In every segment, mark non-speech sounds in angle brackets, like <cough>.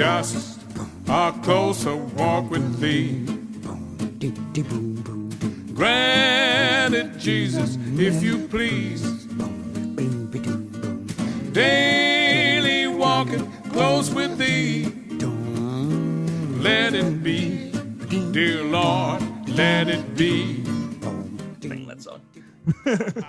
just a closer walk with thee. Granted, Jesus, if you please. Daily walking close with thee. Let it be, dear Lord, let it be. Sing that song. <laughs>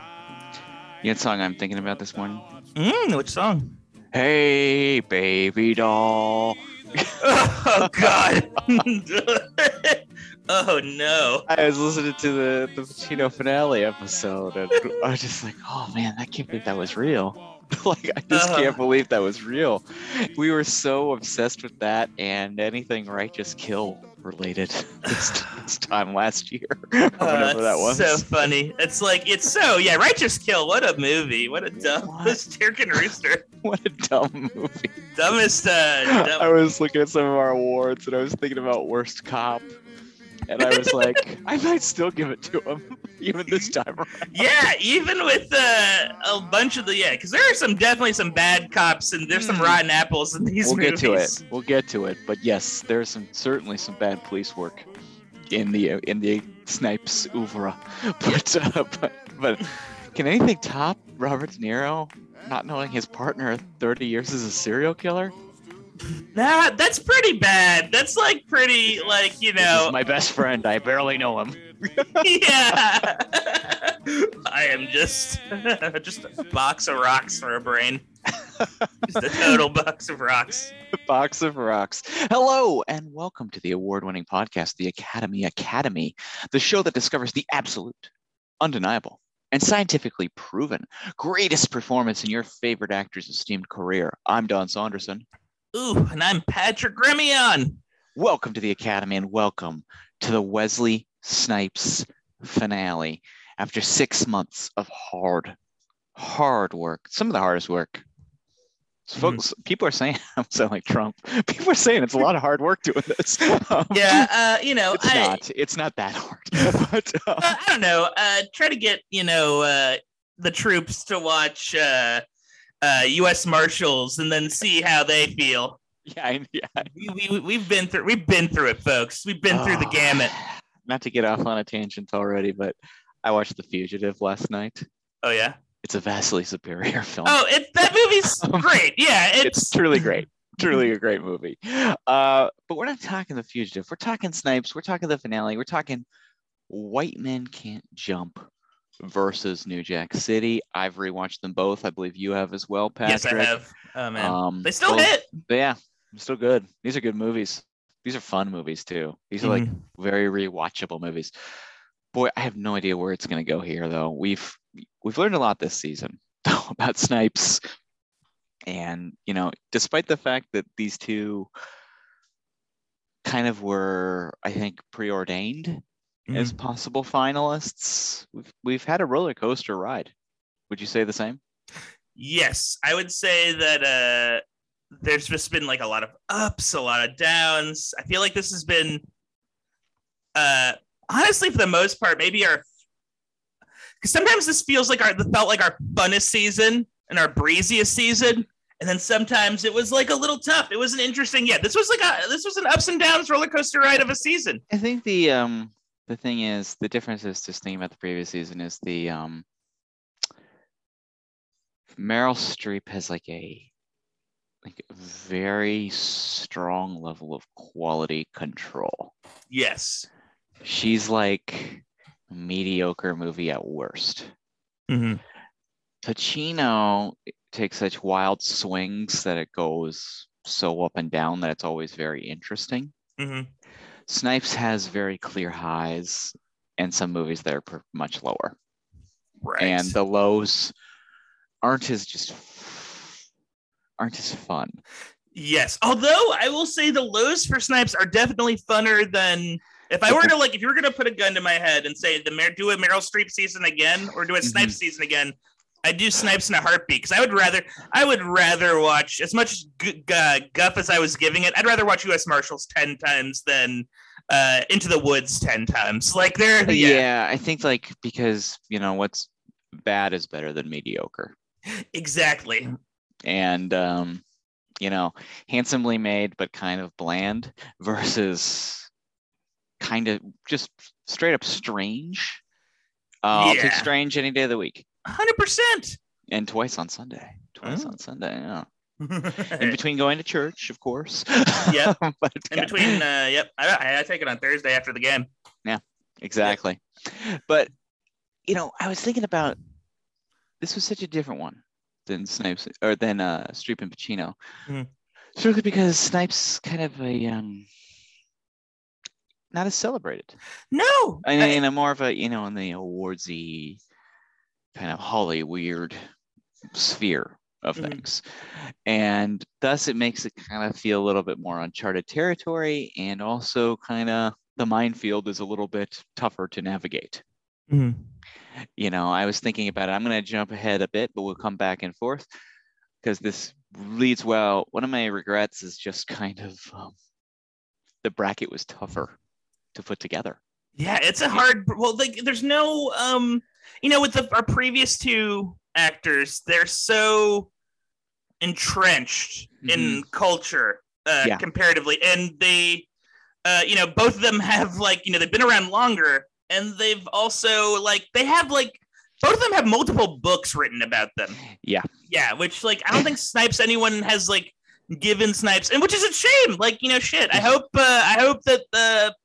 You know what song I'm thinking about this morning? Mm, which song? Hey, baby doll. <laughs> Oh God. <laughs> oh no. I was listening to the, the Pacino finale episode and I was just like, oh man, I can't believe that was real. <laughs> like, I just Uh-huh. can't believe that was real. We were so obsessed with that and anything Righteous Kill related this, this time last year, Oh, whatever that was. So funny. It's like it's so yeah. Righteous Kill. What a movie. What a dumb. What? Turk and Rooster. <laughs> what a dumb movie. Dumbest. Uh, I was looking at some of our awards and I was thinking about worst cop. And I was like, <laughs> I might still give it to him, <laughs> even this time around. yeah. Even with uh, a bunch of the yeah, because there are some definitely some bad cops and there's some Hmm. rotten apples in these movies. We'll movies. get to it. We'll get to it. But yes, there's some certainly some bad police work in the in the Snipes oeuvre. But uh, but but can anything top Robert De Niro not knowing his partner 30 years is a serial killer? Nah, that's pretty bad. That's like pretty like you know. my best friend. I barely know him. <laughs> yeah. I am just <laughs> just a box of rocks for a brain. Just a total <laughs> box of rocks. Box of Rocks. Hello, and welcome to the award winning podcast, The Academy Academy, the show that discovers the absolute, undeniable, and scientifically proven greatest performance in your favorite actor's esteemed career. I'm Don Saunderson. Ooh, and I'm Patrick Gremion. Welcome to the Academy, and welcome to the Wesley Snipes finale. After six months of hard, hard work, some of the hardest work. So Mhm. Folks, people are saying <laughs> I'm sounding like Trump. <laughs> People are saying it's a lot of hard work doing this. <laughs> Um, Yeah, uh, you know, it's I, not. It's not that hard. but uh, uh, I don't know. Uh, try to get you know uh, the troops to watch uh, uh, U.S. Marshals and then see how they feel. yeah, I- yeah. We, we we've been through we've been through it, folks. We've been through the Oh, gamut. Not to get off on a tangent already, but I watched The Fugitive last night. Oh yeah. It's a vastly superior <laughs> film. Oh, it that movie's <laughs> great. Yeah, it's, it's, truly great. Truly a great movie. Uh, but we're not talking The Fugitive. We're talking Snipes. We're talking the finale. We're talking White Men Can't Jump versus New Jack City. I've rewatched them both. I believe you have as well, Patrick. yes, I have. Oh man, Um, they still both- hit. Yeah, still good. These are good movies. These are fun movies too. These are like Mm-hmm. very rewatchable movies. Boy, I have no idea where it's going to go here though. We've we've learned a lot this season <laughs> about Snipes, and you know, despite the fact that these two kind of were, I think, preordained as possible finalists, we've we've had a roller coaster ride. Would you say the same? Yes, I would say that uh, there's just been like a lot of ups, a lot of downs. I feel like this has been, uh, honestly, for the most part, maybe our. Because sometimes this feels like our felt like our funnest season and our breeziest season, and then sometimes it was like a little tough. It wasn't interesting yet. This was like a this was an ups and downs roller coaster ride of a season. I think the um the thing is the difference is just thinking about the previous season is the um Meryl Streep has like a like a very strong level of quality control. Yes. She's like mediocre movie at worst. Mm-hmm. Pacino takes such wild swings that it goes so up and down that it's always very interesting. Mm-hmm. Snipes has very clear highs and some movies that are much lower. Right. And the lows aren't as just aren't as fun. Yes. Although I will say the lows for snipes are definitely funner than if I were to like if you were gonna put a gun to my head and say the Mer- do a Meryl Streep season again or do a Snipes season again, I'd do Snipes in a heartbeat because I would rather I would rather watch as much gu- gu- guff as I was giving it. I'd rather watch U.S. Marshals ten times than uh, Into the Woods ten times. Like they're Yeah. yeah, I think like because you know what's bad is better than mediocre. exactly. And um you know, handsomely made but kind of bland <laughs> versus kind of just straight up strange. Uh, I'll take strange any day of the week Hundred percent. and twice on Sunday. Twice Oh. on Sunday, yeah. In <laughs> In between going to church, of course. Yep. <laughs> but between, uh, yep, I, I, take it on Thursday after the game. Yeah, exactly. But you know, I was thinking about this was such a different one than Snipes or than uh Streep and Pacino. Mhm. Strictly because Snipes kind of a um not as celebrated. No, I mean, I- in a more of a, you know, in the awardsy kind of Holly weird sphere of Mhm. things. And thus it makes it kind of feel a little bit more uncharted territory and also kind of the minefield is a little bit tougher to navigate. Mhm. You know, I was thinking about it. I'm going to jump ahead a bit, but we'll come back and forth because this leads well. One of my regrets is just kind of um, the bracket was tougher to put together. Yeah, it's a hard. Well, like, there's no, um, you know, with the, our previous two actors, they're so entrenched in culture uh, Yeah. comparatively, and they, uh, you know, both of them have like, you know, they've been around longer, and they've also like they have like both of them have multiple books written about them. Yeah. Yeah, which like I don't think Snipes anyone has like given Snipes, and which is a shame. Like you know, shit. I hope uh, I hope that the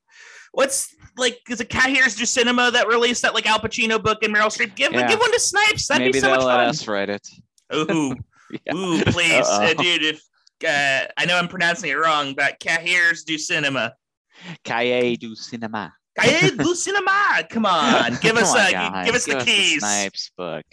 what's like is it Cat Here's Do Cinema that released that like Al Pacino book and Meryl Streep? Give Yeah. give one to Snipes. That'd Maybe be so they'll much let fun. us write it. Ooh, <laughs> Yeah. ooh, please, uh, dude. If uh, I know I'm pronouncing it wrong, but Cat Here's Do Cinema. Cahiers du Cinema. Cahiers do <laughs> Cinema. Come on, <laughs> give us on, uh, give us the give keys. Snipes book.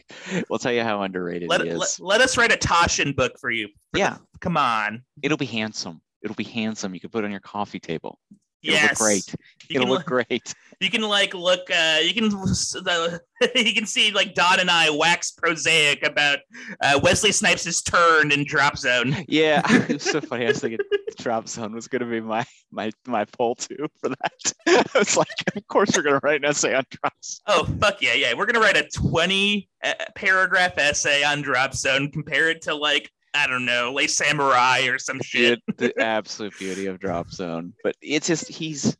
We'll tell you how underrated let, it is. let, let us write a Taschen book for you. For the- yeah, come on. it'll be handsome. It'll be handsome. You can put it on your coffee table. It'll yes. look great. You It'll can, look great. you can like look uh you can <laughs> the, <laughs> you can see like Don and I wax prosaic about uh, Wesley Snipes' turn in Drop Zone. <laughs> Yeah, it was so funny. I was thinking Drop Zone was gonna be my my my poll too for that. I was like, of course we're gonna write an essay on Drop Zone. Oh fuck yeah, yeah. We're gonna write a 20 uh, paragraph essay on Drop Zone, compare it to like I don't know, Le Samouraï or some shit. Dude, <laughs> the absolute beauty of Drop Zone. But it's just he's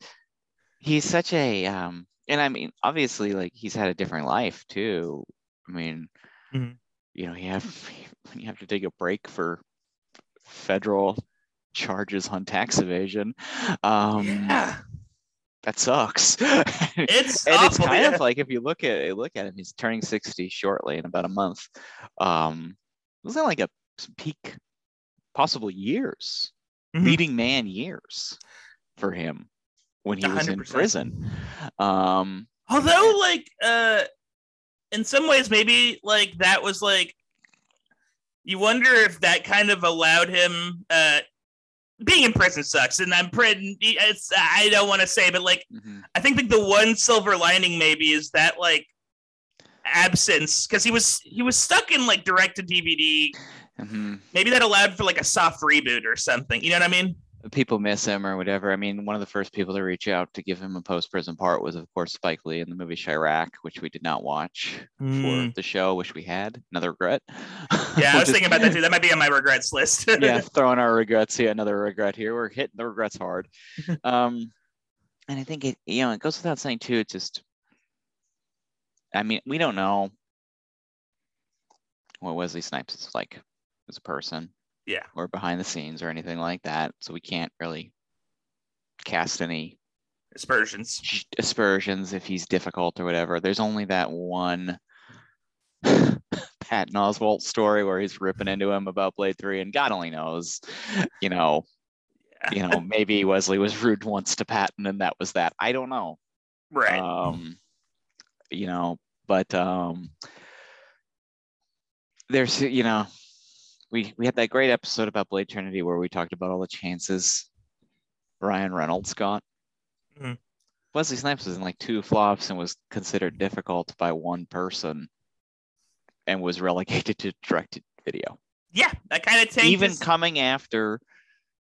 he's such a um and I mean obviously like he's had a different life too. I mean, Mhm. you know, you have when <laughs> you have to take a break for federal charges on tax evasion. Um yeah, that sucks. <laughs> it's and it's kind yeah. of like if you look at look at him, he's turning 60 shortly in about a month. Um wasn't like a peak possible years, Mhm. leading man years for him when he was in prison. Um Although, like, uh, in some ways, maybe like that was like, you wonder if that kind of allowed him. Uh, being in prison sucks, and I'm pretty. It's I don't want to say, but like, mhm. I think like the one silver lining maybe is that like absence because he was he was stuck in like direct to DVD. Mhm. Maybe that allowed for like a soft reboot or something. You know what I mean? people miss him or whatever. I mean, one of the first people to reach out to give him a post prison part was, of course, Spike Lee in the movie Chi-Raq, which we did not watch Mm. for the show. Wish we had. Another regret. <laughs> Yeah, I was thinking about that too. That might be on my regrets list. <laughs> yeah, throwing our regrets here. Another regret here. We're hitting the regrets hard. <laughs> Um, and I think it, you know, it goes without saying too. It's just, I mean, we don't know what Wesley Snipes is like as a person. Yeah. Or behind the scenes or anything like that. So we can't really cast any Aspersions. aspersions if he's difficult or whatever. There's only that one <laughs> Patton Oswalt story where he's ripping into him about Blade 3, and God only knows, you know, you know, maybe Wesley was rude once to Patton and that was that. I don't know. Right. Um, you know, but um there's you know, we we had that great episode about Blade Trinity where we talked about all the chances Ryan Reynolds got. Mhm. Wesley Snipes was in like two flops and was considered difficult by one person and was relegated to directed video. yeah, that kind of tanked Even coming after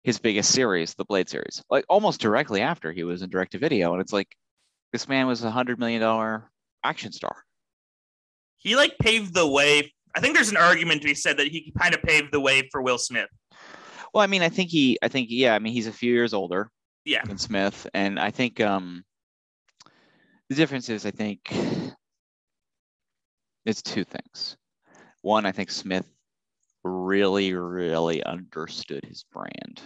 his biggest series, the Blade series, like almost directly after he was in direct to video. And it's like this man was a hundred million dollar action star. he like paved the way. I think there's an argument to be said that he kind of paved the way for Will Smith. Well, I mean, I think he, I think, yeah, I mean, he's a few years older Yeah. than Smith, and I think um, the difference is, I think it's two things. One, I think Smith really, really understood his brand.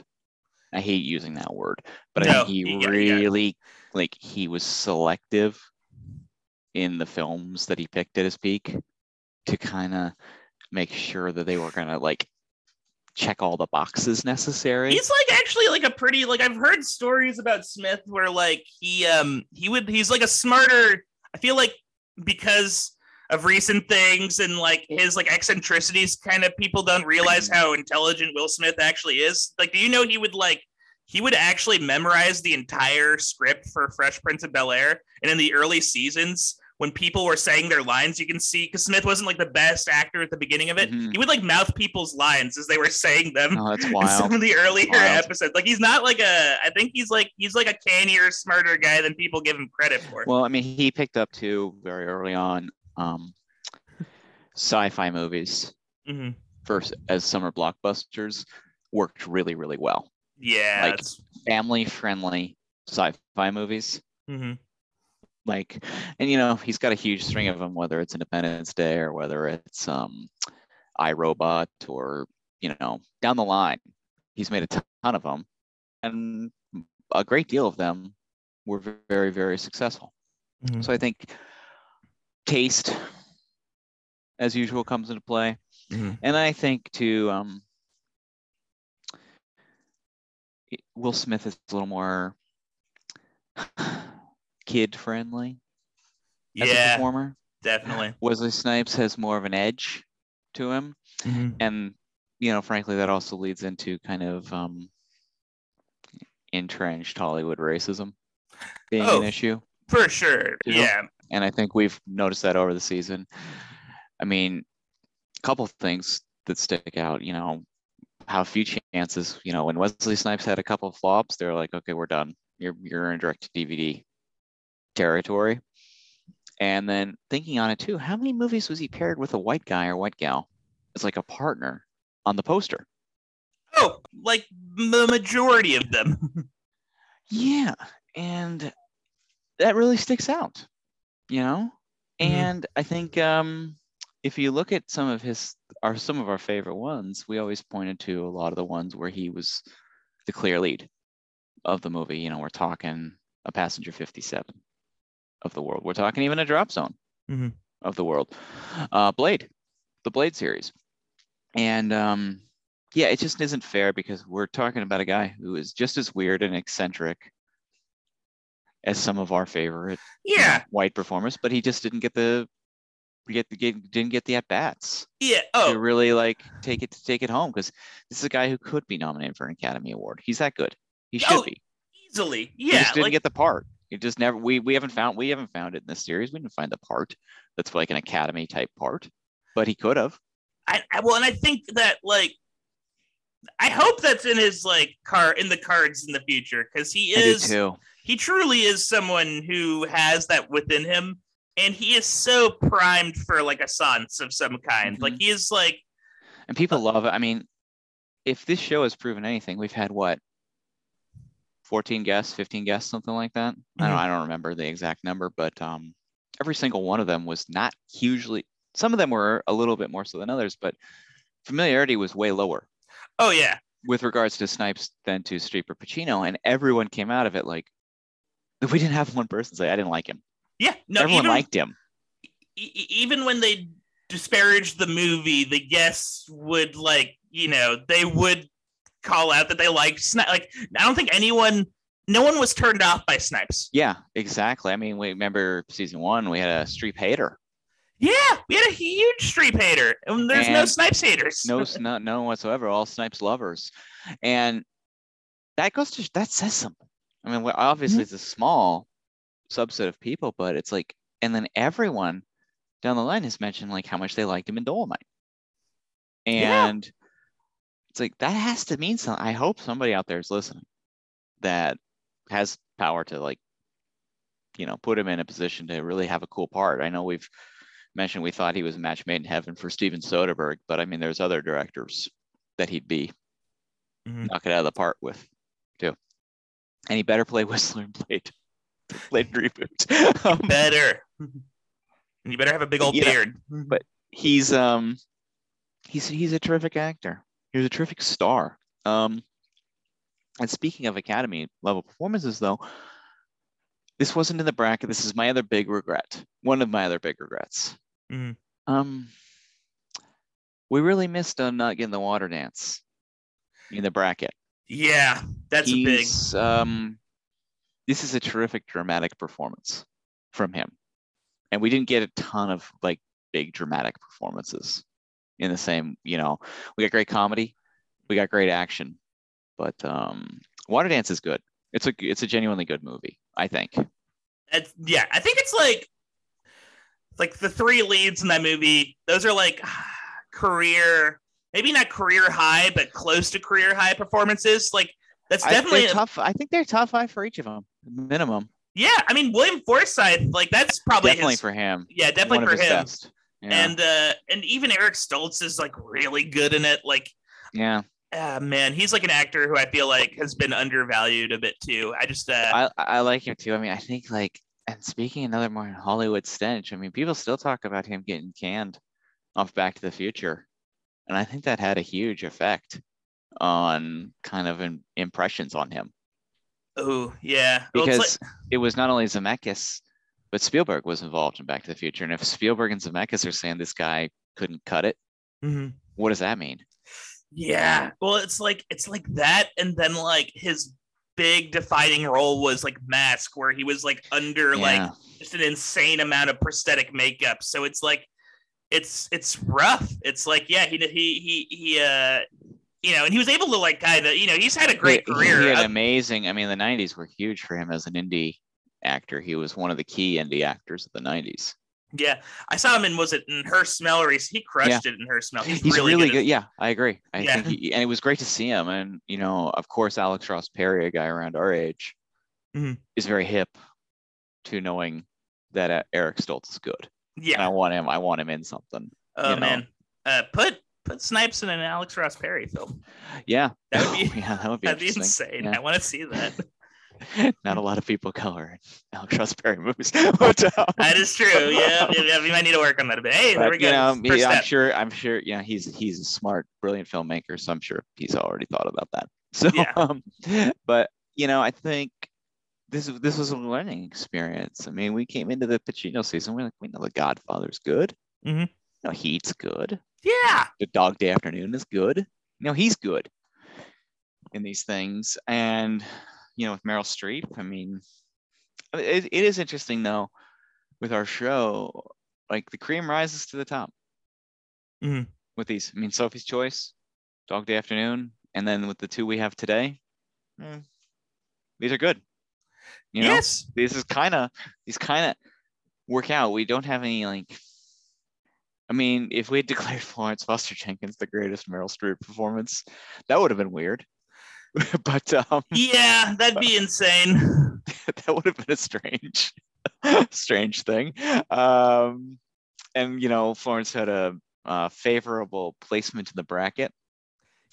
I hate using that word, but I think he yeah, yeah. really, like, he was selective in the films that he picked at his peak to kind of make sure that they were gonna like check all the boxes necessary. He's like actually like a pretty like I've heard stories about Smith where like he um he would he's like a smarter I feel like because of recent things and like his like eccentricities kind of people don't realize how intelligent Will Smith actually is. Like do you know he would like he would actually memorize the entire script for Fresh Prince of Bel Air and in the early seasons when people were saying their lines you can see because Smith wasn't like the best actor at the beginning of it Mhm. he would like mouth people's lines as they were saying them Oh, that's in wild. some of the earlier episodes. Like he's not like a I think he's like he's like a cannier, smarter guy than people give him credit for. Well, I mean, he picked up too very early on um, sci-fi movies Mhm. first as summer blockbusters worked really, really well. Yeah. like- Family-friendly sci-fi movies, mhm. Like, and you know, he's got a huge string of them, whether it's Independence Day or whether it's um, I, Robot or you know, down the line, he's made a ton of them, and a great deal of them were very, very successful. Mhm. So I think taste, as usual, comes into play, Mhm. and I think too, um, Will Smith is a little more kid friendly as a Yeah, performer. definitely. <laughs> Wesley Snipes has more of an edge to him, Mhm. and you know, frankly, that also leads into kind of um, entrenched Hollywood racism being Oh. an issue. For sure. Know? Yeah. and I think we've noticed that over the season. I mean, a couple of things that stick out. You know, how few chances. You know, when Wesley Snipes had a couple of flops, they're like, okay, we're done. You're you're in direct DVD territory. And then thinking on it too, how many movies was he paired with a white guy or white gal as like a partner on the poster? Oh, like the majority of them. Yeah, and that really sticks out, you know. Mhm. And I think um, if you look at some of his, our some of our favorite ones, we always pointed to a lot of the ones where he was the clear lead of the movie. You know, we're talking a passenger 57 of the world. We're talking even a drop zone Mhm. of the world. Uh, Blade, the Blade series, and um, yeah, it just isn't fair because we're talking about a guy who is just as weird and eccentric as some of our favorite Yeah. white performers, but he just didn't get the get the get, didn't get the at bats Yeah. Oh. to really like take it to take it home because this is a guy who could be nominated for an Academy Award. He's that good. He should Oh, be. easily. Yeah. He just didn't like, get the part. He just never we we haven't found we haven't found it in this series. We didn't find the part that's like an Academy type part, but he could have. I, I well, and I think that like I hope that's in his like car in the cards in the future because he is he truly is someone who has that within him and he is so primed for like a science of some kind like Mhm. he is like And people love it. I mean, if this show has proven anything, we've had what 14 guests, 15 guests, something like that. I Mhm. don't I don't remember the exact number, but um every single one of them was not hugely some of them were a little bit more so than others, but familiarity was way lower oh yeah with regards to Snipes than to Streep or Pacino, and everyone came out of it like <laughs> we didn't have one person say I didn't like him. yeah no everyone even, liked him. e- even when they disparaged the movie the guests would like you know they would call out that they liked Sni- like I don't think anyone no one was turned off by Snipes Yeah, exactly. I mean, we remember season one, we had a Streep hater. yeah we had a huge Streep hater and there's no Snipes haters no, <laughs> no, no whatsoever. All Snipes lovers, and that goes to that says something. I mean, obviously mm-hmm. it's a small subset of people, but it's like, and then everyone down the line has mentioned like how much they liked him in Dolomite, and it's like that has to mean something. I hope somebody out there is listening that has power to like, you know, put him in a position to really have a cool part. I know we've mentioned we thought he was a match made in heaven for Steven Soderbergh, but I mean, there's other directors that he'd be Mhm. knock it out of the park with too. And he better play Whistler and Blade. Blade <laughs> <laughs> reboot. Um, Better. And you better have a big old know, beard. but he's um he's he's a terrific actor. He's a terrific star. Um and speaking of academy level performances though, this wasn't in the bracket. This is my other big regret. One of my other big regrets. Mhm. Um we really missed on not getting the water dance in the bracket. Yeah, that's a big. Um this is a terrific dramatic performance from him. And we didn't get a ton of like big dramatic performances in the same, you know, we got great comedy, we got great action, but um Water Dance is good. It's a it's a genuinely good movie, I think. It's, yeah, I think it's like like the three leads in that movie. Those are like <sighs> career, maybe not career high, but close to career high performances. Like that's definitely they're tough. I think they're top five for each of them, minimum. yeah. I mean, William Forsythe, like that's probably Definitely his, for him. yeah, definitely One for him. best. Yeah. And uh, and even Eric Stoltz is like really good in it. Like, yeah, ah, man, he's like an actor who I feel like has been undervalued a bit too. I just uh, I I like him too. I mean, I think like and speaking another more Hollywood stench. I mean, people still talk about him getting canned off Back to the Future, and I think that had a huge effect on kind of in, impressions on him oh yeah, Well, it's because it was not only Zemeckis, but Spielberg was involved in Back to the Future. And if Spielberg and Zemeckis are saying this guy couldn't cut it, like, Mhm. what does that mean? Yeah. Well, it's like it's like that, and then like his big defining role was like Mask, where he was like under like just an insane amount of prosthetic makeup. So it's like it's it's rough. It's like yeah, he he he he uh you know, and he was able to like kind of you know he's had a great He- career. He had amazing. I mean, the '90s were huge for him as an indie actor. He was one of the key indie actors of the '90s. yeah, I saw him in was it in Her Smell? Or He crushed it in Her Smell. He's, He's really, really, good. at- Yeah, I agree. I Yeah. think, he, and it was great to see him. And you know, of course, Alex Ross Perry, a guy around our age, Mhm. is very hip to knowing that uh, Eric Stoltz is good. And Yeah. I want him. I want him in something. Oh you know. man. Uh, put put Snipes in an Alex Ross Perry film. Yeah, That would be <laughs> yeah, that would be <laughs> that'd be insane. Yeah. I want to see that. <laughs> Not a lot of people color Alex Perry movies. <laughs> but, <laughs> um, That is true. Yeah, yeah, we might need to work on that a bit. Hey, there but, we go. you know, he- I'm sure. I'm sure. You know, he's he's a smart, brilliant filmmaker. So I'm sure he's already thought about that. So, Yeah. um, but you know, I think this this was a learning experience. I mean, we came into the Pacino season. We're like, we know the Godfather's good. Mhm. You know, Heat's good. Yeah, The Dog Day Afternoon is good. You know, he's good in these things. And you know, with Meryl Streep, I mean, it, it is interesting though with our show. Like the cream rises to the top Mhm. with these. I mean, Sophie's Choice, Dog Day Afternoon, and then with the two we have today, eh, these are good. You know, yes, this is kind of these kind of work out. We don't have any like. I mean, if we had declared <laughs> Florence Foster Jenkins the greatest Meryl Streep performance, that would have been weird. <laughs> but um, yeah, that'd be insane. <laughs> that would have been a strange, <laughs> strange thing. Um, and you know, Florence had a uh, favorable placement in the bracket.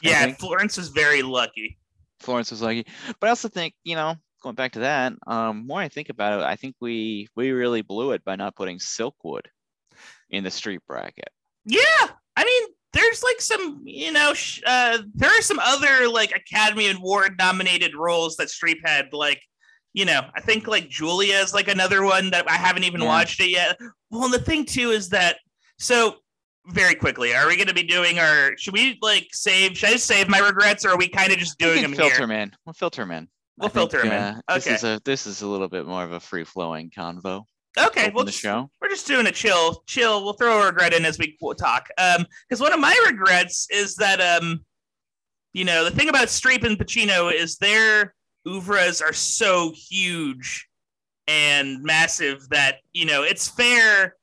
Yeah, Florence was very lucky. Florence was lucky, but I also think you know, going back to that, um, more I think about it, I think we we really blew it by not putting Silkwood in the Streep bracket. Yeah, I mean, there's like some, you know, sh- uh, there are some other like Academy Award nominated roles that Streep had. Like, you know, I think like Julia is like another one that I haven't even Yeah. watched it yet. Well, and the thing too is that so very quickly, are we going to be doing our? Should we like save? Should I just save my regrets, or are we kind of just doing them filter here? in. We'll filter man. We'll I think, filter 'em in. uh, This Okay. is a this is a little bit more of a free flowing convo. Okay, we'll the just, show. we're just doing a chill, chill. We'll throw a regret in as we talk. Um, because one of my regrets is that um, you know, the thing about Streep and Pacino is their oeuvres are so huge and massive that you know it's fair.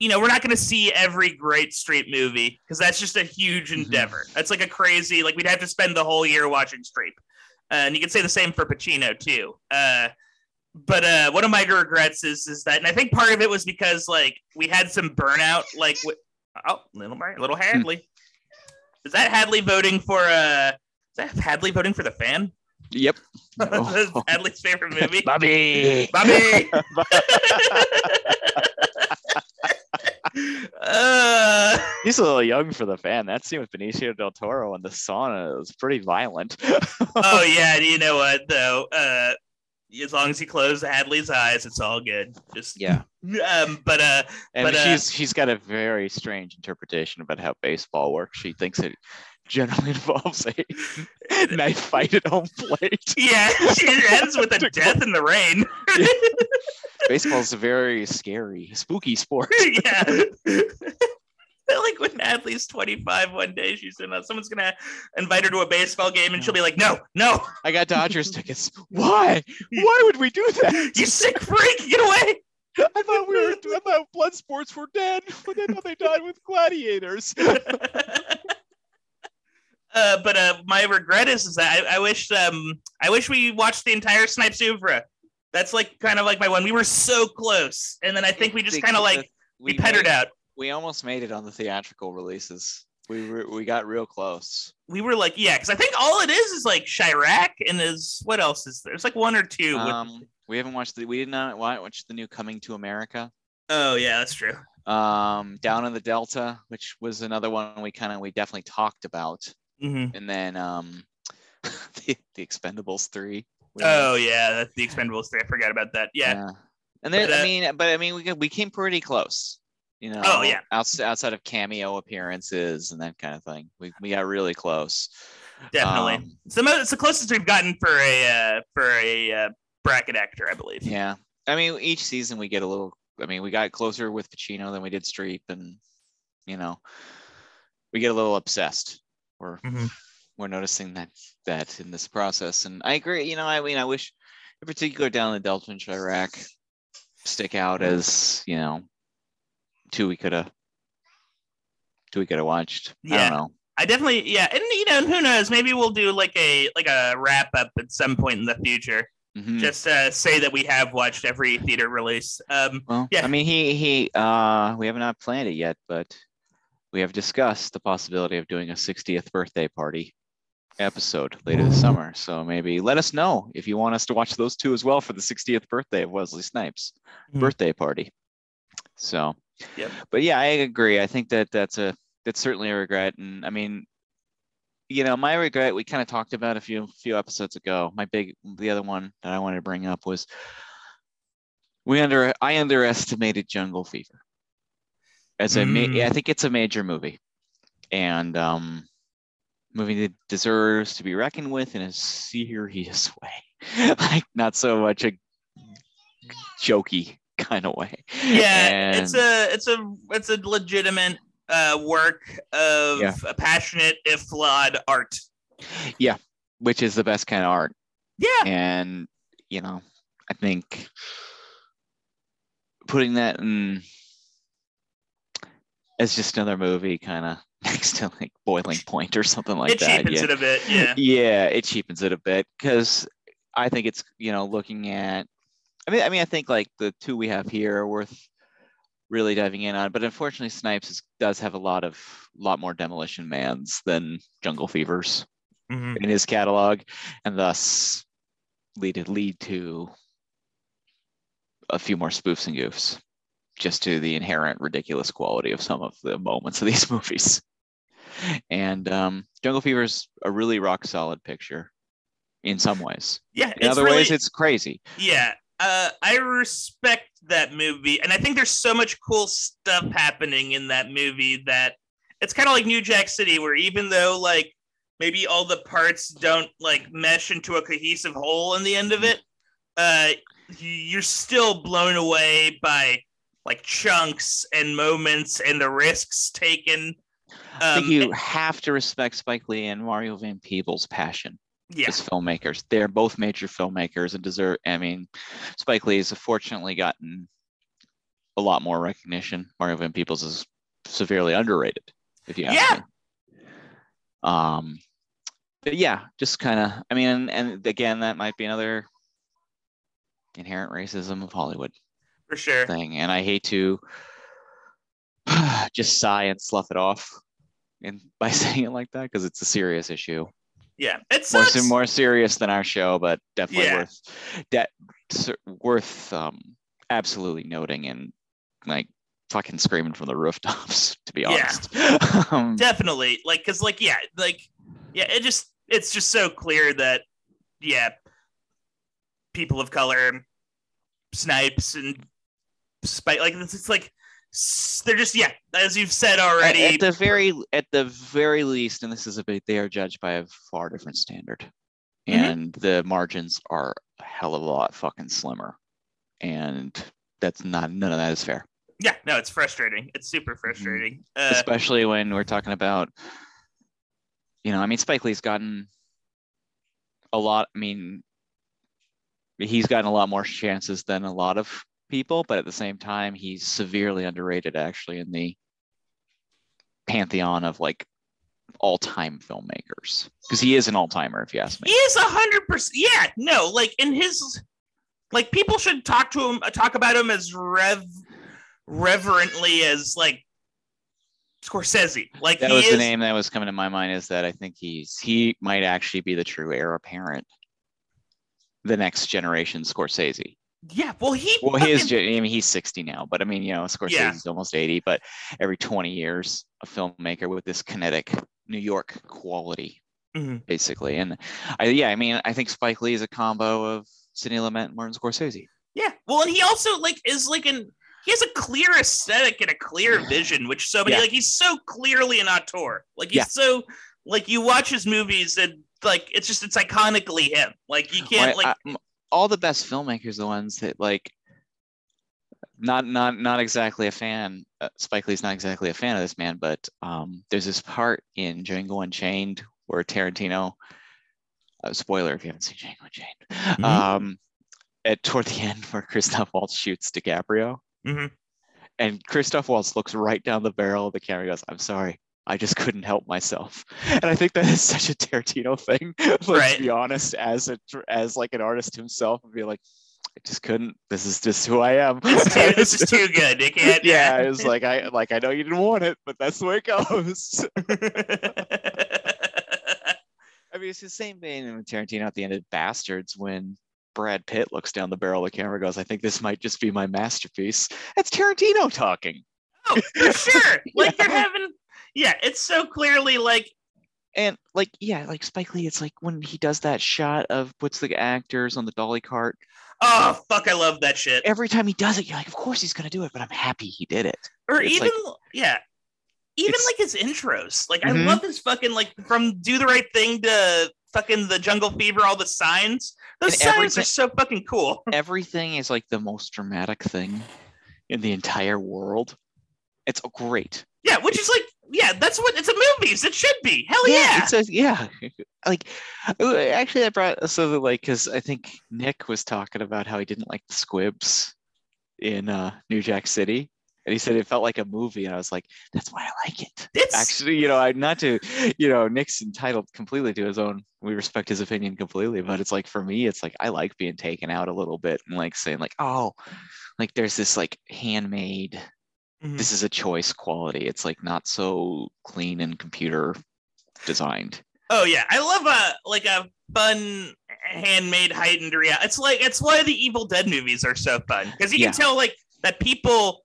You know, we're not going to see every great Streep movie because that's just a huge Mhm. endeavor. That's like a crazy. Like we'd have to spend the whole year watching Streep, uh, and you could say the same for Pacino too. Uh, but uh, one of my regrets is is that, and I think part of it was because like we had some burnout. Like, wi- oh, little Mar- little Hadley, is that Hadley voting for uh is that Hadley voting for the fan? Yep. <laughs> That's Oh. Hadley's favorite movie. <laughs> Bobby. Bobby. <laughs> uh, He's a little young for the fan. That scene with Benicio del Toro and the sauna was pretty violent. oh yeah, you know what though? Uh, as long as he closes Hadley's eyes, it's all good. Just yeah. Um, but uh, And But, uh, she's she's got a very strange interpretation about how baseball works. She thinks it generally <laughs> involves a <laughs> knife fight at home plate. yeah, she ends with a <laughs> death in the rain. Baseball is a very scary, spooky sport. yeah. Like when Hadley's 25 one day, she's gonna someone's gonna invite her to a baseball game and she'll be like, No, no, I got Dodgers tickets. Why? Why would we do that? you sick freak, get away. I thought we were. I thought blood sports were dead, but I thought they died with gladiators. <laughs> uh, but uh, my regret is, is that I, I wish um I wish we watched the entire Snipes Oeuvre. That's like kind of like my one. We were so close, and then I think we just kind of like we pettered made- out. We almost made it on the theatrical releases. We were, we got real close. We were like, yeah, because I think all it is is like Chi-Raq and is what else is there? There's like one or two. with- Um, we haven't watched the. We did not wa- watch the new Coming to America. oh yeah, that's true. Um, Down in the Delta, which was another one we kind of we definitely talked about, hmm and then um, <laughs> the, the Expendables three. Oh yeah, that's the Expendables three. I forgot about that. Yeah. And then But, uh, I mean, but I mean, we we came pretty close. You know. Oh, yeah. Outs, outside of cameo appearances and that kind of thing, we we got really close. definitely. Um, it's the most, it's the closest we've gotten for a uh, for a uh, bracket actor, I believe. Yeah. I mean, each season we get a little. I mean, we got closer with Pacino than we did Streep, and you know, we get a little obsessed. We're Mhm. we're noticing that that in this process, and I agree. You know, I mean, I wish, in particular, down the Delta and Chi-Raq stick out as you know, two we could have, two we could have watched. I Yeah. don't know. I definitely yeah, and you know who knows? Maybe we'll do like a like a wrap up at some point in the future. Mhm. Just uh, say that we have watched every theater release. Um, Well, Yeah. I mean, he he uh we have not planned it yet, but we have discussed the possibility of doing a 60th birthday party episode later this summer. So maybe let us know if you want us to watch those two as well for the 60th birthday of Wesley Snipes Mhm. birthday party. So, Yep. but yeah, I agree. I think that that's a that's certainly a regret, and I mean. You know, my regret we kind of talked about a few few episodes ago. My big the other one that I wanted to bring up was we under I underestimated Jungle Fever. As a ma- Mm. I think it's a major movie, and um, movie that deserves to be reckoned with in a serious <laughs> way, like not so much a jokey <laughs> kind of way. yeah, it's a it's a it's a legitimate uh, work of Yeah. a passionate if flawed art. Yeah, which is the best kind of art. Yeah, and you know i think putting that in as just another movie kind of next to like boiling point or something like it that cheapens yeah. it a bit. Yeah, yeah it cheapens it a bit because i think it's you know looking at i mean i mean i think like the two we have here are worth really diving in on but unfortunately snipes is, does have a lot of lot more demolition mans than jungle fevers Mhm. in his catalog, and thus lead lead to a few more spoofs and goofs, just to the inherent ridiculous quality of some of the moments of these <laughs> movies. And um, Jungle Fever is a really rock solid picture in some ways. yeah. In other really, ways, it's crazy. Yeah, uh, I respect that movie, and I think there's so much cool stuff happening in that movie that it's kind of like New Jack City, where even though like maybe all the parts don't like mesh into a cohesive whole in the end of it, uh, you're still blown away by like chunks and moments and the risks taken. I think Um, you have to respect Spike Lee and Mario Van Peebles' passion. Yeah, as filmmakers. They're both major filmmakers and deserve. I mean, Spike Lee has fortunately gotten a lot more recognition. Mario Van Peebles is severely underrated, if you ask Yeah. me. Um, but yeah, just kind of. I mean, and, and again, that might be another inherent racism of Hollywood for sure. thing, and I hate to <sighs> just sigh and slough it off, and <laughs> by saying it like that because it's a serious issue. Yeah, it more sucks. more serious than our show, but definitely Yeah. worth that worth um absolutely noting and like fucking screaming from the <laughs> rooftops. To be Yeah. honest, <laughs> um, definitely like because like yeah like yeah it just it's just so clear that yeah people of color snipes and spike like it's, it's like they're just yeah as you've said already. at the very at the very least, and this is a bit, they are judged by a far different standard, Mhm. and the margins are a hell of a lot fucking slimmer, and that's not none of that is fair. yeah no it's frustrating. It's super frustrating. Uh, especially when we're talking about you know i mean spike lee's gotten a lot i mean he's gotten a lot more chances than a lot of people but at the same time he's severely underrated actually in the pantheon of like all-time filmmakers. Because he is an all-timer if you ask me. He is a hundred percent yeah no like in his like people should talk to him talk about him as rev reverently as like Scorsese. Like that was is the name that was coming to my mind is that i think he's he might actually be the true heir apparent. The next generation scorsese yeah well he Well, he is. fucking- I mean, he's 60 now, but I mean, you know, Scorsese's almost 80. But every 20 years, a filmmaker with this kinetic New York quality, Mhm. basically. And I, yeah, I mean, I think Spike Lee is a combo of Sidney Lumet and Martin Scorsese. Yeah. Well, and he also like is like an he has a clear aesthetic and a clear vision, which so many Yeah. like he's so clearly an auteur. Like he's Yeah. so like you watch his movies and like it's just it's iconically him. Like you can't Well, like I- all the best filmmakers, the ones that like, not not not exactly a fan. Uh, Spike Lee's not exactly a fan of this man, but um, there's this part in Django Unchained where Tarantino. Uh, spoiler if you haven't seen Django Unchained. Mhm. Um, at toward the end where Christoph Waltz shoots DiCaprio, Mhm. and Christoph Waltz looks right down the barrel of the camera. and Goes, "I'm sorry, I just couldn't help myself." And I think that is such a Tarantino thing. <laughs> Let's Right. be honest, as a as like an artist himself, and be like, "I just couldn't. This is just who I am." <laughs> this is too, <laughs> this is too good. You can't yeah, it's like I like I know you didn't want it, but that's the way it goes. I mean, it's the same thing with Tarantino at the end of Bastards when Brad Pitt looks down the barrel of the camera and goes, I think this might just be my masterpiece. That's Tarantino talking. oh, for sure. Like Yeah. they're having yeah, it's so clearly like And like, yeah, like Spike Lee, it's like when he does that shot of puts the actors on the dolly cart. oh fuck, I love that shit. Every time he does it, you're like, of course he's gonna do it, but I'm happy he did it. or It's even like- yeah even like his intros like i Mhm. love his fucking like from do the right thing to fucking the jungle fever all the signs those And signs are so fucking cool <laughs> Everything is like the most dramatic thing in the entire world. It's great. yeah which is like yeah that's what it's a movies it should be. Hell yeah, it's a yeah. <laughs> Like uh, actually i brought so that like because i think nick was talking about how he didn't like the squibs in uh new jack city and he said it felt like a movie and i was like that's why i like it. It's actually you know i not to you know nick's entitled completely to his own we respect his opinion completely but it's like for me it's like i like being taken out a little bit and like saying like oh like there's this like handmade Mhm. this is a choice quality it's like not so clean and computer designed oh yeah i love a like a fun handmade heightened reality it's like it's why the evil dead movies are so fun because you Yeah. can tell like that people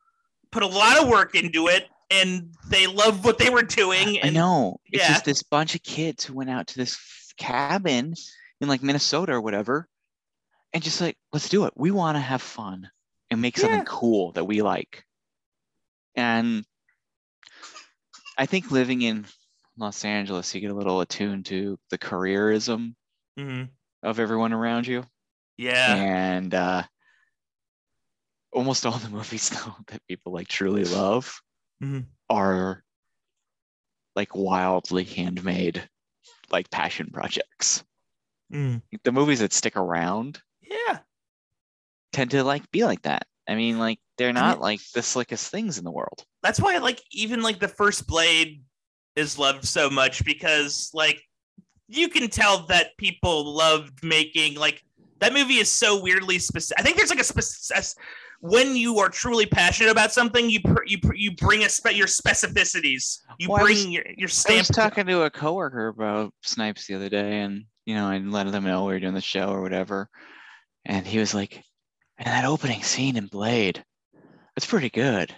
put a lot of work into it and they love what they were doing I and know. It's yeah. just this bunch of kids who went out to this cabin in like Minnesota or whatever, and just like, let's do it. We want to have fun and make something cool that we like. And I think living in Los Angeles, you get a little attuned to the careerism Mhm. of everyone around you. yeah And uh, almost all the <laughs> movies though that people like truly love Mhm. are like wildly handmade like passion projects Mm. the movies that stick around yeah tend to like be like that i mean like they're not like the slickest things in the world. that's why like even like the first blade is loved so much because like you can tell that people loved making like that movie is so weirdly specific i think there's like a specific when you are truly passionate about something, you pr- you pr- you bring a spe- your specificities. You Well, bring was- your your I was talking to a coworker about Snipes the other day, and you know, I let them know we were doing the show or whatever, and he was like, "And that opening scene in Blade, it's pretty good."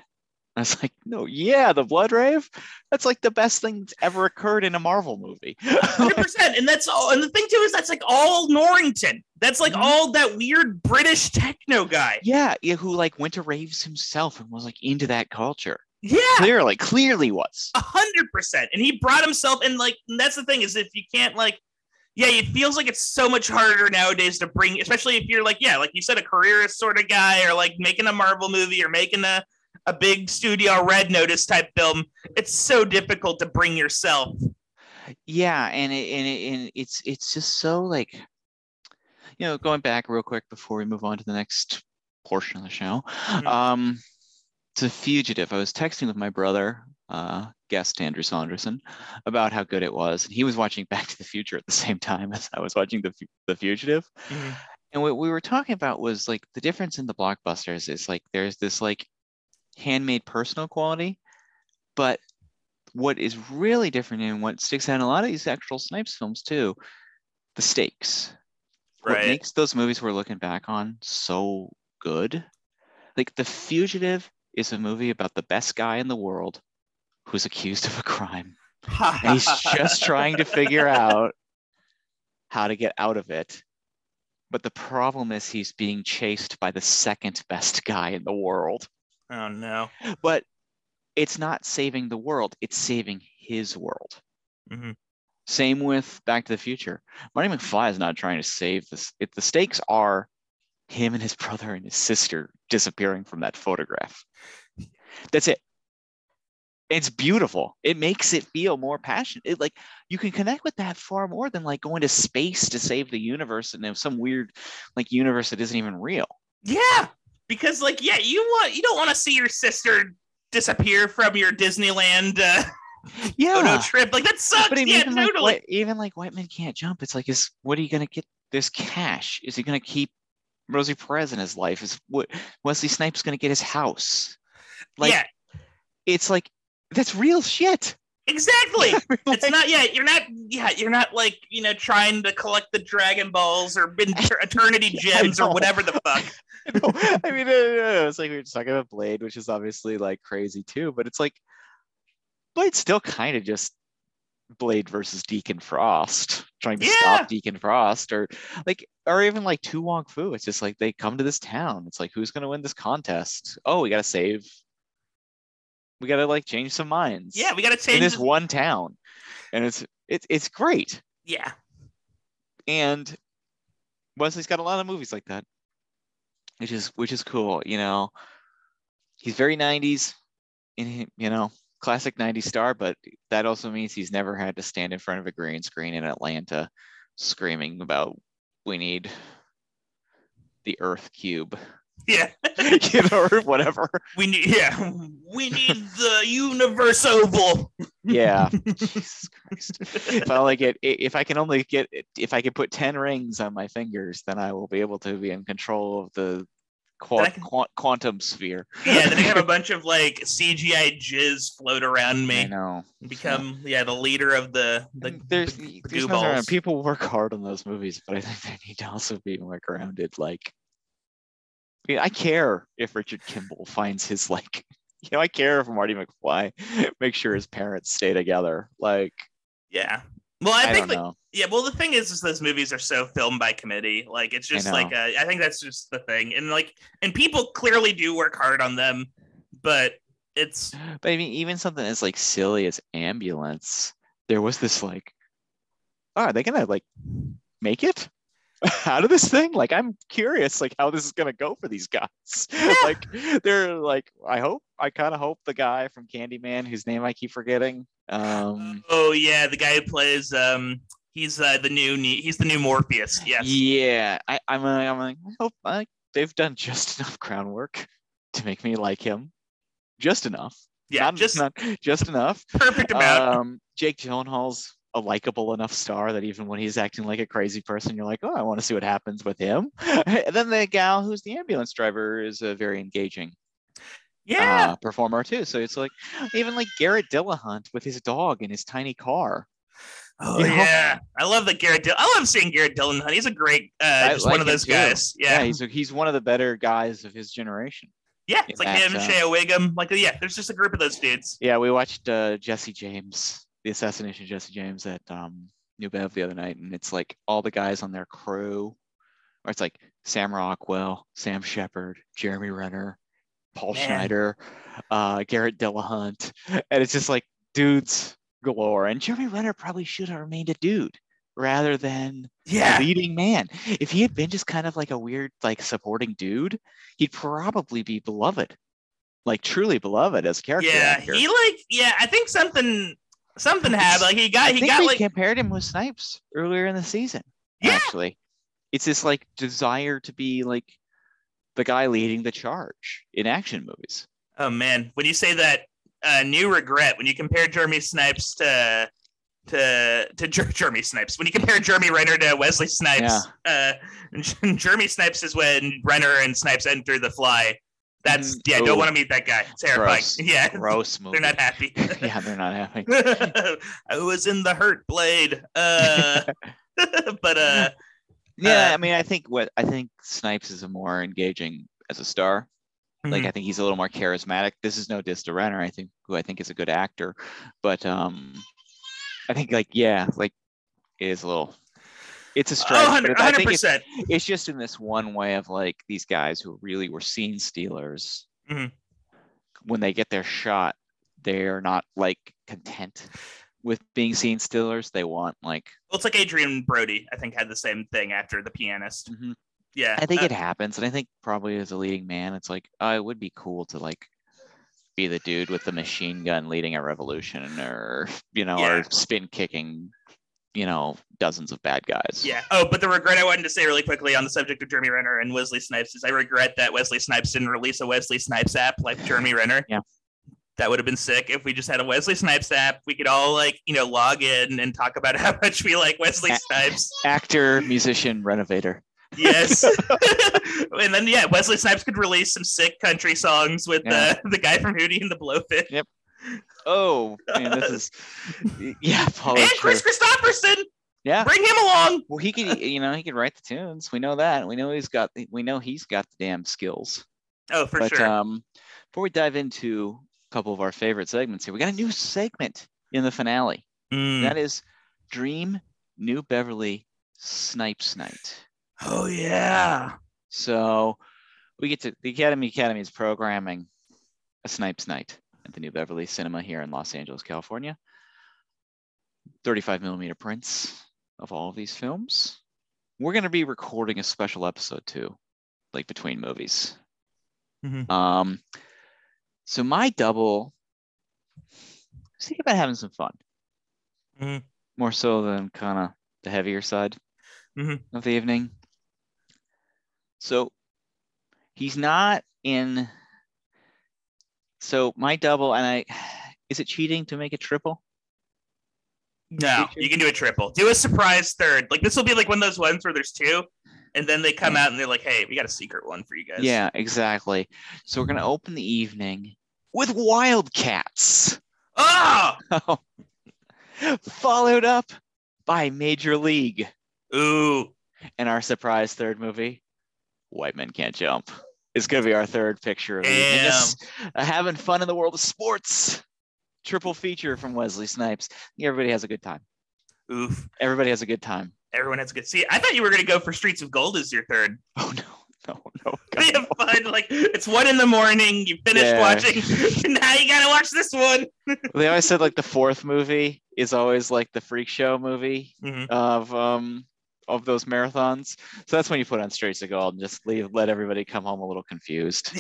I was like, "No, yeah, the Blood Rave, that's like the best thing that's ever occurred in a Marvel movie." <laughs> Hundred percent, and that's all. And the thing too is that's like all Norrington. That's like Mhm. all that weird British techno guy. yeah, yeah, who like went to raves himself and was like into that culture. Yeah, Clearly, clearly was. a hundred percent. And he brought himself, and like and that's the thing is if you can't like, yeah, it feels like it's so much harder nowadays to bring, especially if you're like, yeah, like you said, a careerist sort of guy, or like making a Marvel movie or making a a big studio red notice type film. It's so difficult to bring yourself. yeah and it, and, it, and it's it's just so like you know going back real quick before we move on to the next portion of the show Mhm. um to fugitive i was texting with my brother uh guest andrew saunderson about how good it was and he was watching <laughs> back to the future at the same time as i was watching the, the fugitive mm-hmm. and what we were talking about was like the difference in the blockbusters is like there's this like handmade personal quality but what is really different and what sticks out in a lot of these actual snipes films too the stakes Right. what Right. makes those movies we're looking back on so good like the fugitive is a movie about the best guy in the world who's accused of a crime <laughs> and he's just trying to figure out how to get out of it. But the problem is he's being chased by the second best guy in the world. Oh no. But it's not saving the world, it's saving his world. Mhm. Same with Back to the Future. Marty McFly is not trying to save this. It, the stakes are him and his brother and his sister disappearing from that photograph. That's it. It's beautiful. It makes it feel more passionate. It like you can connect with that far more than like going to space to save the universe and have some weird like universe that isn't even real. Yeah, because like yeah, you want you don't want to see your sister disappear from your Disneyland uh, <laughs> Yeah. photo trip. Like that sucks. But yeah, even like totally. White, even like White Men Can't Jump, it's like, is what are you gonna get? This cash? Is he gonna keep Rosie Perez in his life? Is what Wesley Snipes gonna get his house? Like yeah, it's like that's real shit. exactly. <laughs> it's Like, not. Yeah, you're not. Yeah, you're not like you know trying to collect the Dragon Balls or <laughs> Eternity <laughs> Gems or whatever the fuck. no, I mean, it's like we were just talking about Blade, which is obviously like crazy too, but it's like Blade's still kind of just Blade versus Deacon Frost, trying to Yeah. stop Deacon Frost, or like, or even like To Wong Foo. It's just like they come to this town. It's like, who's gonna win this contest? Oh, we gotta save. We gotta like change some minds. Yeah, we got to in change. this this- one town, and it's it's it's great. yeah, and Wesley's got a lot of movies like that, which is which is cool. You know, he's very '90s, in him, you know, classic '90s star, but that also means he's never had to stand in front of a green screen in Atlanta, screaming about "We need the Earth cube," <laughs> yeah. <laughs> you know, or whatever. We need. Yeah, we need the universe oval. Yeah, <laughs> Jesus Christ. If I only get, if I can only get, if I can put ten rings on my fingers, then I will be able to be in control of the can- qua- quantum sphere. Yeah, then I have a bunch of like CGI jizz float around me. I know. Become yeah the leader of the the. And there's the there's goo nothing wrong. balls. People work hard on those movies, but I think they need to also be more grounded. Like, I, I care if Richard Kimball finds his like, <laughs> you know, I care if Marty McFly <laughs> makes sure his parents stay together. Like, Yeah. Well, I, I, think like yeah. Well, the thing is, is those movies are so filmed by committee. Like it's just know. like uh, I think that's just the thing, and like and people clearly do work hard on them, but it's But I mean, even something as like silly as ambulance, there was this like, oh, are they gonna like make it <laughs> out of this thing? Like, I'm curious, like how this is gonna go for these guys. <laughs> like, they're like, I hope, I kind of hope the guy from Candyman, whose name I keep forgetting, um, oh yeah, the guy who plays um he's uh, the new he's the new Morpheus. Yes. yeah, I, I'm, uh, I'm like, I hope I, they've done just <laughs> enough groundwork to make me like him, just enough. Yeah. not, just not just enough. perfect amount. Um, Jake Gyllenhaal's a likable enough star that even when he's acting like a crazy person, you're like, oh, I want to see what happens with him. <laughs> and then the gal who's the ambulance driver is a very engaging Yeah. uh, performer too. So it's like even like Garrett Dillahunt with his dog in his tiny car. oh you know? yeah. I love the Garrett. Dill- I love seeing Garrett Dillahunt. He's a great, uh, just like one of those guys. Yeah. Yeah. he's he's one of the better guys of his generation. Yeah, it's like in him, that, uh, Shea Whigham. Like yeah, there's just a group of those dudes. Yeah, we watched uh, Jesse James, the assassination of Jesse James at um, New Bev the other night, and it's like all the guys on their crew, or it's like Sam Rockwell, Sam Shepard, Jeremy Renner, Paul Man. Schneider, uh, Garrett Dillahunt, and it's just like dudes galore. And Jeremy Renner probably should have remained a dude rather than Yeah. a leading man. If he had been just kind of like a weird, like supporting dude, he'd probably be beloved, like truly beloved as a character. Yeah. actor. He like yeah. I think something something happened. Like he got I he think got like compared him with Snipes earlier in the season. Yeah. Actually, it's this like desire to be like the guy leading the charge in action movies. Oh man, when you say that uh, new regret, when you compare Jeremy Snipes to to to Jer- Jeremy Snipes, when you compare Jeremy Renner to Wesley Snipes, uh, <laughs> Jeremy Snipes is when Renner and Snipes enter the fly. That's Mm, yeah, ooh. don't want to meet that guy. Terrifying. Gross. <laughs> Yeah, Gross movie. they're not happy. <laughs> yeah, they're not happy. <laughs> I was in the Hurt Blade, uh, but uh, Yeah, Uh, I mean, I think what I think Snipes is a more engaging as a star. Like Mhm. I think he's a little more charismatic. This is no diss to Renner, I think, who I think is a good actor, but um, I think like yeah, like it is a little. It's a stretch, oh, I think it's, it's just in this one way of like these guys who really were scene stealers. Mhm. When they get their shot, they're not like content with being scene stealers. They want like Well, it's like Adrien Brody. I think had the same thing after the pianist. Mhm. Yeah, I think uh, it happens, and I think probably as a leading man, it's like oh, it would be cool to like be the dude with the machine gun leading a revolution, or you know, Yeah. or spin kicking, you know, dozens of bad guys. Yeah. Oh, but the regret I wanted to say really quickly on the subject of Jeremy Renner and Wesley Snipes is I regret that Wesley Snipes didn't release a Wesley Snipes app like Jeremy Renner. Yeah. That would have been sick if we just had a Wesley Snipes app. We could all like, you know, log in and talk about <laughs> how much we like Wesley A- Snipes. Actor, musician, renovator. Yes. <laughs> <laughs> and then yeah, Wesley Snipes could release some sick country songs with Yeah. uh, the guy from Hootie and the Blowfish. Oh, man, this is yeah, <laughs> Paul. and. Kris Kristofferson. Yeah. Bring him along. Well, he could, you know, he could write the tunes. We know that. We know he's got. We know he's got the damn skills. Oh, for but sure. um, before we dive into a couple of our favorite segments here, we got a new segment in the finale. Mm. That is Dream New Beverly Snipes Night. Oh yeah. So we get to the Academy Academy is programming a Snipes Night at the New Beverly Cinema here in Los Angeles, California. 35 millimeter prints of all of these films. We're going to be recording a special episode too, like between movies. Mhm. Um, so my double, I was thinking about having some fun, Mhm. more so than kind of the heavier side Mhm. of the evening. So he's not in. So my double, and I, <sighs> is it cheating to make a triple? No, you can do a triple. Do a surprise third. Like this will be like one of those ones where there's two, and then they come out and they're like, "Hey, we got a secret one for you guys." Yeah, exactly. So we're gonna open the evening with Wildcats, Oh, <laughs> followed up by Major League, ooh, and our surprise third movie, White Men Can't Jump. It's gonna be our third picture of. Uh, having fun in the world of sports. Triple feature from Wesley Snipes. Everybody has a good time. oof. Everybody has a good time. Everyone has a good. See, I thought you were gonna go for Streets of Gold as your third. <laughs> Oh no, no, no. <laughs> We God, have fun. Like it's one in the morning. You finished Yeah. watching. <laughs> now you gotta watch this one. They always said like the fourth movie is always like the freak show movie Mhm. of um of those marathons. So that's when you put on Streets of Gold and just leave let everybody come home a little confused.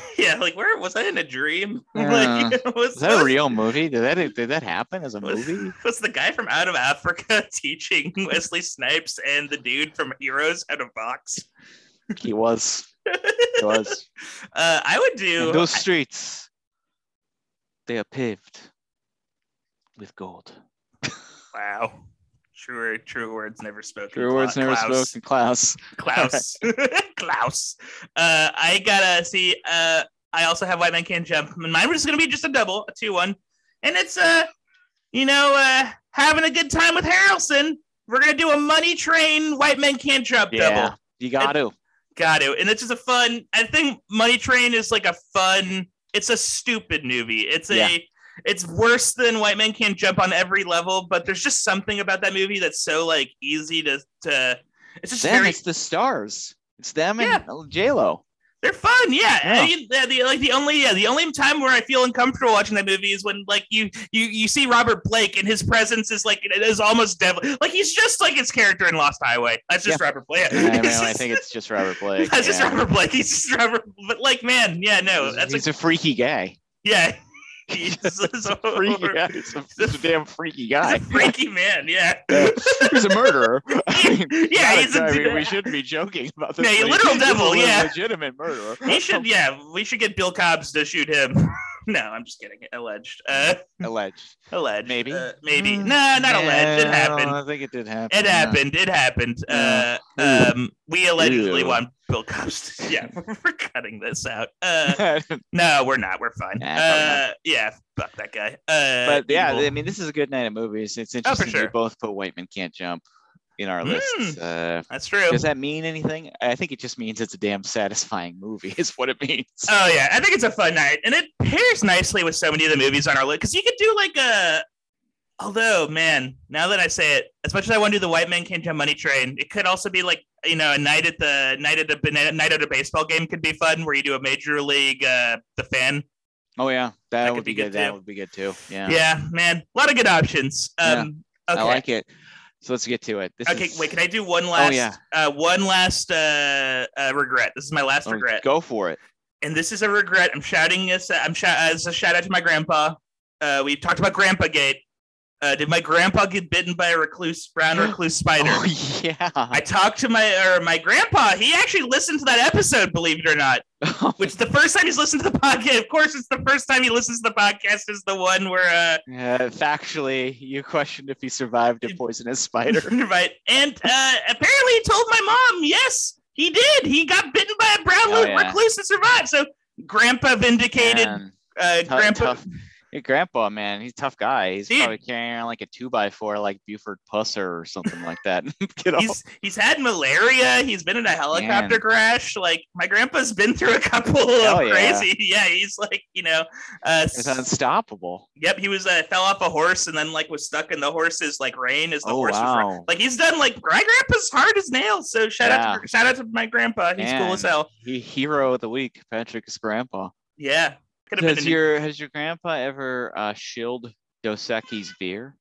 <laughs> yeah, like where was I in a dream? <laughs> Like, <laughs> was, Is that a real movie? Did that did that happen as a was, movie? was the guy from Out of Africa teaching Wesley Snipes and the dude from Heroes out of box? He was. He was. Uh, I would do. Those streets, they are paved with gold. Wow. True, true words never spoken. True words never Klaus. spoken. Klaus. Klaus. <laughs> <laughs> Klaus. Uh, I gotta see. Uh, I also have White Man Can't Jump. Mine was gonna be just a double, a two-one, and it's uh, you know, uh, having a good time with Harrelson. We're gonna do a Money Train White Men Can't Jump Yeah, double. you got to. Got to, and it's just a fun. I think Money Train is like a fun. It's a stupid movie. It's a. Yeah. It's worse than White Men Can't Jump on every level, but there's just something about that movie that's so like easy to to. It's just Them, very. it's the stars. It's them Yeah. and J Lo. They're fun, yeah. Yeah. I mean, the, the like the only yeah the only time where I feel uncomfortable watching that movie is when like you you you see Robert Blake and his presence is like it is almost devil like he's just like his character in Lost Highway. That's just Robert Blake. I, <laughs> mean, I think it's just Robert <laughs> Blake. that's just. Robert Blake. He's just Robert, but like man, yeah, no, He's, that's he's a, a freaky guy. yeah. <laughs> He's, a freaky <laughs> guy. He's a, he's a damn freaky guy. freaky man, yeah. Yeah. He's a murderer. <laughs> I mean, Yeah, he's a- I mean, we shouldn't be joking about this. Yeah, a he- literal he's a devil, le- yeah. legitimate murderer. He should, yeah. We should get Bill Cobbs to shoot him. <laughs> no, I'm just kidding. Alleged. Uh, alleged. <laughs> alleged. Maybe. Uh, maybe. Mm, Nah, not alleged. It yeah, I happened. I think it did happen. It yeah. happened. It happened. Uh, um, we allegedly Ew. want Bill Cobbs. <laughs> To, yeah, we're cutting this out. Uh, no, we're not. We're fine. Nah, Uh, yeah, fuck that guy. Uh, but yeah, evil. I mean, this is a good night of movies. It's interesting we sure. both put White Men Can't Jump in our lists. Uh, that's true. does that mean anything? I think it just means it's a damn satisfying movie. <laughs> Is what it means. Oh yeah, I think it's a fun night, and it pairs nicely with so many of the movies on our list. Because you could do like a, although man, now that I say it, as much as I want to do the White Man Can't Jump Money Train, it could also be like you know a night at the night at a night at a baseball game could be fun, where you do a major league uh the fan. Oh yeah, that, That would could be good. good, That too. would be good too. Yeah, Yeah, man, a lot of good options. Um, okay. I like it. So let's get to it. This Okay, is- wait. Can I do one last? Oh, yeah. Uh, one last uh, uh, regret. This is my last oh, regret. Go for it. and this is a regret. I'm shouting this. I'm sh- as a shout out to my grandpa. Uh, we talked about Grandpa Gate. Uh, did my grandpa get bitten by a recluse brown <gasps> recluse spider? Oh yeah. I talked to my or my grandpa. He actually listened to that episode, believe it or not. <laughs> Which the first time he's listened to the podcast, of course, it's the first time he listens to the podcast is the one where uh, factually, you questioned if he survived a poisonous spider. <laughs> right? And uh, apparently, he told my mom, yes, he did. He got bitten by a brown Oh, yeah. recluse and survived. So, Grandpa vindicated. Man, uh, Grandpa, tough. Your grandpa, man, he's a tough guy. He's Dude. probably carrying around like a two by four, like Buford Pusser or something like that. <laughs> He's he's had malaria. He's been in a helicopter Man. crash. Like my grandpa's been through a couple of Hell yeah. crazy. <laughs> Yeah, he's like you know, uh, It's unstoppable. Yep, he was uh, fell off a horse and then like was stuck in the horse's like rein as the Oh, horse was run- like he's done like my grandpa's hard as nails. So shout out to shout out to my grandpa. He's cool as Man, hell. He hero of the week, Patrick's grandpa. Yeah, could have been. Has an- your has your grandpa ever uh, shilled Dos Equis beer?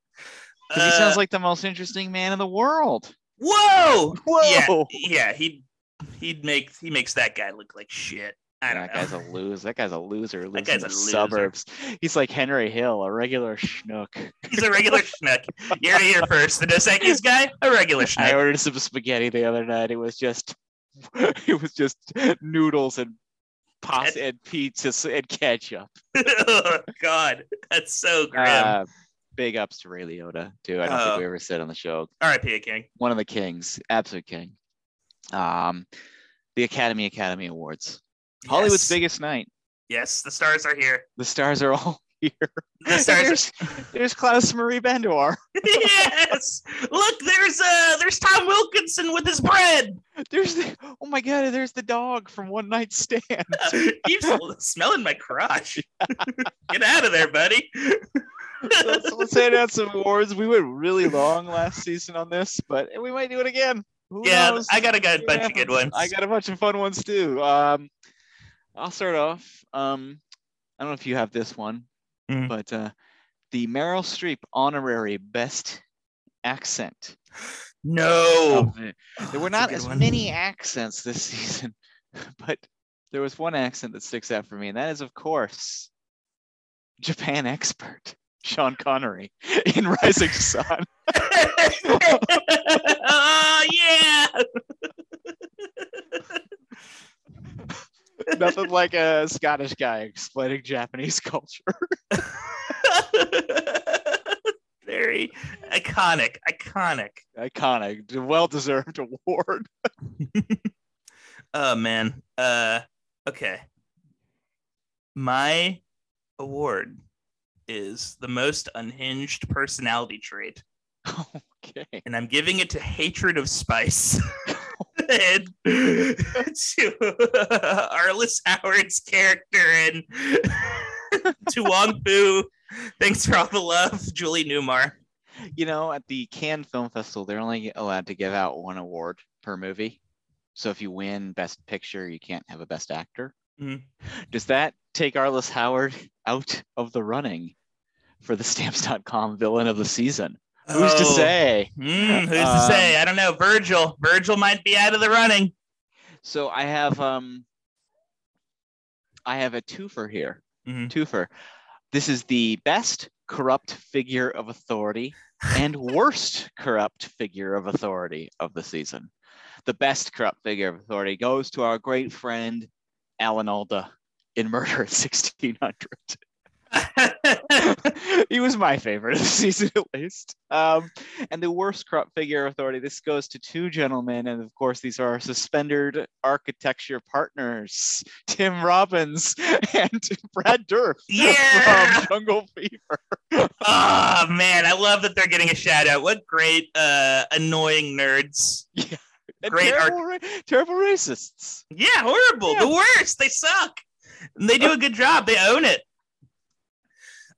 Because he uh, sounds like the most interesting man in the world. whoa, Whoa. yeah. yeah He he'd make he makes that guy look like shit. I don't that know. guy's a loser. That guy's a loser. Lives guy's in a the loser. suburbs. He's like Henry Hill, a regular schnook. He's a regular schnook. You're here first. The Dos Equis guy, a regular schnook. I ordered some spaghetti the other night. It was just, <laughs> it was just noodles and pasta and pizza and ketchup. <laughs> oh God, that's so grim. Uh, big ups to Ray Liotta too. I don't Oh. think we ever said on the show. R.I.P. King. One of the kings, absolute king. Um, the Academy Academy Awards, Hollywood's biggest night. Yes, the stars are here. The stars are all here. The stars. there's, there's Klaus Maria Brandauer. <laughs> yes. Look, there's uh, there's Tom Wilkinson with his bread. There's the oh my god, there's the dog from One Night Stand. <laughs> Keeps <laughs> smelling my crotch. Get out of there, buddy. let's, let's hand out some awards. We went really long last season on this, but we might do it again. Who yeah, knows? I got a good bunch Yeah, of good ones. I got a bunch of fun ones too. Um, I'll start off. Um, I don't know if you have this one, Mhm. but uh, the Meryl Streep honorary best accent. no. of There were not as one. many accents this <laughs> season, but there was one accent that sticks out for me, and that is, of course, Japan expert Sean Connery <laughs> in Rising Sun. <laughs> oh yeah. <laughs> Nothing like a Scottish guy explaining Japanese culture. <laughs> Very iconic, iconic. Iconic, well deserved award. <laughs> Oh man. Uh okay. My award is the most unhinged personality trait, Okay. and I'm giving it to hatred of spice. And to Arliss Howard's character and <laughs> to Wong Foo. Thanks for all the love, Julie Newmar. You know, at the Cannes Film Festival, they're only allowed to give out one award per movie. So if you win Best Picture, you can't have a Best Actor. Mhm. Does that take Arliss Howard out of the running for the <laughs> Stamps.com villain of the season? Who's to Oh, say? hmm, who's to Um, say? I don't know. Virgil. Virgil might be out of the running. So I have um, I have a twofer here. Mhm. Twofer. This is the best corrupt figure of authority and worst corrupt figure of authority of the season. The best corrupt figure of authority goes to our great friend Alan Alda in Murder at 1600. <laughs> he was my favorite of the season at least. Um, and the worst corrupt figure authority, this goes to two gentlemen, and of course these are our suspendered architecture partners, Tim Robbins <laughs> and Brad Dourif <laughs> Yeah! from Jungle Fever. oh man, I love that they're getting a shout out. What great uh annoying nerds. And Great terrible, ra- terrible racists. Yeah, horrible. Yeah. The worst. They suck. And they do a good job. They own it.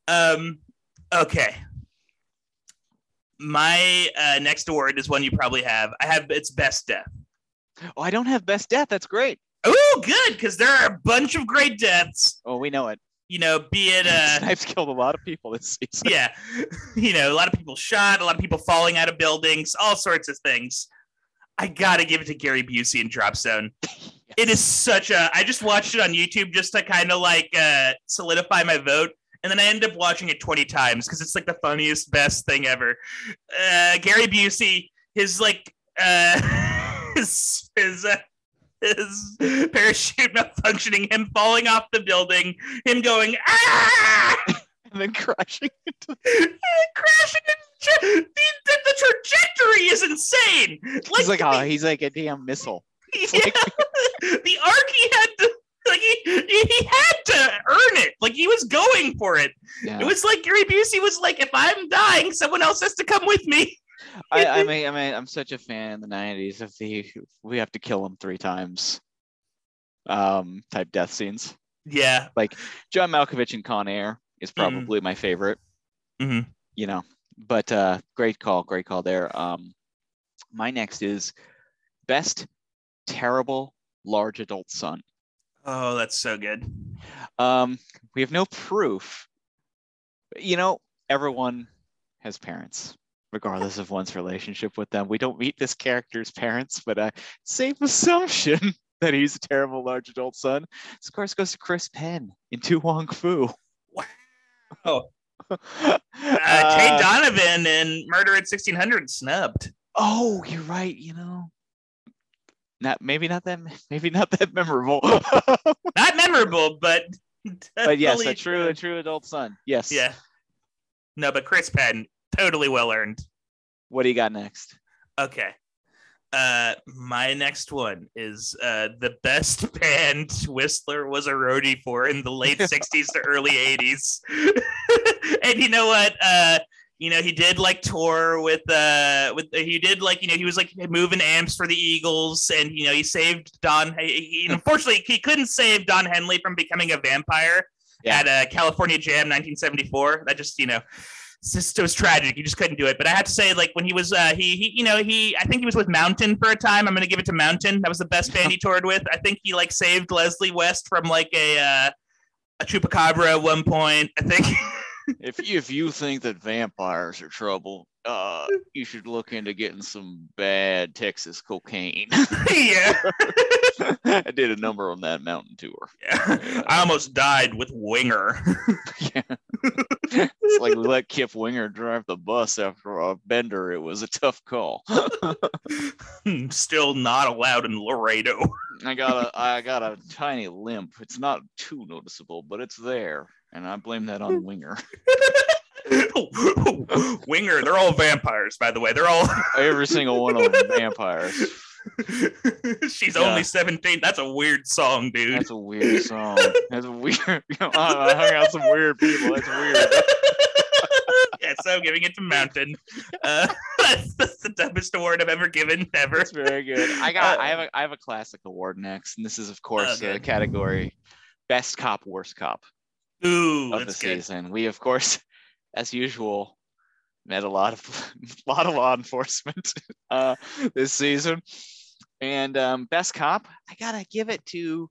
Um okay. My uh, next award is one you probably have. I have it's best death. Oh, I don't have best death. That's great. Oh, good, because there are a bunch of great deaths. Oh, we know it. You know, be it <laughs> uh Snipes killed a lot of people this season. yeah, <laughs> you know, a lot of people shot, a lot of people falling out of buildings, all sorts of things. I gotta give it to Gary Busey in Drop Zone. It is such a. I just watched it on YouTube just to kind of like uh, solidify my vote, and then I ended up watching it twenty times because it's like the funniest, best thing ever. Uh, Gary Busey, his like uh, <laughs> his his. Uh, his parachute <laughs> malfunctioning, him falling off the building, him going ah, <laughs> and then crashing into crashing. into the, the, the trajectory is insane. He's like, oh, he's like a damn missile. yeah. the arc he had to <laughs> like he, he had to earn it. Like he was going for it. Yeah. It was like Gary Busey was like, if I'm dying, someone else has to come with me. <laughs> I, I <laughs> mean, I mean, I'm such a fan in the '90s of the we have to kill him three times, um, type death scenes. Yeah. Like John Malkovich in Con Air is Mhm. probably my favorite. Mhm. You know, but uh, great call, great call there. Um, my next is best terrible large adult son. Oh, that's so good. Um, we have no proof. You know, everyone has parents, regardless of one's relationship with them. We don't meet this character's parents, but uh, safe assumption <laughs> that he's a terrible large adult son. This, of course, goes to Chris Penn in To Wong Foo. Wow. <laughs> uh, Uh, Tate Donovan in Murder at 1600 snubbed. oh, you're right. You know, not maybe not that <laughs> maybe not that memorable, <laughs> Not memorable, but but yes, a true a true adult son. Yes. Yeah. No, but Chris Penn, totally well earned. What do you got next? Okay. Uh, my next one is uh, the best <laughs> band Whistler was a roadie for in the late 60s to early 80s. and you know what? Uh, you know, he did like tour with uh with he did like you know he was like moving amps for the Eagles and you know he saved Don he, <laughs> unfortunately he couldn't save Don Henley from becoming a vampire Yeah. at uh, California Jam 1974 that just you know just it was tragic. He just couldn't do it. But I have to say, like when he was, uh, he, he, you know, he, I think he was with Mountain for a time. I'm gonna give it to Mountain. That was the best band he <laughs> toured with. I think he like saved Leslie West from like a, uh, a chupacabra at one point. I think. <laughs> if you, if you think that vampires are trouble, uh, you should look into getting some bad Texas cocaine. <laughs> yeah. I did a number on that mountain tour. yeah. I almost died with Winger. <laughs> Yeah. it's like we let Kip Winger drive the bus after a bender. It was a tough call. Still not allowed in Laredo. I got a I got a tiny limp. It's not too noticeable, but it's there, and I blame that on Winger. <laughs> <laughs> Winger, they're all vampires, by the way. They're all <laughs> Every single one of them vampires. She's Yeah. only 17. That's a weird song, dude. That's a weird song. That's a weird. I hung out some weird people. That's weird. yeah, so giving it to Mountain. Uh, that's, that's the dumbest award I've ever given, ever. That's very good. I got. Uh, I have a. I have a classic award next, and this is of course Okay. the category best cop, worst cop Ooh, of the that's good. season. We of course, <laughs> as usual, met a lot of a <laughs> lot of law enforcement <laughs> uh, this season, and um, best cop. I gotta give it to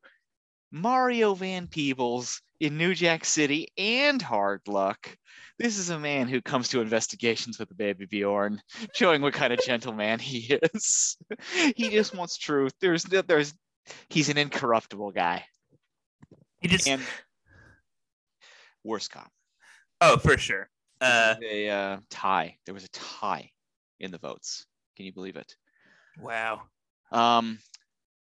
Mario Van Peebles in New Jack City and Hard Luck. This is a man who comes to investigations with a baby Bjorn, showing what kind of gentleman he is. he just wants truth. There's there's he's an incorruptible guy. He just, And worst cop. oh, for sure. Uh, a uh, tie. There was a tie in the votes. Can you believe it? wow. Um,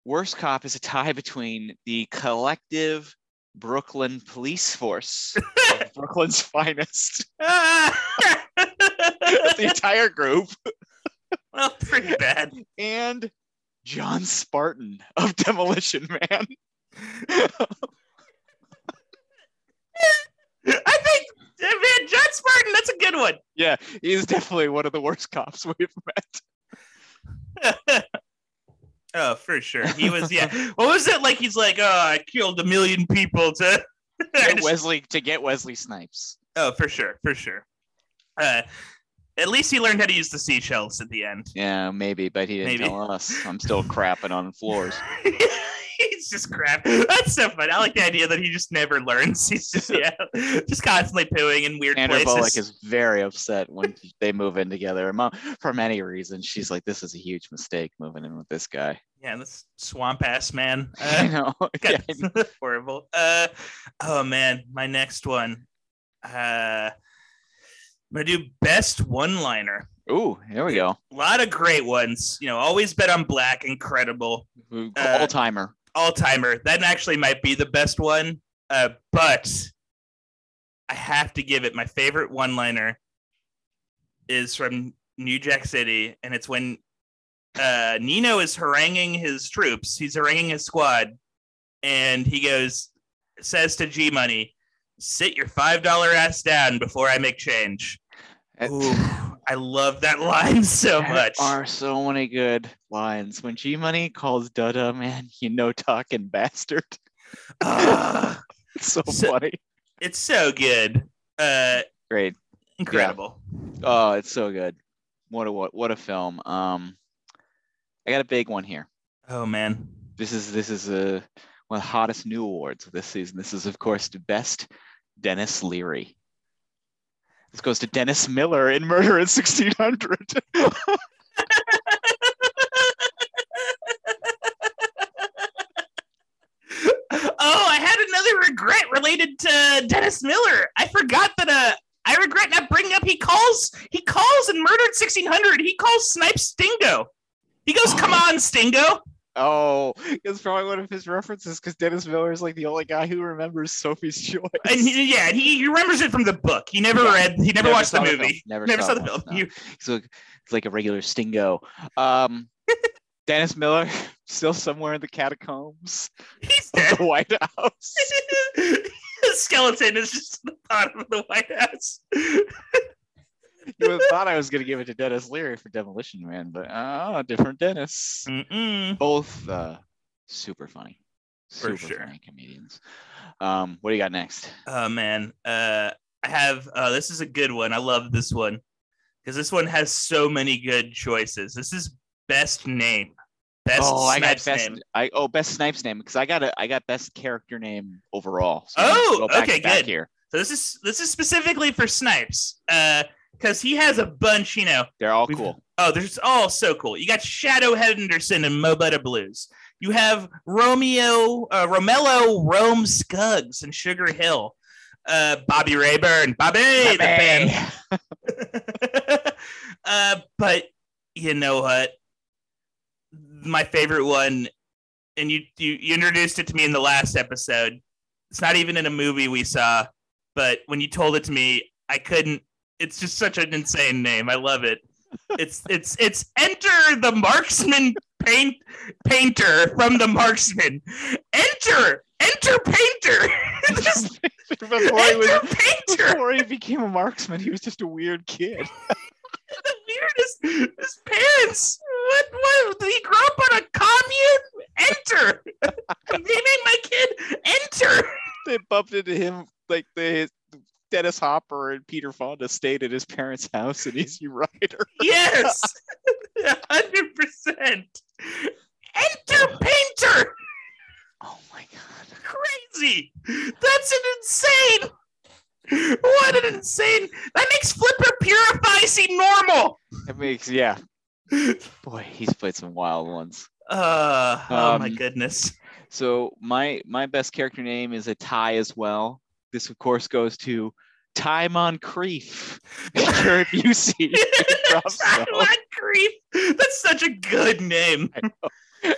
worst cop is a tie between the collective Brooklyn police force <laughs> Brooklyn's finest. <laughs> <laughs> the entire group well, pretty bad. and John Spartan of Demolition Man. I think, man, John Spartan, that's a good one. yeah, he's definitely one of the worst cops we've met. <laughs> oh, for sure. He was, yeah. <laughs> What was it like? He's like, oh, I killed a million people to. <laughs> Get just- Wesley to get Wesley Snipes. oh, for sure, for sure. Uh, at least he learned how to use the seashells at the end. Yeah, maybe, but he didn't Maybe. tell us. I'm still crapping on floors. <laughs> He's just crap. That's so funny. I like the idea that he just never learns. <laughs> He's just yeah, just constantly pooing in weird Sandra places. Bullock is very upset when <laughs> they move in together. Mo- For many reasons, she's like, "This is a huge mistake moving in with this guy." yeah, this swamp ass man. I Uh, know. Yeah, God, horrible. Uh, oh man, my next one. Uh, I'm gonna do best one-liner. Ooh, here we go. A lot of great ones. You know, always bet on black. Incredible. Uh, All timer. All timer. That actually might be the best one. Uh, but I have to give it my favorite one liner is from New Jack City, and it's when uh, Nino is haranguing his troops. He's haranguing his squad, and he goes, says to G Money, "Sit your five dollar ass down before I make change." Ooh, I love that <laughs> line so There much. are so many good lines. When G Money calls Dada, man, you know, talking bastard. Ah, It's <laughs> so, So- funny. it's so good. Uh, Great. incredible. Oh, it's so good. What a what, what a film. Um, I got a big one here. Oh man. This is this is a one of the hottest new awards of this season. This is of course the best Denis Leary. This goes to Dennis Miller in Murder in 1600. Oh, I had another regret related to Dennis Miller. I forgot that. Uh, I regret not bringing up. He calls. He calls in Murdered Sixteen Hundred. He calls Snipe Stingo. He goes, "Come on, Stingo." Oh, it's probably one of his references because Dennis Miller is like the only guy who remembers Sophie's <laughs> Choice. And he, yeah, and he, he remembers it from the book. He never Yeah. read. He never, watched the movie. film. Never, Never saw, saw the film. no. You- He's like, a regular stingo. Um, <laughs> Dennis Miller <laughs> still somewhere in the catacombs He's dead. the White House. the skeleton is just in the bottom of the White House. <laughs> You would have thought I was going to give it to Denis Leary for Demolition Man, but oh, different Dennis. Mm-mm. Both uh, super funny, For sure. funny comedians. Um, what do you got next? Oh man, uh, I have. Uh, this is a good one. I love this one because this one has so many good choices. This is best name. Best oh, I got Snipes best. name. I oh best Snipes name because I got a I got best character name overall. So Oh, go okay, good. Here, So this is this is specifically for Snipes, because he has a bunch. You know, they're all cool. Oh, there's all so cool. You got Shadow Henderson and Mo Better Blues. You have Romeo, uh, Romello, Rome Skuggs and Sugar Hill. Uh, Bobby Rayburn, Bobby, the band. <laughs> <laughs> uh, but you know what? My favorite one, and you, you you introduced it to me in the last episode. It's not even in a movie we saw, but when you told it to me, I couldn't It's just such an insane name. I love it. It's it's it's enter the marksman paint painter from the marksman. Enter enter painter. <laughs> Just <laughs> before, he was, enter painter. before he became a marksman, he was just a weird kid. <laughs> the weirdest. His parents. What? What? Did he grow up on a commune? Enter. they made my kid enter. they bumped into him like the Dennis Hopper and Peter Fonda stayed at his parents' house in Easy Rider. <laughs> Yes, <laughs> hundred percent. Enter painter. Oh my god. Crazy. That's an insane. What an insane. That makes Flipper Purify seem normal. It makes yeah. Boy, he's played some wild ones. Uh, oh my Um, goodness. So my my best character name is a tie as well. This of course goes to Ty Moncrief. Sure, if you see it drops so. That's such a good name.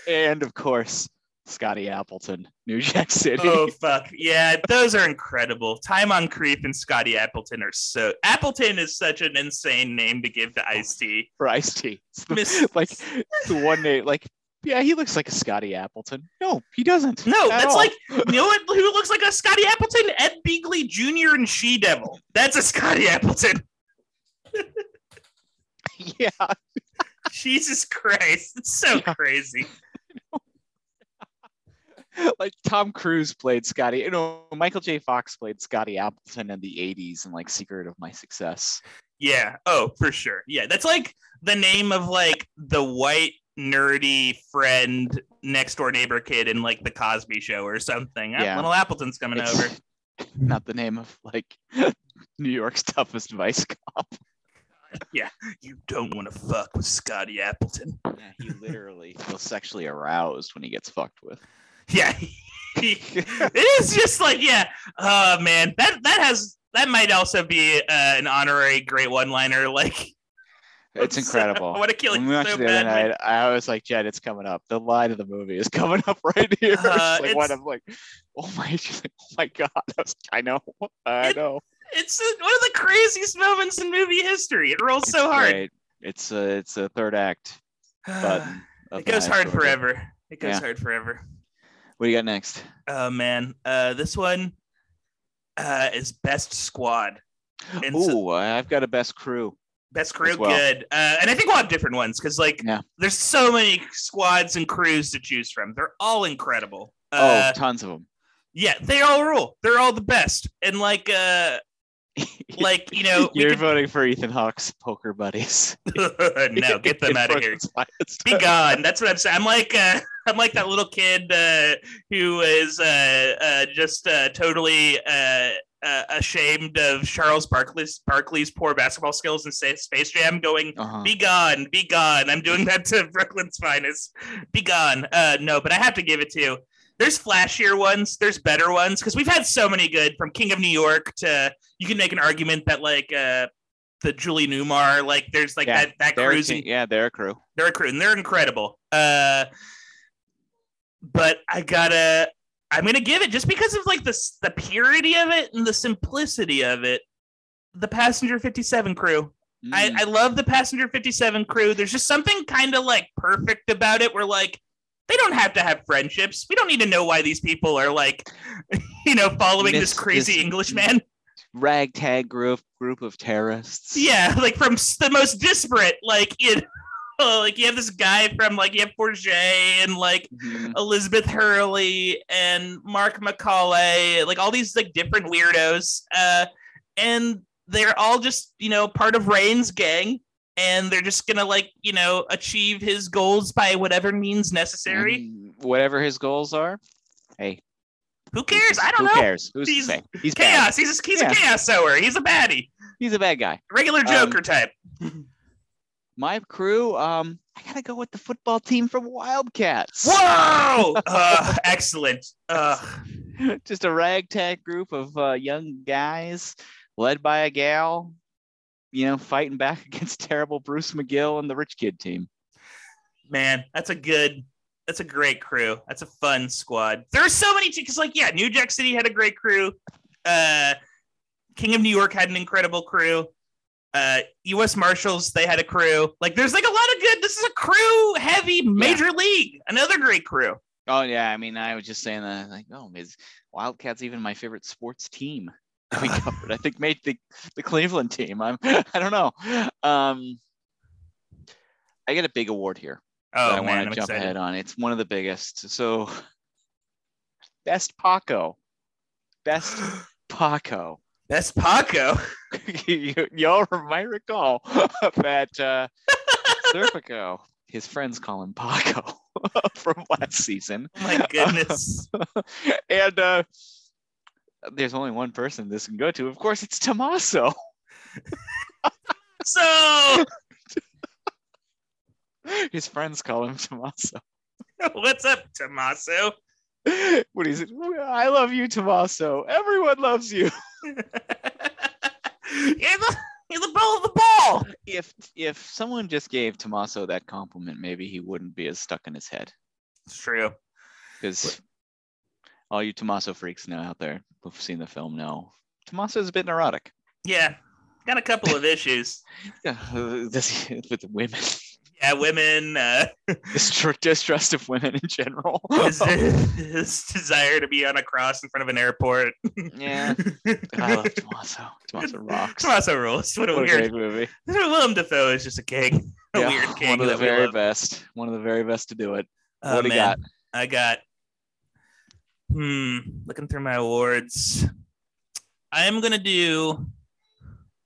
and of course Scotty Appleton, New Jack City. Oh fuck yeah, those are incredible. Ty Moncrief and Scotty Appleton are so. Appleton is such an insane name to give to Ice T. for Ice T. It's the- Miss- <laughs> like it's the one name, like yeah, he looks like a Scotty Appleton. No, he doesn't. No, that's all. like you know what? Who looks like a Scotty Appleton? Ed Begley Jr. and She Devil. That's a Scotty Appleton. <laughs> yeah. Jesus Christ, it's so crazy. <laughs> like Tom Cruise played Scotty. You know, Michael J. Fox played Scotty Appleton in the '80s in like Secret of My Success. Yeah. Oh, for sure. Yeah, that's like the name of like the white nerdy friend next door neighbor kid in like the Cosby Show or something. Ah, Yeah. Little Appleton's coming It's over. <laughs> Not the name of like <laughs> New York's toughest vice cop. <laughs> Yeah, you don't want to fuck with Scotty Appleton. Yeah, he literally feels sexually aroused when he gets fucked with. Yeah. it is just like yeah. Oh man, that that has that might also be uh, an honorary great one liner. Like It's <laughs> incredible. I want to kill when you we so the other night, I was like, Jed, it's coming up. The line of the movie is <laughs> coming up right here. <laughs> It's Uh, like, what it's- I'm like, oh my, like, oh my god. I, was, I know, I It- know. It's one of the craziest moments in movie history. It rolls so hard. great. It's a, it's a third act button. <sighs> it goes hard Georgia. forever. It goes Yeah. hard forever. What do you got next? Oh man, uh, this one uh, is best squad. And so- I've got a best crew. Best crew, well. good. Uh, and I think we'll have different ones because, like, Yeah. there's so many squads and crews to choose from. They're all incredible. Oh, Uh, tons of them. yeah, they all rule. They're all the best. And like, uh, <laughs> like you know, You're could- voting for Ethan Hawke's poker buddies. <laughs> no, get <laughs> them out of here. Be gone. That's what I'm saying. I'm like, uh, I'm like that little kid uh, who is uh, uh, just uh, totally uh, ashamed of Charles Barkley's Barkley's poor basketball skills in Space Jam, going, Uh-huh. "Be gone, be gone." I'm doing that to <laughs> Brooklyn's finest. Be gone. Uh, no, but I have to give it to. There's flashier ones. There's better ones because we've had so many good from King of New York to. You can make an argument that like uh, the Julie Newmar, like there's like Yeah, that that cruising yeah, they're a crew. they're a crew and they're incredible. Uh, but I gotta, I'm gonna give it just because of like the the purity of it and the simplicity of it. The passenger 57 crew. I, Mm. I love the passenger 57 crew. There's just something kind of like perfect about it. Where like they don't have to have friendships. We don't need to know why these people are like, <laughs> you know, following this, This- crazy this- Englishman. ragtag group group of terrorists. Yeah, like from the most disparate, like you know, like you have this guy from like you have Forget and like Mhm. Elizabeth Hurley and Mark McCauley, like all these like different weirdos, uh, and they're all just you know part of Rane's gang, and they're just gonna like you know achieve his goals by whatever means necessary. And whatever his goals are. Hey, Who cares? I don't who know. cares? Who's He's? He's bad. Chaos. He's a, he's Yeah. a chaos sower. He's a baddie. He's a bad guy. Regular Joker type. <laughs> My crew, um, I gotta go with the football team from Wildcats. Whoa! <laughs> uh, excellent. Uh, <laughs> Just a ragtag group of uh, young guys led by a gal, you know, fighting back <laughs> against terrible Bruce McGill and the rich kid team. man, that's a good, that's a great crew. That's a fun squad. There are so many because, like, yeah, New Jack City had a great crew. Uh, King of New York had an incredible crew. Uh, U.S. Marshals, they had a crew. Like, there's like a lot of good. This is a crew heavy major league. Another great crew. Oh yeah, I mean, I was just saying that, like, oh, is Wildcats even my favorite sports team? We <laughs> covered. I think made the the Cleveland team. I'm. <laughs> I don't know. Um, I get a big award here. Oh I man, want to jump excited. ahead on. It's one of the biggest. So, <laughs> best Paco, best <gasps> Paco. That's Paco. <laughs> <laughs> you, y'all might recall <laughs> that uh, Serpico, his friends call him Paco from last season. Oh my goodness. and uh, there's only one person this can go to. Of course, it's Tommaso. so, His friends call him Tommaso. what's up, Tommaso? What is it? I love you, Tommaso. Everyone loves you. you're the you're the bell of the ball. If if someone just gave Tommaso that compliment, maybe he wouldn't be as stuck in his head. It's true. Because all you Tommaso freaks now out there who've seen the film know Tommaso is a bit neurotic. Yeah, got a couple of issues. <laughs> Yeah, <laughs> with women, Yeah, women. Uh, <laughs> Distr- distrust of women in general. his, <laughs> his desire to be on a cross in front of an airport. yeah, <laughs> I love Tommaso. Tommaso rocks. Tommaso rules. What a What weird. movie. Willem Dafoe is just a king. A Yeah, weird king. One of the very best. One of the very best to do it. Oh, what do you got? I got. Hmm. Looking through my awards, I'm gonna do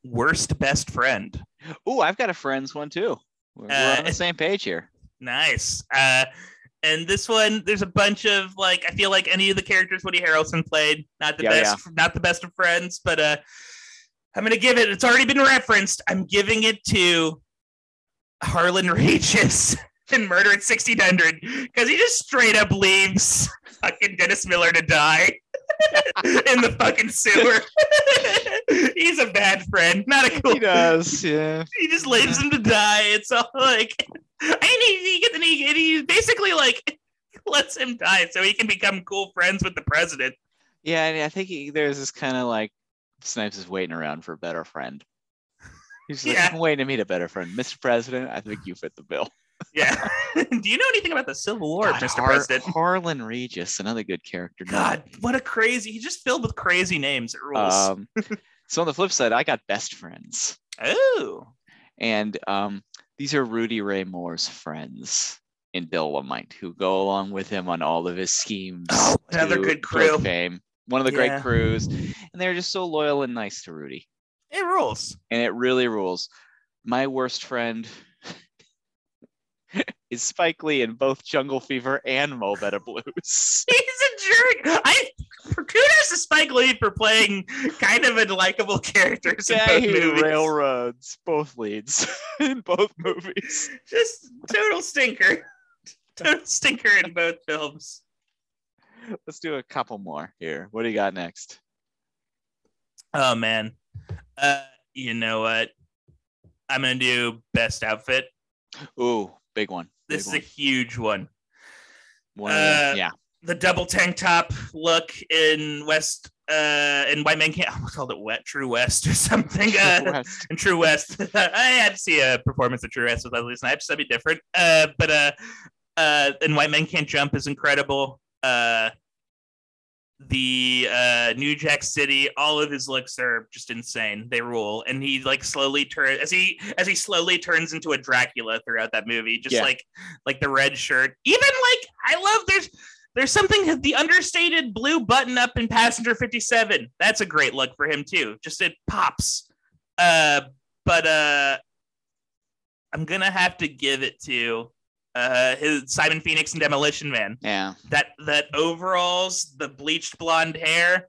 worst best friend. Oh, I've got a friends one too. We're, we're Uh, on the same page here. Nice. Uh, and this one, there's a bunch of like, I feel like any of the characters Woody Harrelson played, not the Yeah, best, not the best of friends, but uh, I'm gonna give it. It's already been referenced. I'm giving it to Harlan <laughs> Regis in Murder at 1600 because he just straight up leaves fucking Dennis Miller to die <laughs> in the fucking sewer. <laughs> He's a bad friend, not a cool He does, yeah. he just leaves him to die. It's all like, and he, he, get- and he, and he basically like <laughs> lets him die so he can become cool friends with the president. Yeah, and I think he, there's this kind of like Snipes is waiting around for a better friend. He's like, Yeah. I'm waiting to meet a better friend. Mr. President, I think you fit the bill. Yeah. <laughs> Do you know anything about the Civil War, God, Mr. Har- President? Harlan Regis, another good character. God, what a crazy! He's just filled with crazy names. It rules. Um, <laughs> so on the flip side, I got best friends. oh, And um, these are Rudy Ray Moore's friends in Dolomite who go along with him on all of his schemes. Oh, another good crew. Fame. One of the Yeah. great crews. And they're just so loyal and nice to Rudy. it rules. And it really rules. My worst friend <laughs> is Spike Lee in both Jungle Fever and Mo Better Blues. <laughs> He's a jerk. I kudos to Spike Lee for playing kind of unlikable characters in Guy both movies. railroads both leads <laughs> in both movies. Just total stinker. Total stinker in both films. Let's do a couple more here. What do you got next? Oh man. Uh you know what? I'm gonna do best outfit. Ooh, big one. Big This is one. a huge one. One uh, yeah. The double tank top look in West uh in White Man Can't I almost called it Wet True West or <laughs> something. Uh West. in True West. <laughs> I had to see a performance of True West with Leslie Snipes. That'd be different. Uh but uh uh and White Men Can't Jump is incredible. Uh the uh New Jack City, all of his looks are just insane. They rule. And he like slowly turns as he as he slowly turns into a Dracula throughout that movie. Just Yeah. like like the red shirt. Even like I love there's there's something the understated blue button up in Passenger 57. That's a great look for him too. Just it pops. Uh but uh I'm gonna have to give it to uh his Simon Phoenix and Demolition Man Yeah. that that overalls, the bleached blonde hair,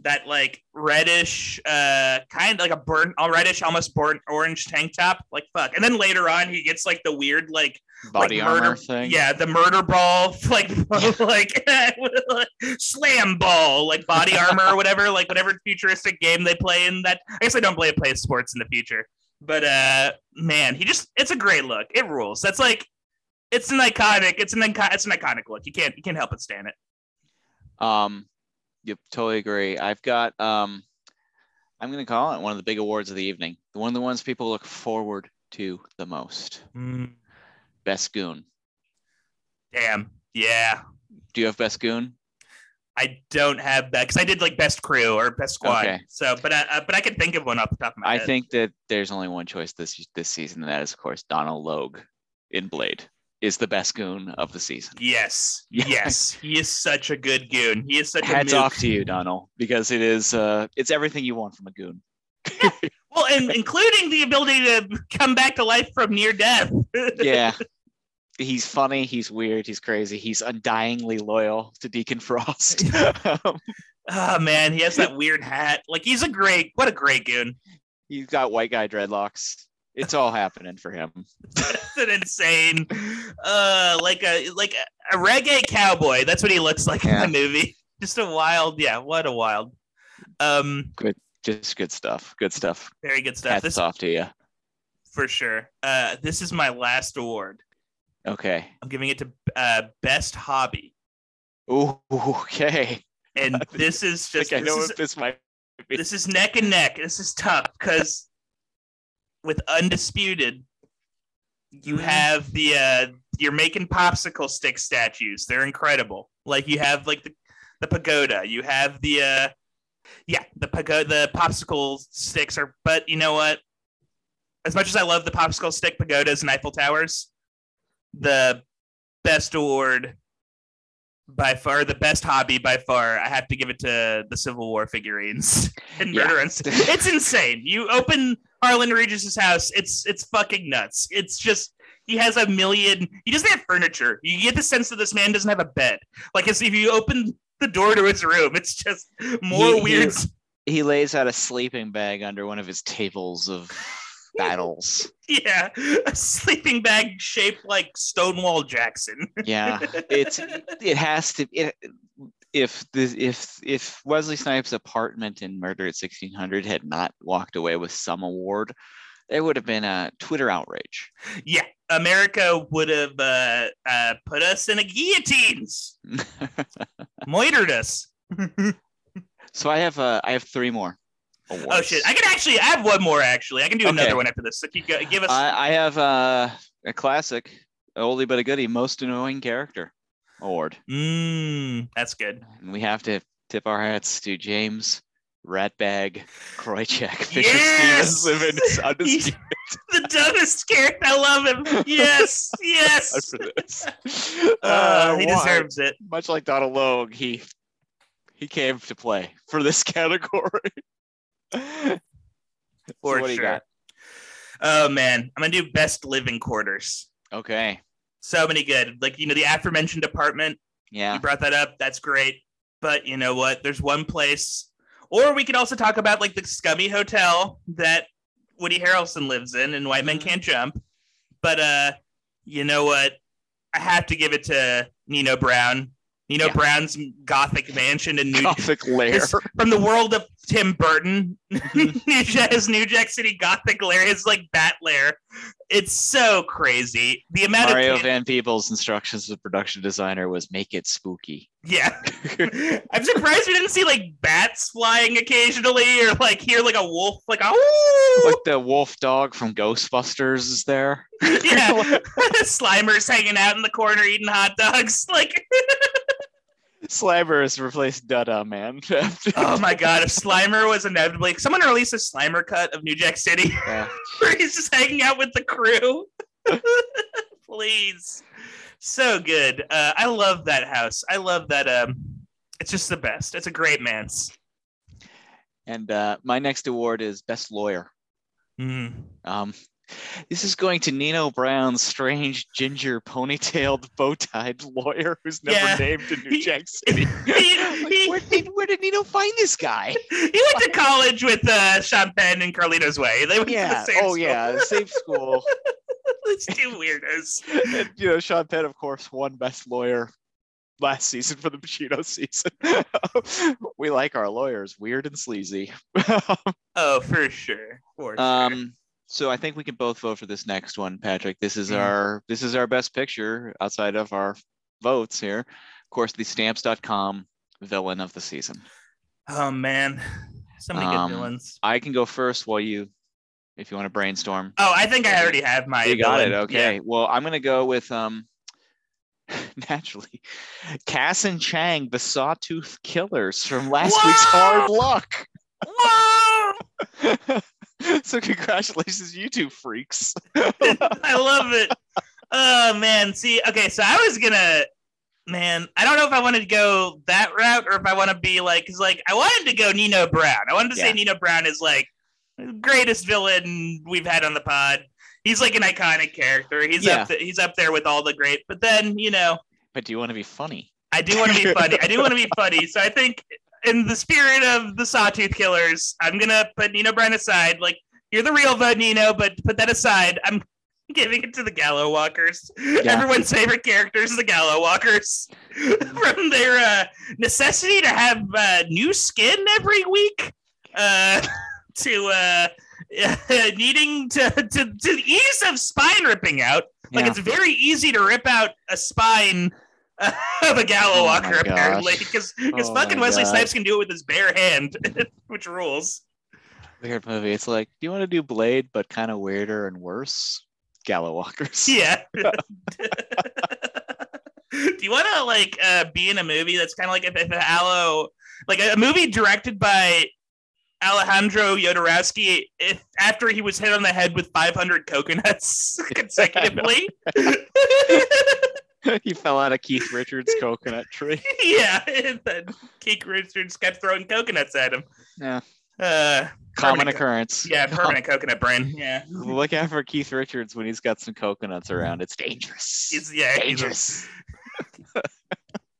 that like reddish, uh, kind of like a burnt, all reddish, almost burnt orange tank top. Like fuck. And then later on, he gets like the weird, like Body like armor murder, thing. Yeah, the murder ball, <laughs> like <laughs> like <laughs> slam ball, like body armor or whatever, like whatever futuristic game they play in. That I guess I don't play play sports in the future, but uh, man, he just it's a great look. It rules. That's like it's an iconic. It's an icon- it's an iconic look. You can't you can't help but stand it. Um, yep, totally agree. I've got um, I'm going to call it one of the big awards of the evening. One of the ones people look forward to the most. Mm, Best Goon. damn. Yeah. Do you have Best Goon? I don't have that because I did like best crew or best squad. Okay. So, but I, uh, but I can think of one off the top of my I head. I think that there's only one choice this this season, and that is, of course, Donald Logue in Blade is the best goon of the season. Yes. Yes. He is such a good goon. He is such Hats a mook. off to you, Donald, because it is uh, it's everything you want from a goon. Well, and including the ability to come back to life from near death. <laughs> yeah. He's funny, he's weird, he's crazy, he's undyingly loyal to Deacon Frost. <laughs> Um, oh man, he has that weird hat. Like he's a great, what a great goon. he's got white guy dreadlocks. It's all happening for him. That's an insane, uh, like a like a, a reggae cowboy. That's what he looks like Yeah. in the movie. <laughs> Just a wild, yeah, what a wild. Um, Just good stuff. Good stuff. very good stuff. Hats This off to you. for sure. Uh, this is my last award. Okay. I'm giving it to uh, best hobby, Ooh, okay. and <laughs> this is I just think I know is, this might be. this is neck and neck. This is tough because with undisputed, you Mhm. have the uh, you're making popsicle stick statues. They're incredible. Like you have like the the pagoda. You have the uh, yeah the pagoda. The popsicle sticks are. But you know what? As much as I love the popsicle stick pagodas and Eiffel Towers, the best award by far, the best hobby by far, I have to give it to the Civil War figurines <laughs> and. Murder <laughs> It's insane. You open Harlan Regis's house, it's it's fucking nuts. It's just he has a million. He doesn't have furniture. You get the sense that this man doesn't have a bed. Like as if you open the door to his room, it's just more He- he- weird. he lays out a sleeping bag under one of his tables of <laughs> battles. Yeah, a sleeping bag shaped like Stonewall Jackson. Yeah, <laughs> it's it has to. It, if this if if Wesley Snipes' apartment in Murder at 1600 had not walked away with some award, there would have been a Twitter outrage. Yeah, America would have uh, uh, put us in a guillotines, <laughs> moitered us. <laughs> so I have uh, I have three more. Awards. Oh shit! I can actually I have one more. Actually, I can do Okay. another one after this. So keep give us. I, I have uh, a classic, oldie but a goodie, most annoying character award. Mmm, that's good. And we have to tip our hats to James Ratbag Kroichek, <laughs> Fisher Yes! Stevens, undisputed the dumbest character. I love him. Yes, <laughs> yes. for this. <laughs> Uh, he why? deserves it. Much like Donald Logue, he he came to play for this category. So For what do you sure. got? Oh man, I'm gonna do best living quarters. Okay. So many good. Like you know the aforementioned apartment. Yeah. You brought that up. That's great. But you know what? There's one place, or we could also talk about like the scummy hotel that Woody Harrelson lives in, and White Men Mhm. Can't Jump. But uh, you know what? I have to give it to Nino Brown. Nino Yeah. Brown's Gothic mansion in New Gothic lair. from the world of Tim Burton. <laughs> New Jack, his New Jack City Gothic lair, his like bat lair. It's so crazy. The amount Mario of Van Peebles' instructions to the production designer was make it spooky. yeah. <laughs> I'm surprised we didn't see like bats flying occasionally, or like hear like a wolf, like oh like the wolf dog from Ghostbusters is there. yeah. <laughs> <laughs> Slimer's hanging out in the corner eating hot dogs. Like Slimer has replaced Dada Man. <laughs> oh my god, if Slimer was inevitably someone release a Slimer cut of New Jack City Yeah. <laughs> where he's just hanging out with the crew. <laughs> Please. So good. Uh, I love that house. I love that. Um, it's just the best. It's a great man's. And uh, my next award is Best Lawyer. Mm. Um, this is going to Nino Brown's strange ginger ponytailed <laughs> bow-tied lawyer who's never Yeah. named in New Jack <laughs> City. <laughs> Like, where, did, where did Nino find this guy? He went to college with uh, Sean Penn and Carlito's Way. They went to the same Oh school. yeah, same school. It's two weirdos. and, you know, Sean Penn, of course, won Best Lawyer last season for the Pacino season. we like our lawyers weird and sleazy. Oh, for sure. For sure. So I think we can both vote for this next one, Patrick. This is Mhm. our this is our best picture outside of our votes here. Of course, the stamps.com villain of the season. Oh man, So many Um, good villains. I can go first while you, if you want to brainstorm. Oh, I think I already have my. You got it. villain. Okay. Well, I'm gonna go with um <laughs> naturally Cass and Chang, the Sawtooth Killers from last week's Hard Luck. Whoa! <laughs> <laughs> so congratulations, you two freaks. <laughs> I love it. Oh man, see, okay, so I was gonna, man, I don't know if I wanted to go that route or if I want to be like, cause like I wanted to go Nino Brown. I wanted to say Yeah. Nino Brown is like greatest villain we've had on the pod. He's like an iconic character. He's Yeah. up, th- he's up there with all the great. But then you know, but do you want to be funny? I do want to be funny. I do want to be funny. So I think in the spirit of the Sawtooth Killers, I'm gonna put Nino Brown aside. Like you're the real vote, Nino, but put that aside. I'm <laughs> giving it to the Gallow Walkers. Everyone's favorite characters, the Gallow Walkers, <laughs> from their uh, necessity to have uh, new skin every week uh, <laughs> to uh, needing to, to to the ease of spine ripping out. Like Yeah. it's very easy to rip out a spine <laughs> of a Gallow Oh Walker, apparently, because because Oh fucking Wesley God. Snipes can do it with his bare hand, <laughs> which rules. Weird movie. It's like, do you want to do Blade, but kind of weirder and worse? Gallow Walkers. <laughs> Yeah. do you want to like uh, be in a movie that's kind of like if, if Aloe, like a movie directed by Alejandro Jodorowsky, if after he was hit on the head with 500 coconuts consecutively? <laughs> he fell out of Keith Richards' coconut tree. <laughs> yeah, <laughs> then Keith Richards kept throwing coconuts at him. Yeah. Uh, Common occurrence. yeah, permanent coconut brain. Yeah, Look out for Keith Richards when he's got some coconuts around. It's dangerous. he's yeah, dangerous.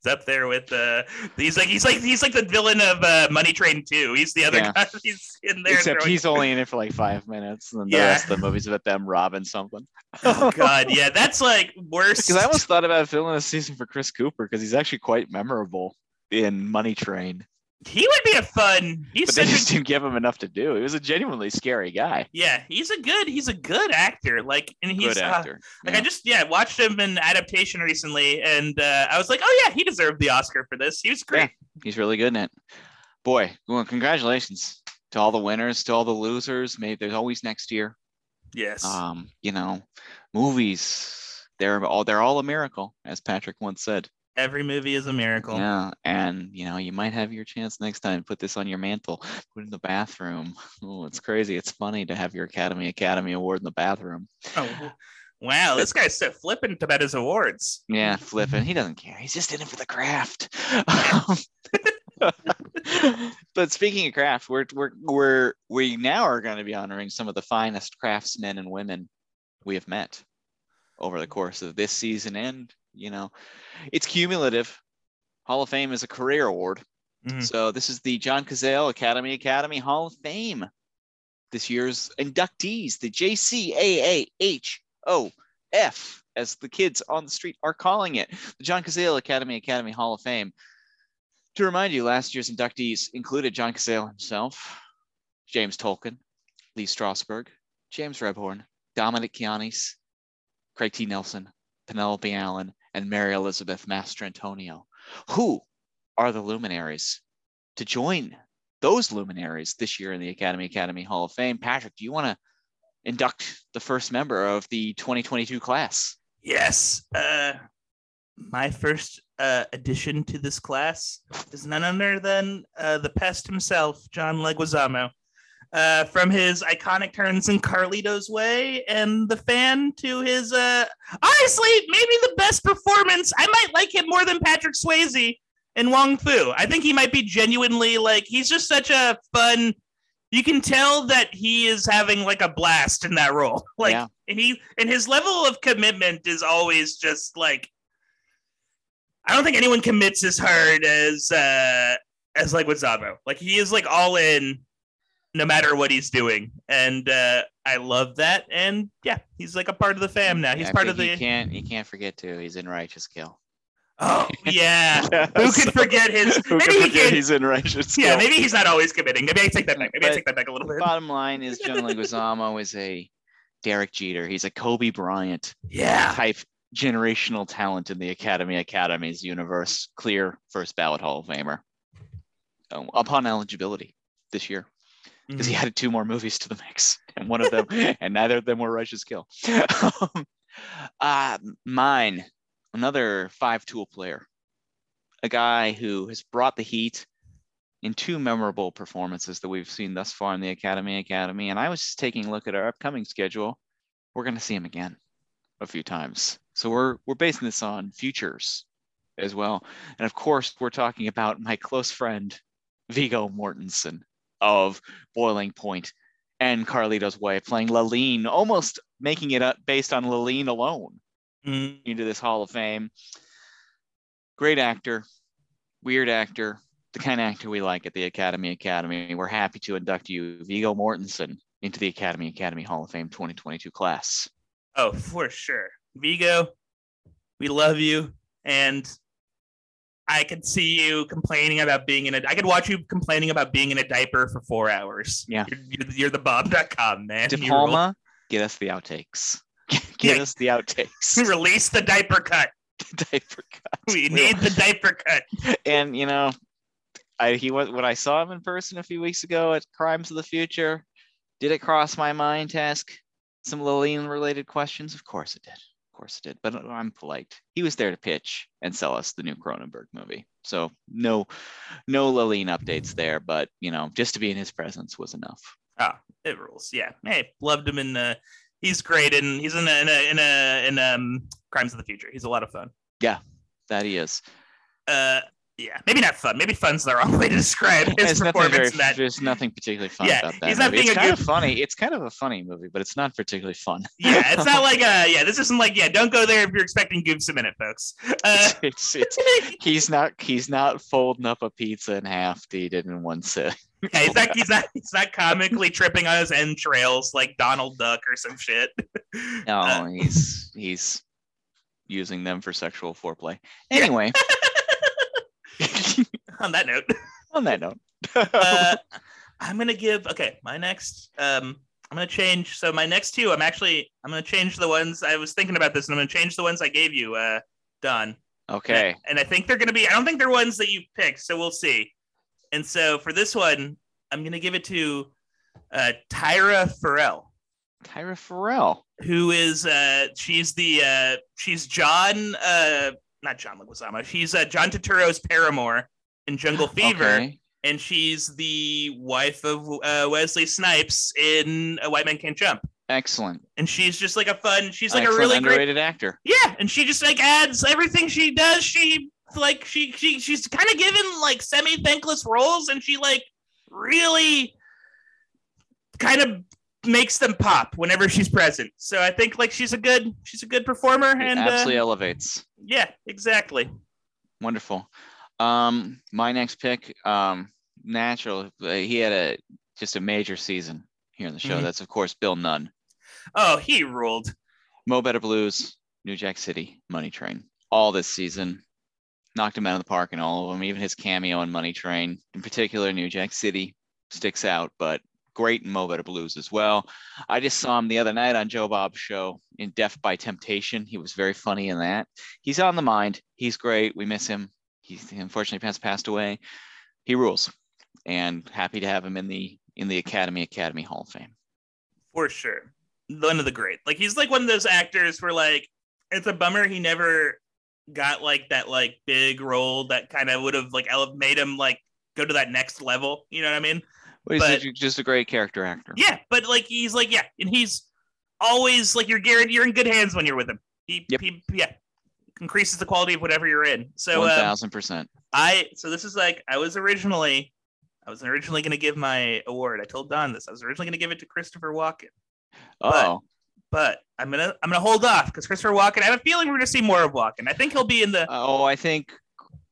Up there with uh, he's like he's like he's like the villain of uh, Money Train 2. He's the other Yeah. guy. <laughs> He's in there. Except throwing- he's only in it for like five minutes, and then the Yeah. rest of the movie's about them robbing something. Oh god, yeah, that's like worse. Because <laughs> I almost thought about filling a season for Chris Cooper because he's actually quite memorable in Money Train, he would be a fun. He's but they just a didn't give him enough to do. He was a genuinely scary guy. yeah. He's a good. He's a good actor. Like, and he's Good uh, actor. Like Yeah. I just yeah watched him in adaptation recently, and uh, I was like, oh yeah, he deserved the Oscar for this. He was great. He's really good in it. Boy, well, congratulations to all the winners, to all the losers. Maybe there's always next year. Yes. Um, you know, movies. They're all they're all a miracle, as Patrick once said. Every movie is a miracle. Yeah, and you know, you might have your chance next time. Put this on your mantle. Put it in the bathroom. <laughs> Oh, it's crazy. It's funny to have your Academy Academy Award in the bathroom. Oh, wow, this guy's so flippant about his awards. Yeah, flipping. He doesn't care. He's just in it for the craft. <laughs> but speaking of craft, we're we're we're we now are going to be honoring some of the finest craftsmen and women we have met over the course of this season, and you know, it's cumulative. Hall of Fame is a career award, Mhm. so this is the John Cazale Academy Academy Hall of Fame. This year's inductees, the JCAAHOF, as the kids on the street are calling it, the John Cazale Academy Academy Hall of Fame. To remind you, last year's inductees included John Cazale himself, James Tolkan, Lee Strasberg, James Rebhorn, Dominic Chianese, Craig T. Nelson, Penelope Allen, and Mary Elizabeth Mastrantonio. Who are the luminaries to join those luminaries this year in the Academy Academy Hall of Fame? Patrick, do you want to induct the first member of the 2022 class? Yes. Uh, my first uh, addition to this class is none other than uh, the pest himself, John Leguizamo. Uh, from his iconic turns in Carlito's Way and the fan to his, uh, honestly, maybe the best performance. I might like him more than Patrick Swayze in Wong Foo. I think he might be genuinely like, he's just such a fun. You can tell that he is having like a blast in that role. <laughs> Like, Yeah. and he and his level of commitment is always just like I don't think anyone commits as hard as uh as like with Zabo. Like he is like all in no matter what he's doing. And uh I love that. And yeah, he's like a part of the fam now. He's I part of the You can't you can't forget to. He's in Righteous Kill. Oh yeah. <laughs> Who could forget his <laughs> Who maybe could he forget can, he's in Righteous Yeah, Kill? maybe he's not always committing. Maybe I take that back. Maybe I take that back a little bit. Bottom line is <laughs> John Leguizamo is a Derek Jeter. He's a Kobe Bryant Yeah. type generational talent in the Academy Academies universe. Clear first ballot Hall of Famer upon eligibility this year. Because he Mhm. added two more movies to the mix, and one of them, <laughs> and neither of them were Rush's Kill. <laughs> um, uh, mine, another five-tool player, a guy who has brought the heat in two memorable performances that we've seen thus far in the Academy Academy. And I was just taking a look at our upcoming schedule. We're going to see him again a few times. So we're we're basing this on futures as well. And of course, we're talking about my close friend Viggo Mortensen of Boiling Point and Carlito's Way playing Lalin, almost making it up based on Lalin alone Mhm. into this Hall of Fame. Great actor, weird actor, the kind of actor we like at the Academy Academy. We're happy to induct you, Viggo Mortensen, into the Academy Academy Hall of Fame 2022 class. Oh, for sure. Viggo, we love you. And I could see you complaining about being in a I could watch you complaining about being in a diaper for four hours. Yeah. You're, you're, you're the Bob.com man. De Palma, get us the outtakes. <laughs> get Yeah. us the outtakes. <laughs> Release the diaper cut. The <laughs> Diaper cut. We need the diaper cut. and you know, I he was when I saw him in person a few weeks ago at Crimes of the Future. Did it cross my mind to ask some Lillian related questions? Of course it did. Of course it did. But I'm polite. He was there to pitch and sell us the new Cronenberg movie. So no, no Lillian updates there. But you know, just to be in his presence was enough. Oh, it rules. Yeah. Hey, loved him in uh he's great and he's in a in a in a in um Crimes of the Future. He's a lot of fun. Yeah, that he is. Uh yeah, maybe not fun. Maybe fun's the wrong <laughs> way to describe his There's nothing, very, performance in that. there's nothing particularly fun Yeah, about that. he's not movie. being it's a kind good- of funny. It's kind of a funny movie, but it's not particularly fun. <laughs> yeah, it's not like <laughs> uh yeah, this isn't like yeah, don't go there if you're expecting goofs a minute, folks. Uh, it's, it's he's not he's not folding up a pizza in half to eat it in one sit. yeah, he's not he's not he's not comically tripping on his entrails like Donald Duck or some shit. No, Uh, he's he's using them for sexual foreplay. Anyway, <laughs> on that note. on that note, <laughs> uh, <laughs> I'm gonna give okay. My next, um, I'm gonna change. So my next two, I'm actually I'm gonna change the ones I was thinking about this, and I'm gonna change the ones I gave you, uh, Don. okay, And I, and I think they're gonna be. I don't think they're ones that you picked, so we'll see. And so for this one, I'm gonna give it to uh, Tyra Ferrell, Tyra Ferrell. who is uh, she's the uh, she's John, uh, not John Leguizamo. She's uh, John Turturro's paramour in Jungle <gasps> Fever Okay. and she's the wife of uh, Wesley Snipes in A White Man Can't Jump. Excellent. And she's just like a fun. She's like Excellent a really great. underrated actor. Yeah, and she just like adds everything she does. She like she she she's kind of given like semi thankless roles, and she like really kind of makes them pop whenever she's present. So I think like she's a good she's a good performer, It and absolutely uh, elevates. yeah, exactly. Wonderful. Um, my next pick, um, natural. uh, He had a just a major season here in the show. Mhm. That's of course Bill Nunn. Oh, he ruled. Mo Better Blues, New Jack City, Money Train. All this season, knocked him out of the park in all of them. Even his cameo in Money Train, in particular, New Jack City, sticks out. But great in Mo Better Blues as well. I just saw him the other night on Joe Bob's show in Def by Temptation. He was very funny in that. He's on the mind. He's great. We miss him. He's unfortunately has passed away. He rules, and happy to have him in the in the Academy Academy Hall of Fame. for sure. One of the great. Like he's like one of those actors where like it's a bummer he never got like that like big role that kind of would have like made him like go to that next level. You know what I mean? Well, he's But- just a great character actor. Yeah, but like he's like yeah, and he's always like you're guaranteed you're in good hands when you're with him. He, Yep. he yeah increases the quality of whatever you're in. So One um, thousand percent. I so this is like I was originally I was originally going to give my award. I told Don this. I was originally going to give it to Christopher Walken. Oh, but I'm gonna I'm gonna hold off because Christopher Walken. I have a feeling we're gonna see more of Walken. I think he'll be in the oh, I think,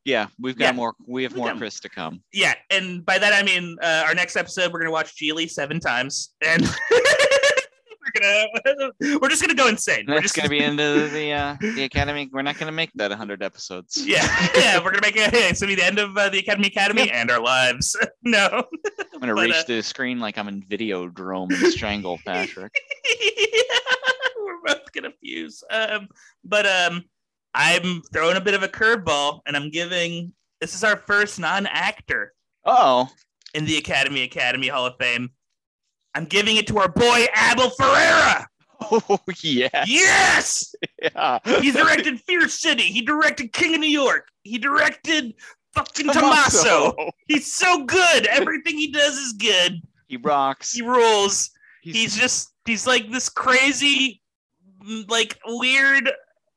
yeah, we've got Yeah. more. We have more got- Chris to come. yeah, and by that I mean uh, our next episode we're gonna watch Gigli seven times, and <laughs> gonna <laughs> we're just gonna go insane. We're That's just going to be into the uh, <laughs> the Academy. We're not going to make that hundred episodes. yeah <laughs> yeah we're gonna make it. Yeah, it's gonna be the end of uh, the Academy Academy and our lives. no, I'm going to But, reach uh, the screen like I'm in video Videodrome and strangle Patrick. we're both gonna fuse. Um, but um, I'm throwing a bit of a curveball, and I'm giving this is our first non-actor Oh, in the Academy Academy Hall of Fame. I'm giving it to our boy Abel Ferrara. Oh <laughs> yeah. Yes, yeah. he directed Fear City. He directed King of New York. He directed fucking Tommaso. Tommaso. He's so good. Everything he does is good. He rocks. He rules. He's just he's like this crazy, like weird,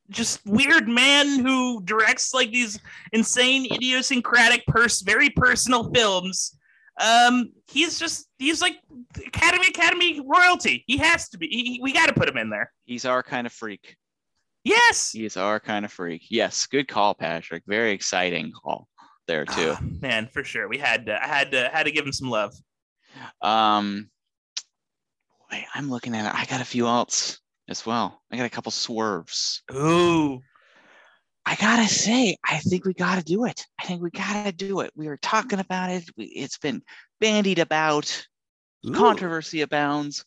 just weird man who directs like these insane, idiosyncratic, pers- very personal films. Um, he's just he's like Academy Academy royalty. He has to be. He, we got to put him in there. He's our kind of freak. Yes. He's our kind of freak. Yes, good call, Patrick. Very exciting call there too. Ah, man, for sure. We had to, I had to had to give him some love. Um, boy, I'm looking at it. I got a few alts as well. I got a couple swerves. Ooh. I gotta say, I think we gotta do it. I think we gotta do it. We were talking about it. We, it's been bandied about. Controversy abounds.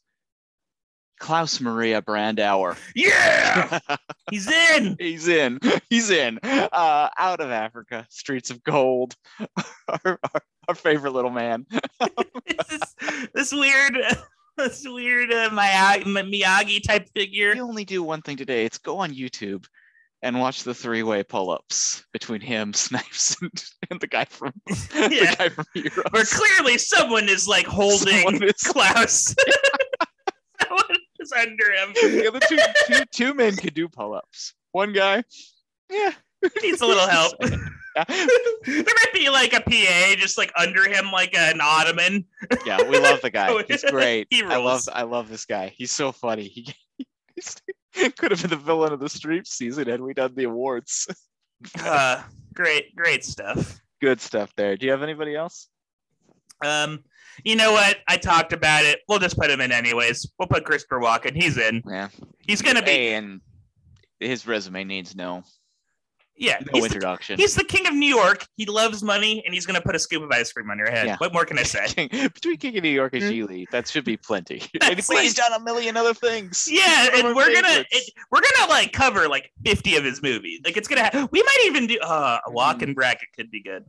Klaus Maria Brandauer. Yeah. <laughs> He's in. He's in. He's in. Uh, out of Africa, streets of gold. <laughs> our, our, our favorite little man. <laughs> this, this weird, this weird uh, Miyagi, Miyagi type figure. You only do one thing today. It's go on YouTube and watch the three-way pull-ups between him, <laughs> Snipes, and, and the guy from <laughs> <laughs> Yeah. the guy from Heroes. Where clearly someone is like holding is- Klaus. someone is under him. the other two, two, two men could do pull-ups. One guy, yeah, Needs a little help. yeah, there might be like a PA just like under him, like an ottoman. yeah, we love the guy. He's great. He I love. I love this guy. He's so funny. He, he's, <laughs> could have been the villain of the street season had we done the awards. <laughs> Uh, great, great stuff. Good stuff there. Do you have anybody else? Um, you know what? I talked about it. We'll just put him in anyways. We'll put Christopher Walken. He's in. Yeah. He's gonna be. And his resume needs no Yeah, no he's the, introduction. he's the king of New York. He loves money, and he's gonna put a scoop of ice cream on your head. Yeah. What more can I <laughs> say? King, between King of New York and Gigli, that should be plenty. and <laughs> That's he's like- done a million other things. Yeah, and we're gonna it, we're gonna like cover like fifty of his movies. Like it's gonna. Ha- we might even do uh, a Walken bracket could be good.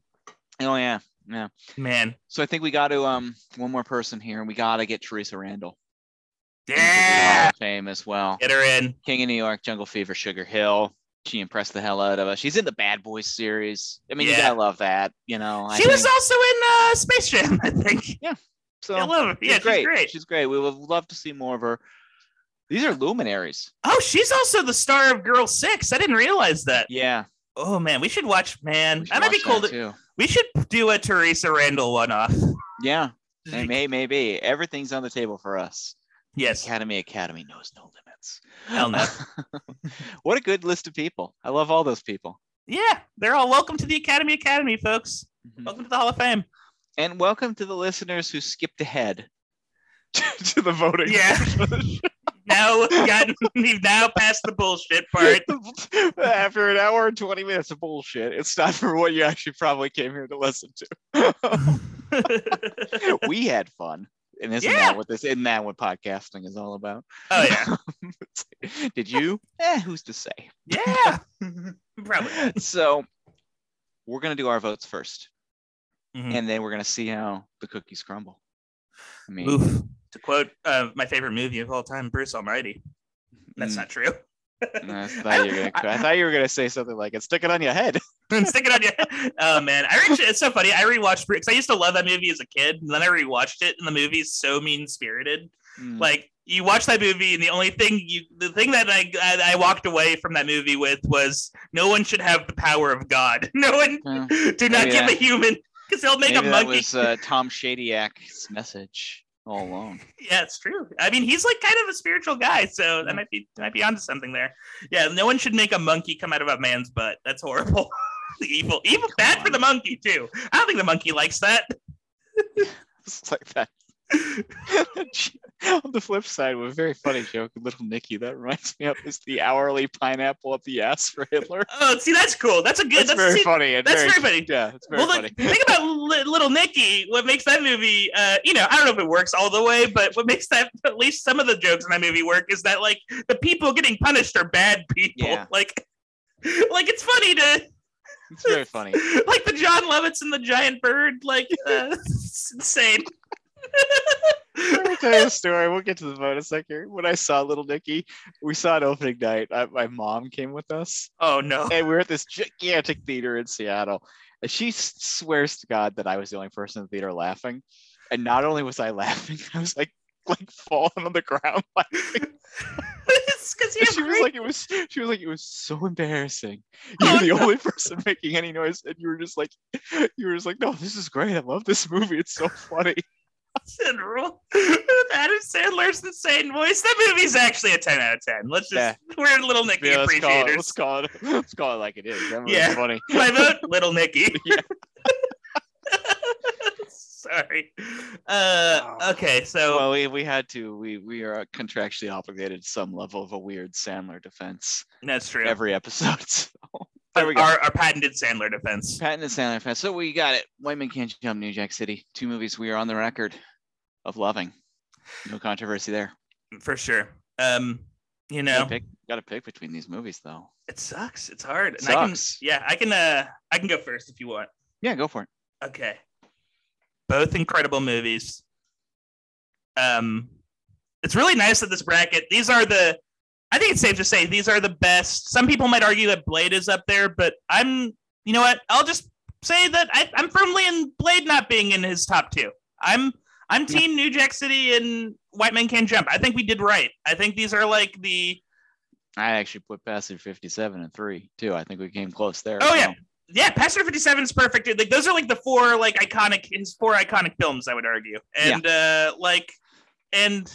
Oh yeah, yeah. Man, So I think we got to um one more person here. And we got to get Theresa Randle into the Hall yeah, of Fame as well. get her in. King of New York, Jungle Fever, Sugar Hill. She impressed the hell out of us. She's in the Bad Boys series. I mean, you gotta love that. You know, She was also in uh, Space Jam, I think. <laughs> Yeah. So. I love her. Yeah, she's great. great. She's great. We would love to see more of her. These are luminaries. Oh, she's also the star of Girl Six. I didn't realize that. Yeah, Oh man, we should watch. Man, should that might be cool. To, too. we should do a Theresa Randle one off. Yeah, <laughs> Hey, may maybe everything's on the table for us. Yes. Academy Academy knows no limits. Hell no. <laughs> what a good list of people. I love all those people. Yeah, they're all welcome to the Academy Academy, folks. Mhm. Welcome to the Hall of Fame. And welcome to the listeners who skipped ahead <laughs> to the voting. Yeah. portion of the show. Now we've we've now passed the bullshit part. <laughs> After an hour and 20 minutes of bullshit, it's time for what you actually probably came here to listen to. we had fun. And isn't Yeah. that what this isn't that what podcasting is all about? oh yeah. <laughs> Did you? Eh, who's to say? Yeah. <laughs> Probably. so we're gonna do our votes 1st Mhm. and then we're gonna see how the cookies crumble. I mean, Oof. To quote uh, my favorite movie of all time, Bruce Almighty. That's Mm. not true. I thought, you were gonna, I thought you were gonna say something like it. Stick it on your head. <laughs> <laughs> Stick it on you. Oh man, I it's so funny. I rewatched because I used to love that movie as a kid, and then I rewatched it, and the movie's so mean spirited. Mm. Like you watch that movie, and the only thing you, the thing that I, I I walked away from that movie with was no one should have the power of God. <laughs> No one, Well, do not maybe give that- a human because they'll make Maybe a that monkey. was uh, Tom Shadyac's message all along. <laughs> Yeah, it's true. I mean, he's like kind of a spiritual guy, so that might be that might be onto something there. Yeah, no one should make a monkey come out of a man's butt. That's horrible. <laughs> evil, evil, bad for the monkey too. I don't think the monkey likes that. <laughs> It's like that. <laughs> On the flip side, a very funny joke, Little Nicky, that reminds me of is the hourly pineapple up the ass for Hitler. Oh, see, that's cool. That's a good. That's, That's, very see, funny. And that's very, very funny. Yeah, it's very well, funny. the thing about <laughs> Li- Little Nicky, what makes that movie, uh, you know, I don't know if it works all the way, but what makes that at least some of the jokes in that movie work is that like the people getting punished are bad people. Yeah. <laughs> Like, like it's funny to It's very funny. like the Jon Lovitz and the giant bird. Like, uh, it's insane. <laughs> Let me tell you a story. We'll get to the bonus second. When I saw Little Nicky, we saw it opening night. I, my mom came with us, Oh no. and we were at this gigantic theater in Seattle. And she swears to God that I was the only person in the theater laughing. And not only was I laughing, <laughs> I was like, like falling on the ground. <laughs> laughing. because she was like, it was. She was like, it was so embarrassing. You Oh, were the no. only person making any noise, and you were just like, you were just like, no, this is great. I love this movie. It's so funny. General. Adam Sandler's insane voice. That movie's actually a 10 out of 10. Let's just, Yeah. we're little Nicky Yeah, let's call it. appreciators. Let's call it. <laughs> Let's call it like it is. That Yeah. funny. <laughs> My vote, little Nicky. <laughs> Yeah. Sorry. Uh, okay, so Well, we, we had to. We we are contractually obligated to some level of a weird Sandler defense that's true. every episode. So there we go. Our, our patented Sandler defense. Patent and Sandler defense. So we got it. White Man Can't Jump, New Jack City. Two movies we are on the record of loving. No controversy there. For sure. Um, you know, Gotta pick, pick between these movies though. it sucks. It's hard. It And I can, yeah, I can uh I can go first if you want. Yeah, go for it. Okay. Both incredible movies. Um it's really nice that this bracket, these are the I think it's safe to say these are the best. Some people might argue that Blade is up there, but I'm you know what? I'll just say that I, I'm firmly in Blade not being in his top two. I'm I'm team New Jack City and White Men Can't Jump. I think we did right. I think these are like the I actually put Passage 57 and three too. I think we came close there. Oh, yeah. well. yeah, Passenger 57 is perfect. Like those are like the four like iconic his four iconic films, I would argue. And uh like and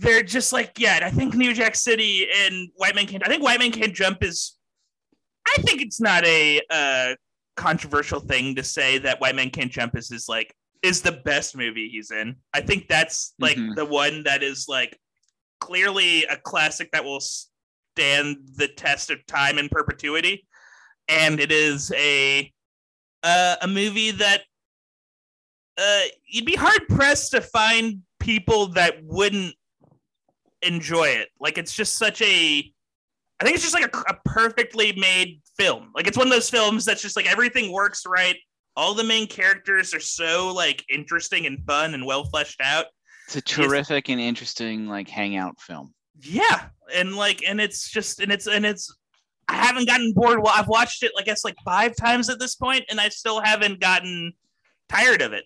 they're just like, yeah, I think New Jack City and White Man Can't I think White Man Can't Jump is I think it's not a uh controversial thing to say that White Man Can't Jump is his like is the best movie he's in. I think that's like Mhm. the one that is like clearly a classic that will stand the test of time and perpetuity. And it is a uh, a movie that uh, you'd be hard pressed to find people that wouldn't enjoy it. Like it's just such a I think it's just like a, a perfectly made film. Like it's one of those films that's just like everything works right. All the main characters are so like interesting and fun and well fleshed out. It's a terrific and interesting like hangout film. Yeah, and like, and it's just, and it's, and it's. I haven't gotten bored. Well, I've watched it, I guess, like five times at this point, and I still haven't gotten tired of it.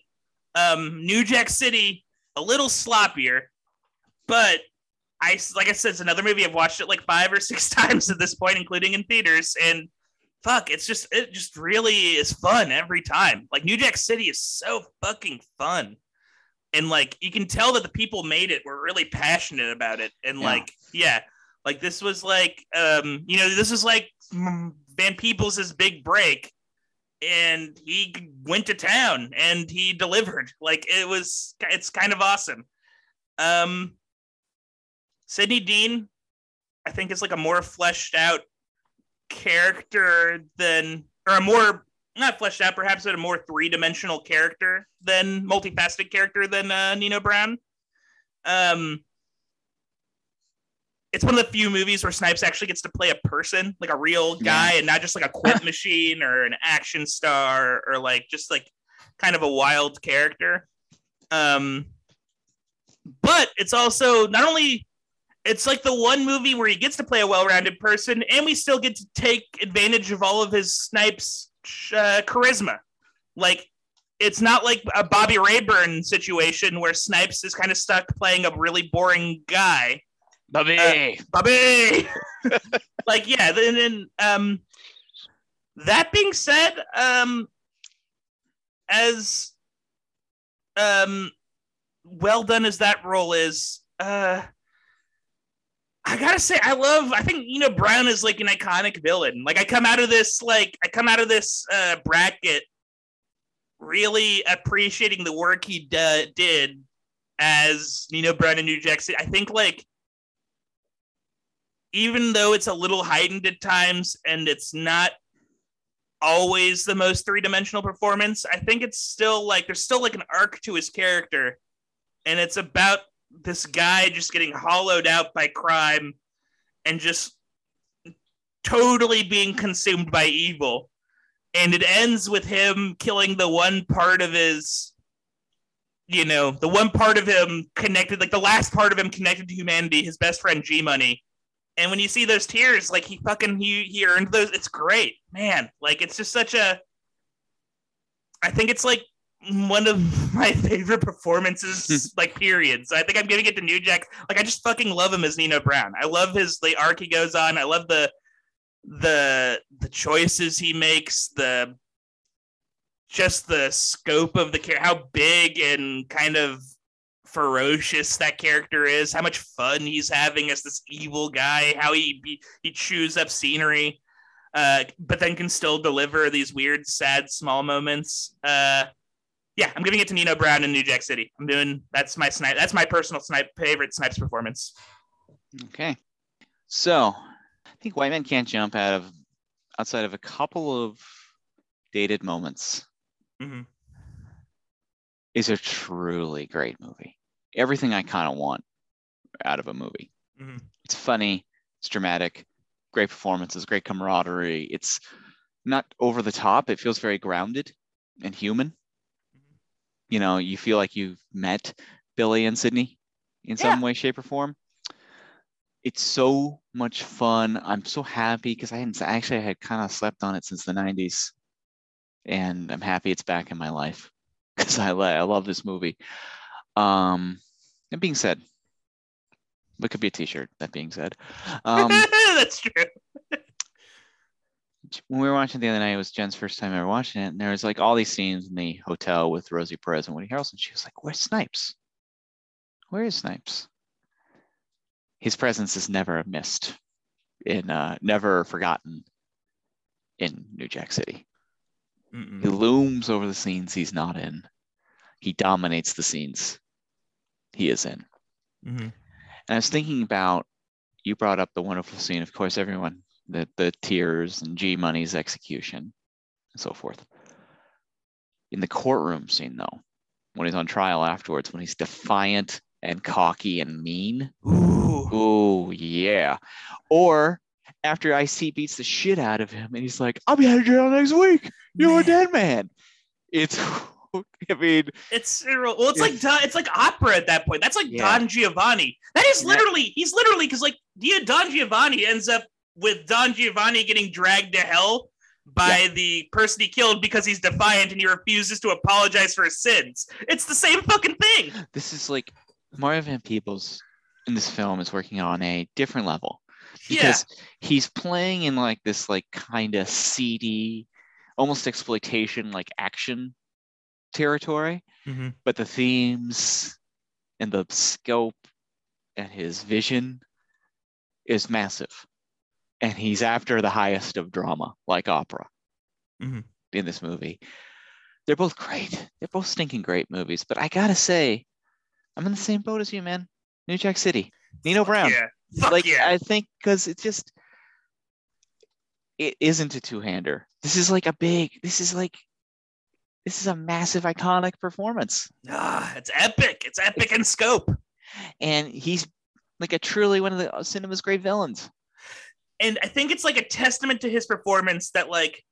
Um, New Jack City, a little sloppier, but I, like I said, it's another movie. I've watched it like five or six <laughs> times at this point, including in theaters, and fuck, it's just, it just really is fun every time. Like New Jack City is so fucking fun and like you can tell that the people made it were really passionate about it and Yeah. like yeah like this was like um you know this was like van peebles' big break and he went to town and he delivered like it was it's kind of awesome um Sidney Deane i think is like a more fleshed out character than or a more not fleshed out, perhaps but a more three dimensional character than multifaceted character than uh, Nino Brown. Um, it's one of the few movies where Snipes actually gets to play a person, like a real guy, and not just like a quip <laughs> machine or an action star or like just like kind of a wild character. Um, but it's also not only it's like the one movie where he gets to play a well-rounded person, and we still get to take advantage of all of his Snipes uh, charisma. Like it's not like a Bobby Rayburn situation where Snipes is kind of stuck playing a really boring guy. Bobby. Uh, Bobby. <laughs> like yeah, then, then um, that being said, um, as um, well done as that role is, uh. I gotta say, I love. I think know Brown is like an iconic villain. Like I come out of this, like I come out of this uh, bracket, really appreciating the work he d- did as Nino Brown in New Jack City. I think like even though it's a little heightened at times and it's not always the most three dimensional performance, I think it's still like there's still like an arc to his character, and it's about this guy just getting hollowed out by crime and just totally being consumed by evil. And it ends with him killing the one part of his you know, the one part of him connected, like the last part of him connected to humanity, his best friend G Money. And when you see those tears, like he fucking he he earned those. It's great, man. Like it's just such a. I think it's like one of <laughs> my favorite performances, <laughs> like periods. I think I'm giving it to New Jack. Like I just fucking love him as Nino Brown. I love his the arc he goes on. I love the the the choices he makes. The just the scope of the character, how big and kind of ferocious that character is, how much fun he's having as this evil guy, how he he chews up scenery, uh, but then can still deliver these weird, sad, small moments. Uh, yeah, I'm giving it to Nino Brown in New Jack City. I'm doing that's my snipe. That's my personal snipe favorite snipes performance. Okay, so I think White Men Can't Jump out of outside of a couple of dated moments Mm-hmm. is a truly great movie. Everything I kind of want out of a movie. Mhm. It's funny, it's dramatic, great performances, great camaraderie. It's not over the top. It feels very grounded and human. You know, you feel like you've met Billy and Sidney in some way, shape, or form. It's so much fun. I'm so happy because I hadn't actually I had kind of slept on it since the 90s. And I'm happy it's back in my life <laughs> because I, I love this movie. Um, that being said, it could be a t-shirt. That being said, <laughs> um, that's true. When we were watching the other night, it was Jen's first time ever watching it, and there was like all these scenes in the hotel with Rosie Perez and Woody Harrelson. She was like, "Where's Snipes? Where is Snipes?" His presence is never missed, in uh, never forgotten in New Jack City. He Mm-mm. looms over the scenes he's not in. He dominates the scenes he is in. Mhm. And I was thinking about you brought up the wonderful scene, of course, everyone, the the tears and G Money's execution and so forth. In the courtroom scene, though, when he's on trial afterwards, when he's defiant and cocky and mean. Ooh. Oh yeah. Or after Ice T beats the shit out of him and he's like, I'll be out of jail next week. You're a dead man. It's <laughs> I mean, It's well, it's like it's like opera at that point. That's like Yeah. Don Giovanni. That is literally he's literally because like Dia Don Giovanni ends up with Don Giovanni getting dragged to hell by the person he killed because he's defiant and he refuses to apologize for his sins. It's the same fucking thing. this is like Mario Van Peebles in this film is working on a different level Yeah. because he's playing in like this like kind of seedy, almost exploitation like action territory, Mhm. but the themes and the scope and his vision is massive. And he's after the highest of drama, like opera Mhm. in this movie. They're both great. They're both stinking great movies. But I gotta say, I'm in the same boat as you, man. New Jack City. Nino Brown. Yeah. Fuck like yeah. I think because it's just it isn't a two-hander. This is like a big, this is like this is a massive iconic performance. ah, it's epic. It's epic in scope. And he's like a truly one of the uh, cinema's great villains. And I think it's like a testament to his performance that like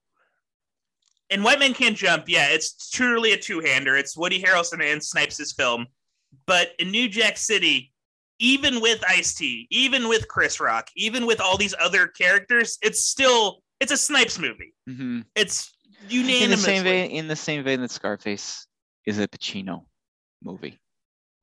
and White Men Can't Jump, yeah, it's truly a two-hander. It's Woody Harrelson and Snipes' film. But in New Jack City, even with Ice-T, even with Chris Rock, even with all these other characters, it's still it's a Snipes movie. Mhm. It's In the same vein, in the same vein that Scarface is a Pacino movie.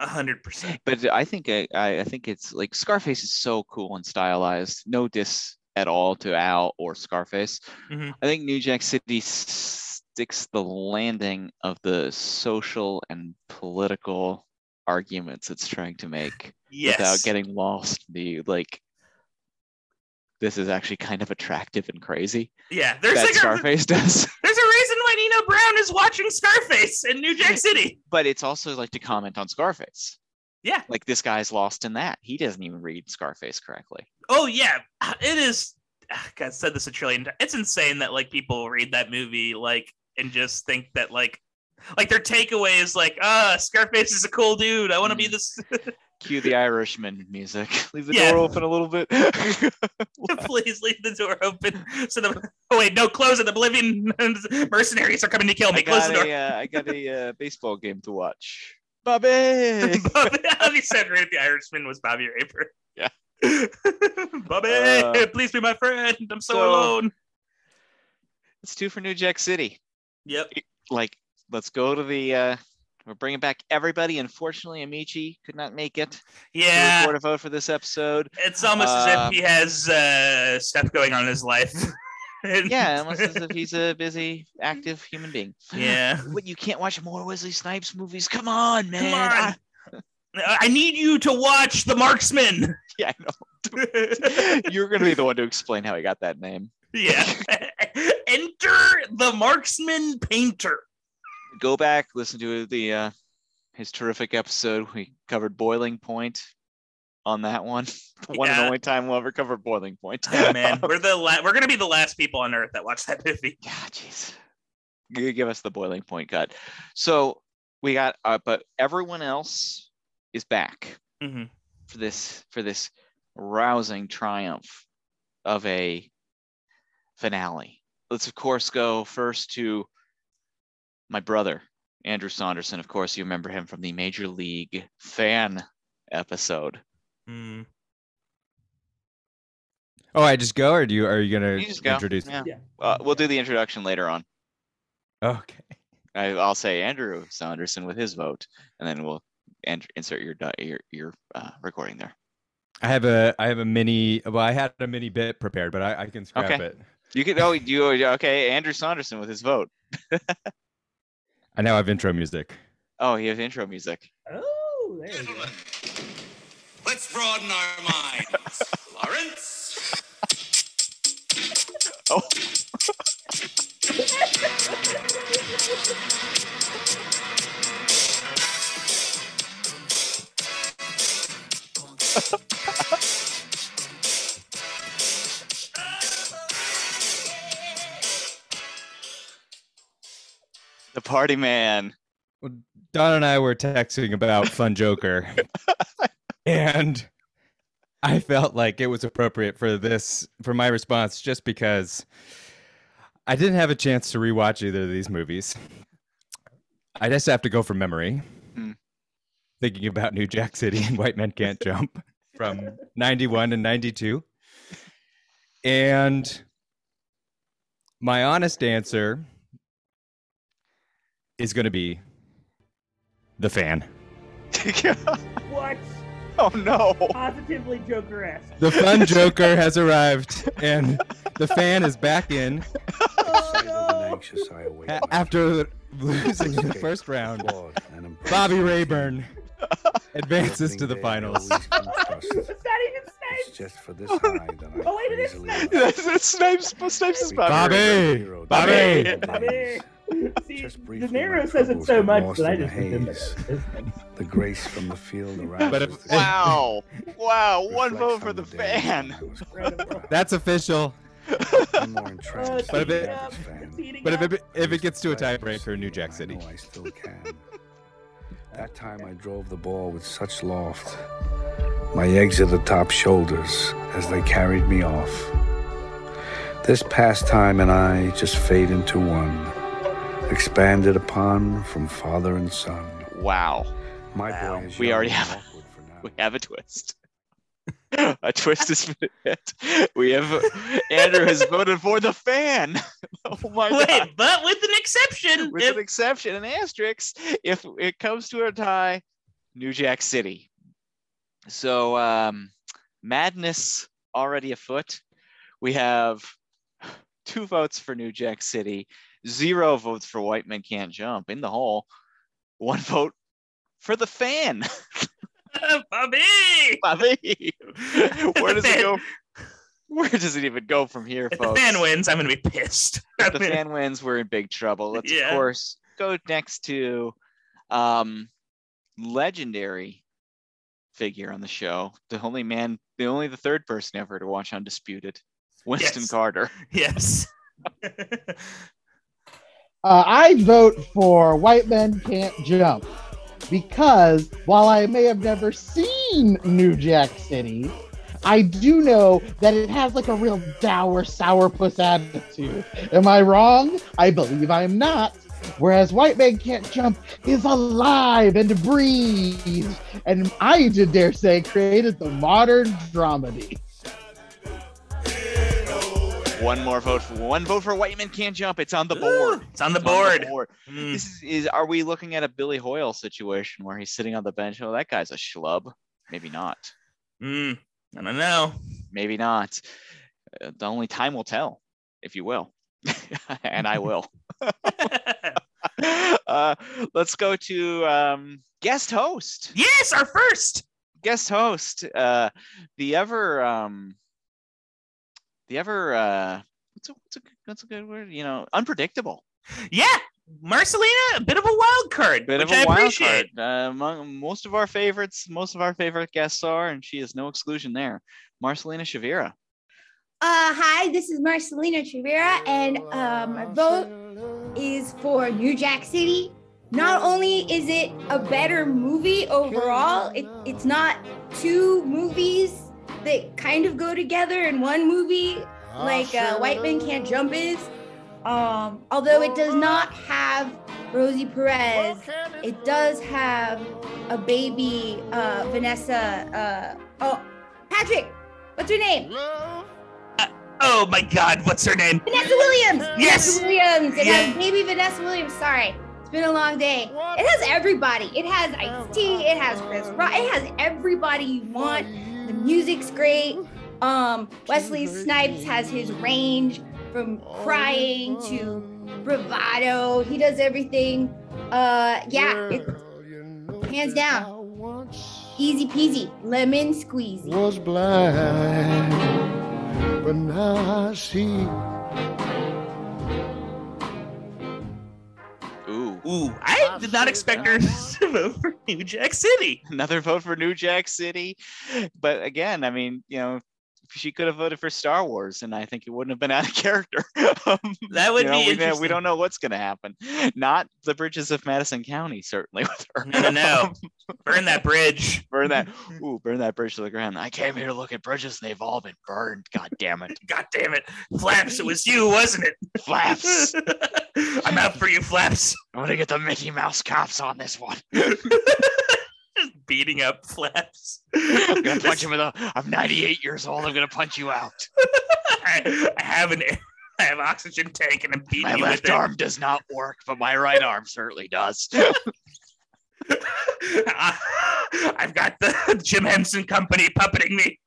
A hundred percent. But I think I, I think it's like Scarface is so cool and stylized. No diss at all to Al or Scarface. Mhm. I think New Jack City sticks the landing of the social and political arguments it's trying to make Yes. without getting lost. in The like, this is actually kind of attractive and crazy. yeah, there's that like a, Scarface <laughs> does, there's a reason Nino Brown is watching Scarface in New Jack City. but it's also like to comment on Scarface. Yeah. Like this guy's lost in that. He doesn't even read Scarface correctly. Oh yeah, it is. God, I've said this a trillion times. It's insane that like people read that movie like and just think that like like their takeaway is like, ah, Scarface is a cool dude. I want to be Mm. this. <laughs> Cue the Irishman music. <laughs> Leave the Yeah. door open a little bit. <laughs> Please leave the door open. So the oh wait, no, close it. The Bolivian <laughs> mercenaries are coming to kill me. I Close the door. a, uh, I got a uh, baseball game to watch. Bobby. Bobby, Bobby said right the Irishman was Bobby Rayburn. Yeah. Bobby, Uh, please be my friend. I'm so, so- alone. It's two for New Jack City. Yep. Like, let's go to the. uh We're bringing back everybody. Unfortunately, Amici could not make it to Yeah. record a vote for this episode. It's almost Um, as if he has uh, stuff going on in his life. <laughs> Yeah, almost as if he's a busy, active human being. yeah. <laughs> What you can't watch more Wesley Snipes movies? Come on, man. Come on. Ah, I need you to watch The Marksman. <laughs> yeah, I know. You're gonna be the one to explain how he got that name. yeah. Enter the Marksman Painter. Go back, listen to the uh his terrific episode. We covered Boiling Point on that one. The <laughs> one and only time we'll ever cover Boiling Point. Oh <laughs> man, we're the la- we're gonna be the last people on earth that watch that movie. <laughs> Yeah, jeez. G- Give us the boiling point cut. So we got, uh, but everyone else is back hmm for this for this rousing triumph of a finale. Let's of course go first to my brother Andrew Saunderson. Of course, you remember him from the Major League fan episode. Mm. Oh, I just go, or do you? Are you gonna You just go. introduce? Yeah. Yeah. Uh, we'll do the introduction later on. Okay. I, I'll say Andrew Saunderson with his vote, and then we'll en- insert your your your uh, recording there. I have a I have a mini. Well, I had a mini bit prepared, but I, I can scrap Okay. it. You can oh you okay Andrew Saunderson with his vote. <laughs> I now have intro music. Oh, he has intro music. Oh, there you go. Let's broaden our minds. <laughs> Lawrence, Oh, party man. Don and I were texting about Fun Joker, <laughs> and I felt like it was appropriate for this for my response, just because I didn't have a chance to rewatch either of these movies. I just have to go from memory, Hmm. thinking about New Jack City and White Men Can't Jump <laughs> from '91 and '92, and my honest answer is going to be the fan. <laughs> What? oh no. Positively Joker-esque. The fun Joker has arrived, and the fan is back in Excited and anxious, I await a- my after losing the first round. flawed and imperfect Bobby. Rayburn advances to the Opening day I finals. always can. It's not even It's just for this high that I Oh, wait, it is easily Snipes. That's, that's Snipes. Snipes is Bobby. Bobby! Rayburn. Bobby! Bobby! See, Just De Niro says it so much lost that I in the just remember haze. The grace from the field around But if- Wow! Wow! <laughs> One reflects vote on for the days fan. when I was Incredible. That's official. I'm more <laughs> entranced uh, But if it- the average fan. <laughs> Heating But if it, if it gets to a used tiebreaker, New Jack City. I I still can. That time I drove the ball with such loft. My exit top shoulders as they carried me off. This pastime and I just fade into one, expanded upon from father and son. Wow! My Wow. boy is We already have- awkward for now. <laughs> We have a twist. <laughs> a twist is hit. We have Andrew has voted for the fan. <laughs> Oh my god! But with an exception. With If- an exception, an asterisk, if it comes to a tie, New Jack City. So um, madness already afoot. We have two votes for New Jack City, zero votes for White Men Can't Jump in the hole, one vote for the fan. <laughs> Bobby! <laughs> Bobby. Where does it go? Where does it even go from here, If the folks? fan wins, I'm gonna be pissed. <laughs> if the fan wins, we're in big trouble. Let's Yeah. of course go next to um legendary figure on the show. The only man, the only the third person ever to watch Undisputed. Winston Yes. Carter. yes. Uh, I vote for White Men Can't Jump because while I may have never seen New Jack City, I do know that it has like a real dour sourpuss attitude. Am I wrong? I believe I'm not. Whereas White Man Can't Jump is alive and breathes, and I did dare say created the modern dramedy. One more vote for one vote for White Man Can't Jump. It's on the board. Ooh, It's on the It's on board. board. Mm. This is, is are we looking at a Billy Hoyle situation where he's sitting on the bench? Oh, that guy's a schlub. Maybe not. Mm, I don't know. Maybe not. Uh, the only time will tell, if you will. <laughs> and I will. <laughs> <laughs> uh, let's go to um, guest host. yes, our first. Guest host. Uh, the ever um, the ever uh, what's a, what's a what's a good word? You know, unpredictable. Yeah, Marcelina, a bit of a wild card, Bit which of a I wild appreciate. card. Uh, among most of our favorites, most of our favorite guests are, and she is no exclusion there. Marcelina Shavira. Uh, hi, this is Marcelina Trivera, and uh, my vote is for New Jack City. Not only is it a better movie overall, it, it's not two movies that kind of go together in one movie, like uh, White Man Can't Jump is. Um, although it does not have Rosie Perez, it does have a baby, uh, Vanessa. Uh, oh, Patrick, what's her name? Oh my God, what's her name? Vanessa Williams. Yes. Vanessa Williams. It Yeah. has baby Vanessa Williams. Sorry. It's been a long day. It has everybody. It has Ice T. It has Chris Rock. It has everybody you want. The music's great. Um, Wesley Snipes has his range from crying to bravado. He does everything. Uh, yeah, it, hands down. Easy peasy, lemon squeezy. was blind, but now I see. Ooh, I did not expect her <laughs> to vote for New Jack City. another vote for New Jack City. But again, I mean, you know, she could have voted for Star Wars, and I think it wouldn't have been <laughs> out of character. Um, <laughs> That would you know, be we, we don't know what's going to happen. Not the bridges of Madison County, certainly with her. No, no, no. <laughs> Burn that bridge. burn that. Ooh, burn that bridge to the ground. I came here to look at bridges, and they've all been burned. God damn it, God damn it. Flaps, it was you, wasn't it? Flaps! I'm out for you, Flaps. I'm gonna get the Mickey Mouse cops on this one. Beating up Flaps. I'm gonna punch <laughs> him in the. I'm 98 years old. I'm gonna punch you out. I, I have an I have oxygen tank and I'm beating My you left with it. arm does not work, but my right arm certainly does. <laughs> I've got the Jim Henson Company puppeting me.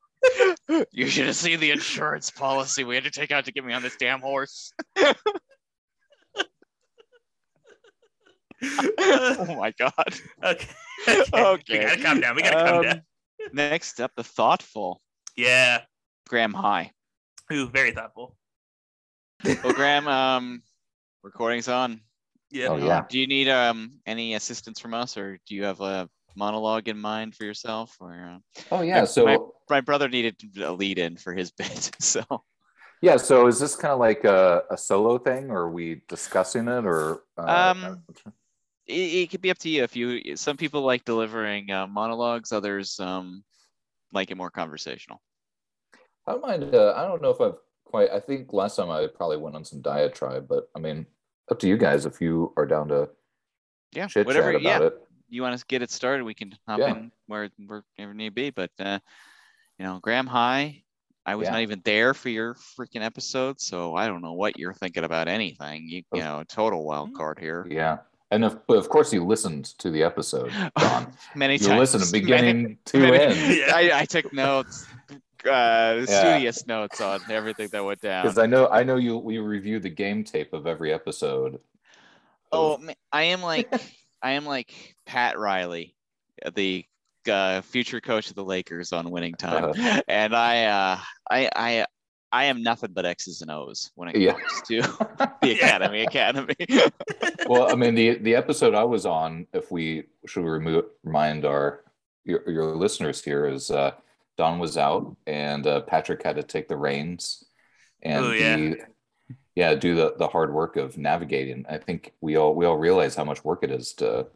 You should have seen the insurance policy we had to take out to get me on this damn horse. <laughs> <laughs> oh my god. Okay. okay. <laughs> We gotta calm down. We gotta calm Um, down. <laughs> Next up, the thoughtful Yeah. Graham High. Ooh, very thoughtful. Well, Graham, um, recording's on. Yeah. Oh yeah. Do you need um any assistance from us, or do you have a monologue in mind for yourself? Or uh, Oh yeah. my- So my brother needed a lead in for his bit, so yeah. So is this kind of like a, a solo thing, or are we discussing it, or uh, Um, it, it could be up to you. If you, some people like delivering uh, monologues, others um like it more conversational. I don't mind. Uh, I don't know if I've quite. I think last time I probably went on some diatribe, but I mean, up to you guys if you are down to Yeah, chit whatever. chat Yeah, about it. you want to get it started, we can hop Yeah. in where wherever need be. But uh, you know, Graham High, I was Yeah. not even there for your freaking episode, so I don't know what you're thinking about anything. You, you know, total wild card here. Yeah, and of, of course you listened to the episode, <laughs> Don. Many you times. listened Many- beginning <laughs> to many- end. <laughs> Yeah. I, I took notes, uh, studious notes on everything that went down. Because I know, I know you. We review the game tape of every episode. Oh, of- I am like I am like Pat Riley, the uh, future coach of the Lakers on Winning Time, Uh-huh. and I, uh, I, I, I am nothing but X's and O's when it Yeah. comes to <laughs> the Academy. Academy. <laughs> well, I mean, the the episode I was on, if we should remo- remind our your, your listeners here, is uh, Don was out and uh, Patrick had to take the reins and Oh, yeah. be, yeah, do the the hard work of navigating. I think we all we all realize how much work it is to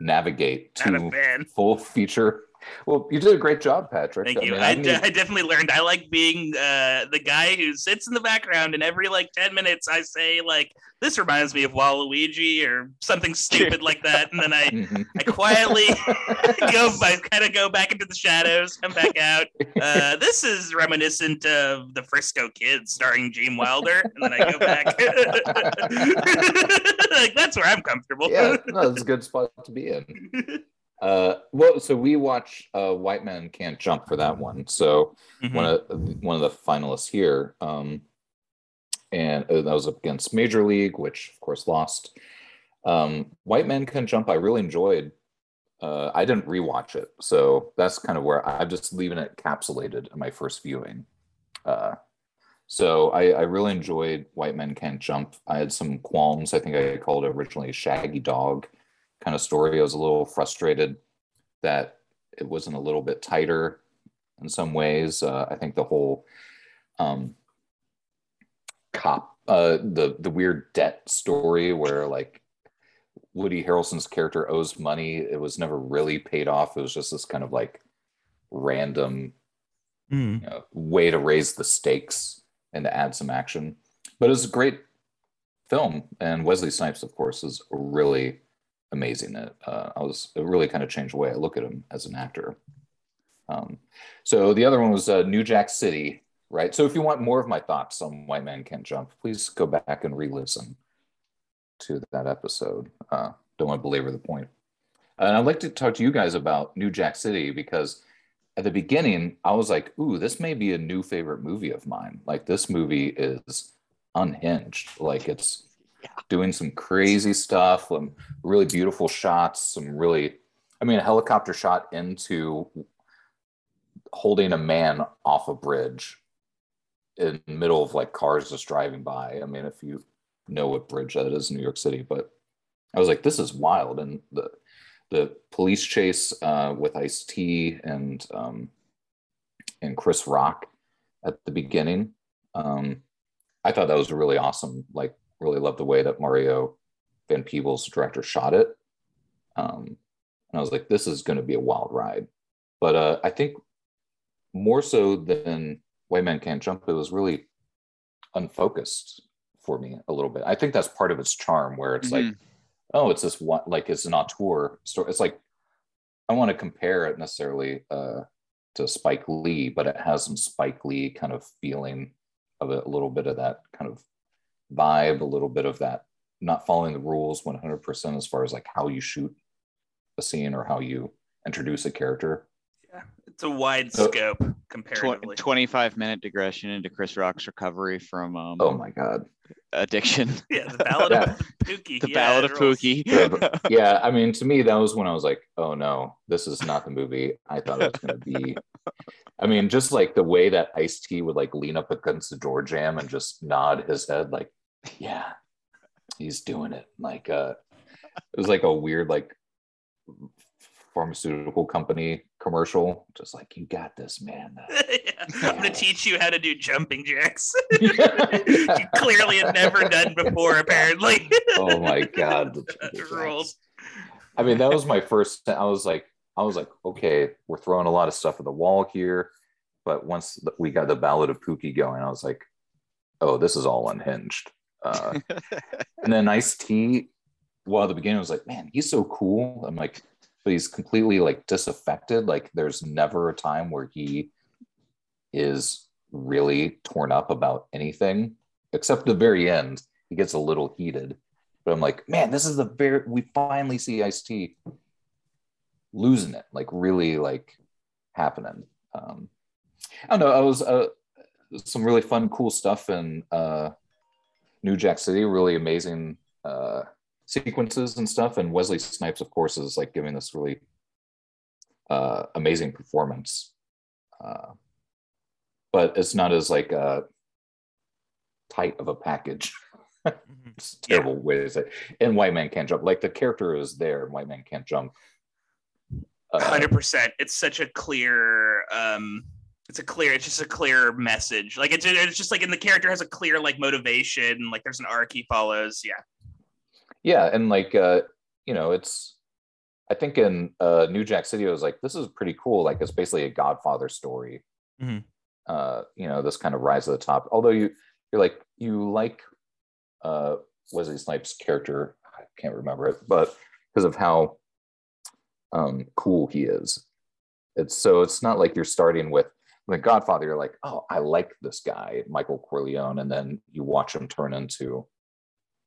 navigate Not a two full feature Well, you did a great job, Patrick. Thank you. mean, I, even- I definitely learned. I like being uh, the guy who sits in the background, and every like ten minutes, I say like, "This reminds me of Waluigi" or something stupid like that, and then I <laughs> Mhm. I quietly <laughs> go, I kind of go back into the shadows, come back out. Uh, this is reminiscent of the Frisco Kids, starring Gene Wilder, and then I go back. <laughs> like that's where I'm comfortable. yeah, no, it's a good spot to be in. Uh, well, so we watch uh, White Men Can't Jump for that one. So Mhm. one of one of the finalists here, um, and uh, that was up against Major League, which of course lost. Um, White Men Can't Jump, I really enjoyed. Uh, I didn't rewatch it, so that's kind of where I'm just leaving it encapsulated in my first viewing. Uh, so I, I really enjoyed White Men Can't Jump. I had some qualms. I think I called it originally Shaggy Dog kind of story. I was a little frustrated that it wasn't a little bit tighter in some ways. Uh, I think the whole um, cop, uh, the the weird debt story where like Woody Harrelson's character owes money, it was never really paid off. It was just this kind of like random Mm. you know, way to raise the stakes and to add some action. But it was a great film, and Wesley Snipes, of course, is really amazing. It uh, I was it really kind of changed the way I look at him as an actor. Um, so the other one was uh, New Jack City, right? So if you want more of my thoughts on White Man Can't Jump, please go back and re-listen to that episode. Uh, don't want to belabor the point. And I'd like to talk to you guys about New Jack City because at the beginning, I was like, ooh, this may be a new favorite movie of mine. Like this movie is unhinged. Like it's doing some crazy stuff, some really beautiful shots, some really I mean a helicopter shot into holding a man off a bridge in the middle of like cars just driving by. I mean, if you know what bridge that is in New York City, but I was like, this is wild. And the the police chase uh, with Ice T and um, and Chris Rock at the beginning. Um, I thought that was really awesome. Like, really love the way that Mario Van Peebles, director, shot it. Um, and I was like, this is going to be a wild ride. But uh, I think more so than White Man Can't Jump, it was really unfocused for me a little bit. I think that's part of its charm, where it's like, oh, it's this one, like it's an auteur story. It's like, I want to compare it necessarily uh, to Spike Lee, but it has some Spike Lee kind of feeling of it, a little bit of that kind of vibe, a little bit of that not following the rules 100% as far as like how you shoot a scene or how you introduce a character. Yeah, It's a wide So- scope Tw- comparatively. 25 minute digression into Chris Rock's recovery from um, Oh my God. addiction. <laughs> Yeah, the Ballad Yeah. of Pookie. the yeah, Ballad of. Pookie. Yeah, but- <laughs> yeah, I mean, to me, that was when I was like, oh no, this is not the movie I thought it was going to be. I mean, just like the way that Ice T would like lean up against the door jam and just nod his head, like, yeah, he's doing it. Like, uh, it was like a weird, like, pharmaceutical company commercial. Just like, you got this, man. <laughs> Yeah, I'm gonna teach you how to do jumping jacks. <laughs> <laughs> you clearly had never done before, apparently. oh my God. the That Triple rules. I mean, that was my first. I was like, I was like, okay, we're throwing a lot of stuff at the wall here, but once we got the Ballad of Pookie going, I was like, oh, this is all unhinged. Uh, <laughs> and then Ice T, well, at the beginning, I was like, man, he's so cool. I'm like, but he's completely like disaffected. Like, there's never a time where he is really torn up about anything, except the very end. He gets a little heated, but I'm like, man, this is the very we finally see Ice T losing it, like really like happening. Um, I don't know. I was uh, some really fun, cool stuff in uh, New Jack City. Really amazing uh, sequences and stuff. And Wesley Snipes, of course, is like giving this really uh, amazing performance. Uh, but it's not as like uh, tight of a package. <laughs> it's a terrible way to say. And White Man Can't Jump. Like the character is there, and White Man Can't Jump. Uh, Hundred percent. It's such a clear. um It's a clear. It's just a clear message. Like it's it's just like, and the character has a clear like motivation. Like there's an arc he follows. Yeah. yeah and like uh you know it's I think in uh, New Jack City, I was like, this is pretty cool. Like it's basically a Godfather story. Mhm. Uh, you know, this kind of rise to the top. Although you you're like you like uh, Wesley Snipes' character, I can't remember it, but because of how um, cool he is. It's so it's not like you're starting with the Godfather. You're like, oh, I like this guy, Michael Corleone, and then you watch him turn into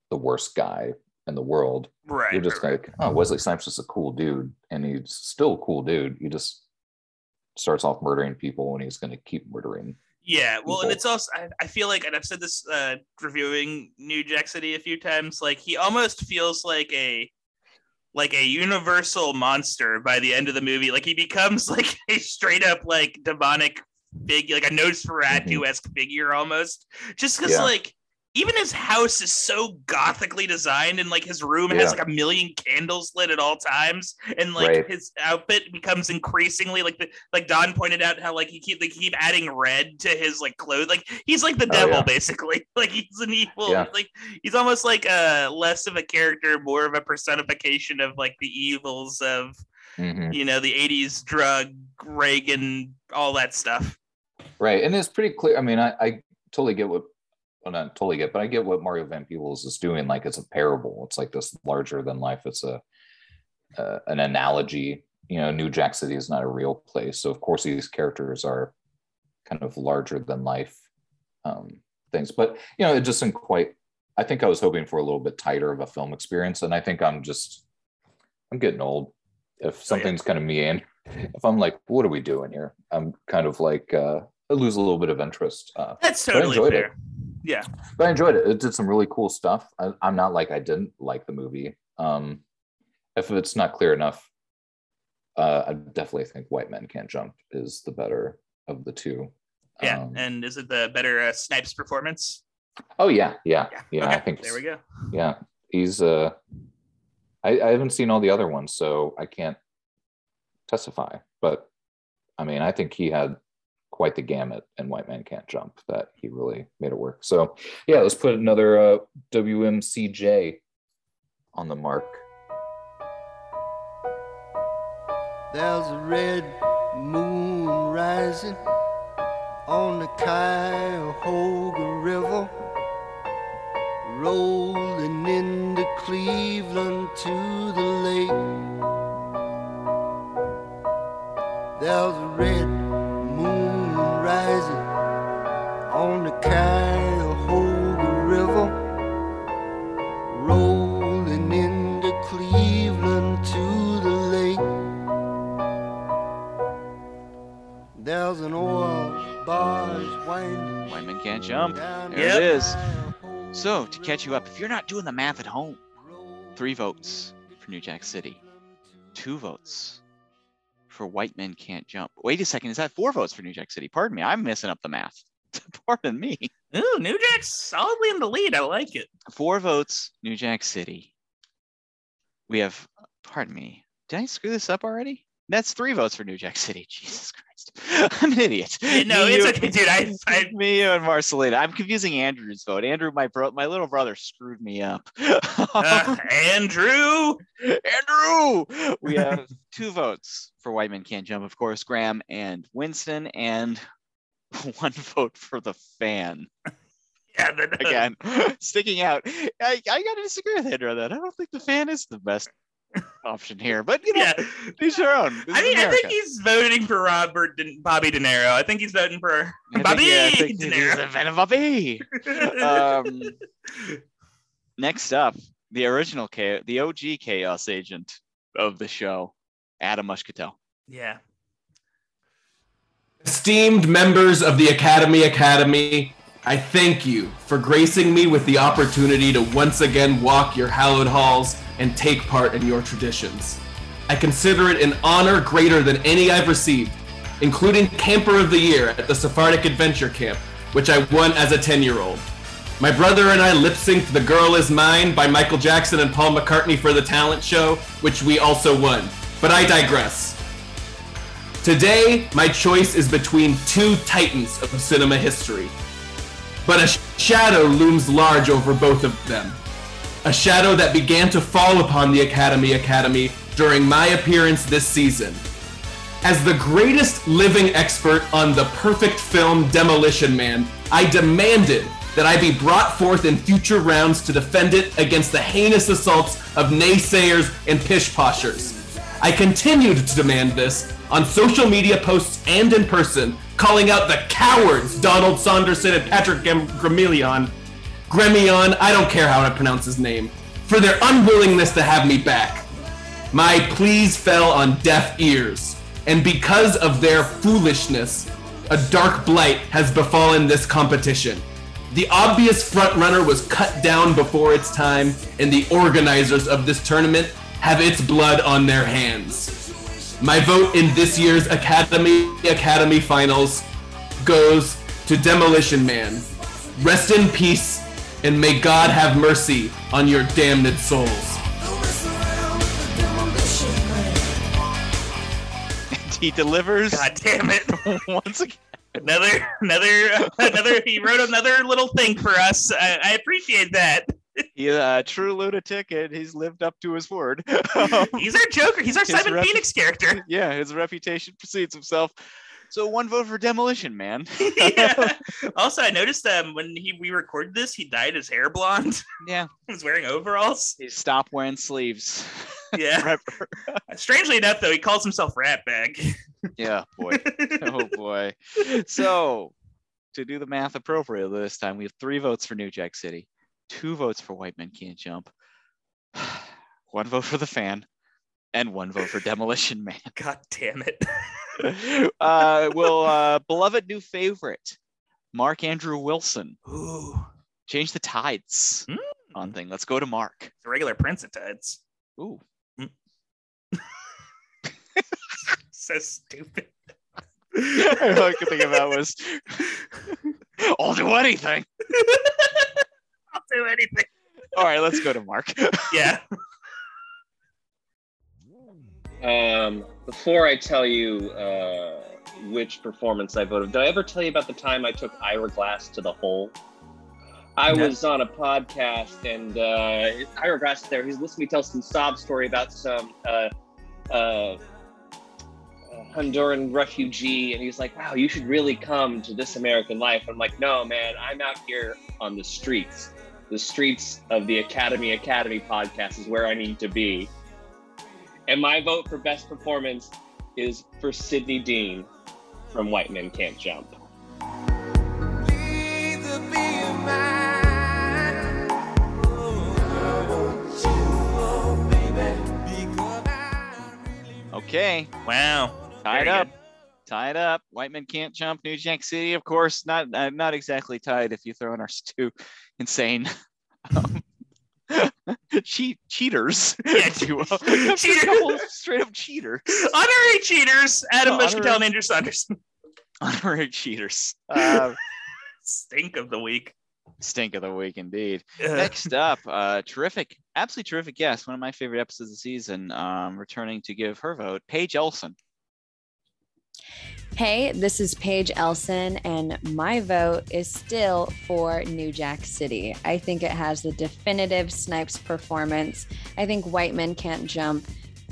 the worst guy in the world. Right. You're just like, oh, Wesley Snipes is a cool dude, and he's still a cool dude. He just starts off murdering people, and he's going to keep murdering. Yeah, well, and it's also I, I feel like, and I've said this uh, reviewing New Jack City a few times. Like he almost feels like a like a universal monster by the end of the movie. Like he becomes <laughs> like a straight up like demonic figure, like a Nosferatu esque figure almost. Just because Yeah. like even his house is so gothically designed, and like his room has like a million candles lit at all times, and like Right. his outfit becomes increasingly like the like Don pointed out how like he keep they keep adding red to his like clothes. Like he's like the Oh, devil yeah. basically. <laughs> Like he's an evil. Yeah. Like he's almost like a less of a character, more of a personification of like the evils of Mhm. you know the '80s drug Reagan, all that stuff. Right, and it's pretty clear. I mean, I, I totally get what, well, not totally get, but I get what Mario Van Peebles is doing. Like it's a parable. It's like this larger than life. It's a uh, an analogy. You know, New Jack City is not a real place, so of course these characters are kind of larger than life um, things. But you know, it just didn't quite. I think I was hoping for a little bit tighter of a film experience, and I think I'm just I'm getting old. If something's kind of meandering, if I'm like, what are we doing here? I'm kind of like uh, I lose a little bit of interest. Uh, That's totally enjoyed fair. it. Yeah. But I enjoyed it. It did some really cool stuff. I, I'm not like I didn't like the movie. Um, if it's not clear enough, uh, I definitely think White Men Can't Jump is the better of the two. Yeah. Um, and is it the better uh, Snipes performance? oh yeah, yeah, yeah. Okay, I think there we go. yeah, he's uh, I, I haven't seen all the other ones, so I can't testify. But I mean, I think he had quite the gamut in White Man Can't Jump that he really made it work. So yeah, let's put another uh, WMCJ on the mark. There's a red moon rising on the Cuyahoga River, rolling into Cleveland to the lake. There's a red There's an oil barge winding White men can't jump. There Yep. it is. So to catch you up, if you're not doing the math at home, three votes for New Jack City, two votes for White Men Can't Jump. Wait a second, is that four votes for New Jack City? Pardon me, I'm messing up the math. <laughs> Pardon me. Ooh, New Jack's solidly in the lead. I like it. Four votes, New Jack City. We have, pardon me, did I screw this up already? That's three votes for New Jack City. <laughs> Jesus Christ. <laughs> I'm an idiot. No, Me, it's you- okay, dude. I, I <laughs> me you and Marcelina. I'm confusing Andrew's vote. Andrew, my bro, my little brother, screwed me up. uh, Andrew. Andrew, we have two votes for White Men Can't Jump, of course, Graham and Winston, and one vote for the fan. Yeah, the, Again, sticking out. I, I gotta disagree with Andrew on that. I don't think the fan is the best option here, but you know, Yeah. each their own. This I is mean, I think he's voting for Robert De- Bobby De Niro. I think he's voting for I think- Bobby yeah, I think De he's Niro. fan of Bobby. um, next up, the original chaos, the OG chaos agent of the show, Adam Muscatel. yeah. Esteemed members of the Academy Academy, I thank you for gracing me with the opportunity to once again walk your hallowed halls and take part in your traditions. I consider it an honor greater than any I've received, including Camper of the Year at the Sephardic Adventure Camp, which I won as a 10 year old. My brother and I lip synced The Girl Is Mine by Michael Jackson and Paul McCartney for the talent show, which we also won. But I digress. Today, my choice is between two titans of cinema history. But a sh- shadow looms large over both of them. A shadow that began to fall upon the Academy Academy during my appearance this season. As the greatest living expert on the perfect film Demolition Man, I demanded that I be brought forth in future rounds to defend it against the heinous assaults of naysayers and pish-poshers. I continued to demand this on social media posts and in person, calling out the cowards Donald Saunderson and Patrick Gam- Gremillion, Gremion, I don't care how I pronounce his name, for their unwillingness to have me back. My pleas fell on deaf ears, and because of their foolishness, a dark blight has befallen this competition. The obvious frontrunner was cut down before its time, and the organizers of this tournament have its blood on their hands. My vote in this year's Academy Academy Finals goes to Demolition Man. Rest in peace, and may God have mercy on your damned souls. <laughs> he delivers. God damn it! <laughs> Once again, another, another, another. He wrote another little thing for us. I, I appreciate that. He's a uh, true lunatic, and he's lived up to his word. <laughs> He's our Joker. He's our His Simon rep- Phoenix character. yeah, his reputation precedes himself. So one vote for Demolition Man. yeah. <laughs> <laughs> Also, I noticed um when he we recorded this, he dyed his hair blonde. Yeah. <laughs> He's wearing overalls. He stopped wearing sleeves. Yeah. Strangely enough, though, he calls himself Ratbag. Yeah, boy. oh boy. So to do the math appropriately this time, we have three votes for New Jack City, two votes for White Men Can't Jump, <sighs> one vote for the fan, and one vote for Demolition Man. <laughs> God damn it. <laughs> uh, will <laughs> uh, beloved new favorite, Mark Andrew Wilson. Ooh. Change the tides on thing. Let's go to Mark. The regular Prince of Tides. Ooh. so stupid. All I could think about was I'll do anything. I'll do anything. All right, let's go to Mark. Yeah. Um, before I tell you uh, which performance I voted, did I ever tell you about the time I took Ira Glass to the hole? I No. was on a podcast and uh, Ira Glass is there. He's listening to me tell some sob story about some uh, uh, Honduran refugee, and he's like, "Wow, you should really come to this American life." I'm like, "No, man, I'm out here on the streets. The streets of the Academy Academy podcast is where I need to be." And my vote for best performance is for Sidney Deane from White Men Can't Jump. Okay. Wow. Tied Very up. Tied up. White men can't jump. New Jack City, of course, not uh, not exactly tied if you throw in our <laughs> two insane <laughs> um, <laughs> cheat cheaters. Yeah, duo. <laughs> cheaters. Couple straight up cheaters. Honorary cheaters. Adam Oh, Bushkatel and Andrew Saunderson. <laughs> Honorary cheaters. Uh, Stink of the week. stink of the week indeed. Ugh. Next up, uh, terrific, absolutely terrific guest. One of my favorite episodes of the season. Um, returning to give her vote, Paige Elson. Hey, this is Paige Elson, and my vote is still for New Jack City. I think it has the definitive Snipes performance. I think White Men Can't Jump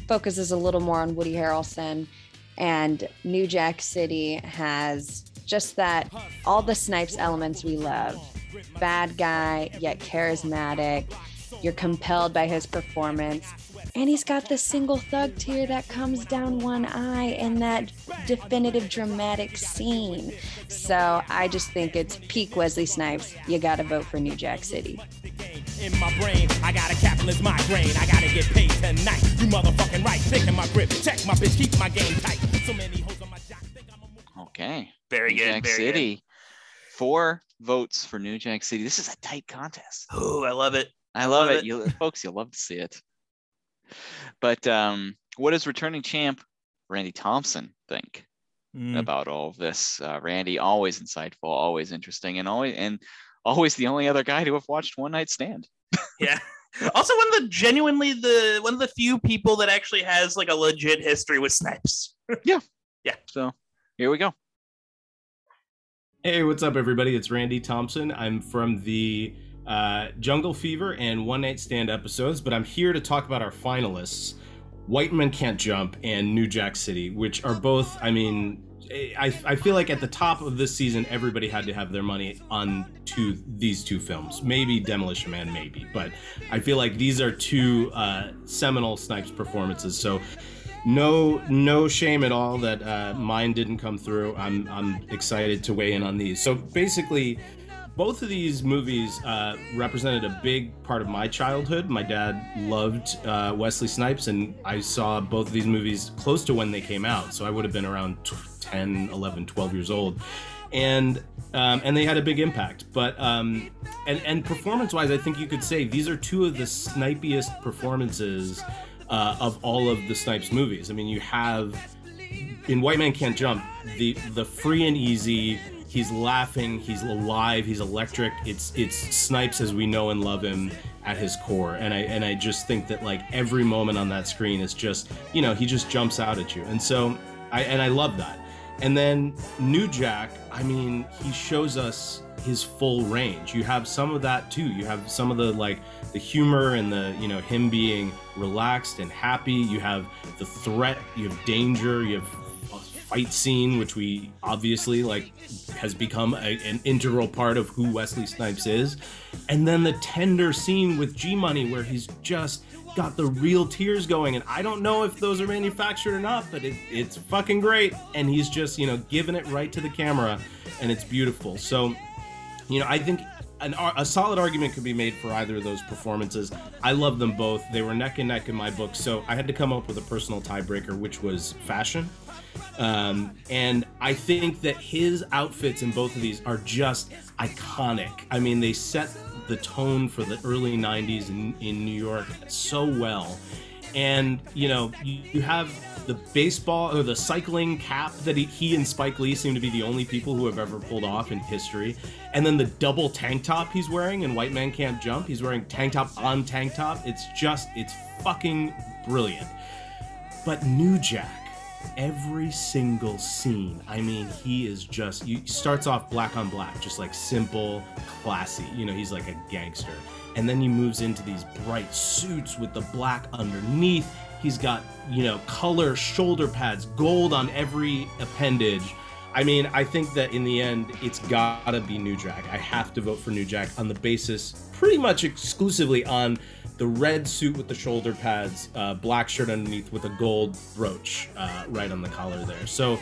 focuses a little more on Woody Harrelson, and New Jack City has just that all the Snipes elements we love. Bad guy, yet charismatic. You're compelled by his performance. And he's got the single thug tear that comes down one eye in that definitive dramatic scene. So I just think it's peak Wesley Snipes. You got to vote for New Jack City. in my brain. I got a capitalist migraine. I gotta get paid tonight. You motherfucking right. Taking my grip. Check my bitch. Keep my game tight. So many hoes on my jock. Okay. Very New good, Jack very good. City. Four votes for New Jack City. This is a tight contest. Oh, I love it. I love, Love it. it. You folks, you'll love to see it. But um, what does returning champ Randy Thompson think Mm. about all of this? Uh, Randy, always insightful, always interesting, and always and always the only other guy to have watched One Night Stand. <laughs> Yeah. Also, one of the genuinely the one of the few people that actually has like a legit history with Snipes. <laughs> yeah. Yeah. So here we go. Hey, what's up, everybody? It's Randy Thompson. I'm from the uh, Jungle Fever and One Night Stand episodes, but I'm here to talk about our finalists. White Men Can't Jump and New Jack City, which are both, I mean, I, I feel like at the top of this season, everybody had to have their money on two these two films. Maybe Demolition Man, maybe, but I feel like these are two uh, seminal Snipes performances. So no no shame at all that uh, mine didn't come through. I'm I'm excited to weigh in on these. So basically, both of these movies uh, represented a big part of my childhood. My dad loved uh, Wesley Snipes, and I saw both of these movies close to when they came out. So I would have been around 10, 11, 12 years old. And um, and they had a big impact, but um, and and performance-wise, I think you could say these are two of the snipiest performances uh, of all of the Snipes movies. I mean, you have in White Man Can't Jump the the free and easy. He's laughing. He's alive. He's electric. It's it's Snipes as we know and love him at his core. And I and I just think that like every moment on that screen is just you know he just jumps out at you. And so I and I love that. And then New Jack, I mean, he shows us his full range. You have some of that too. You have some of the like the humor and the, you know, him being relaxed and happy. You have the threat, you have danger, you have fight scene which we obviously like has become a, an integral part of who Wesley Snipes is. And then the tender scene with G Money where he's just got the real tears going. And i don't know if those are manufactured or not but it, it's fucking great. And he's just you know giving it right to the camera and it's beautiful. So you know i think an, a solid argument could be made for either of those performances. I love them both. They were neck and neck in my book. So i had to come up with a personal tiebreaker which was fashion um, and I think that his outfits in both of these are just iconic. I mean, they set the tone for the early 90s in, in New York so well. And, you know, you, you have the baseball or the cycling cap that he, he and Spike Lee seem to be the only people who have ever pulled off in history. And then the double tank top he's wearing in White Man Can't Jump. He's wearing tank top on tank top. It's just, it's fucking brilliant. But New Jack, every single scene. I mean, he is just he starts off black on black, just like simple, classy. You know, he's like a gangster. And then he moves into these bright suits with the black underneath. He's got, you know, color shoulder pads, gold on every appendage. I mean, I think that in the end, it's gotta be New Jack. I have to vote for New Jack on the basis, pretty much exclusively on the red suit with the shoulder pads, uh, black shirt underneath with a gold brooch uh, right on the collar there. So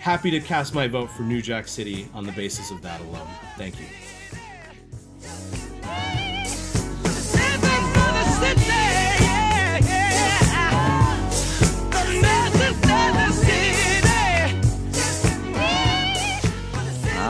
happy to cast my vote for New Jack City on the basis of that alone. Thank you.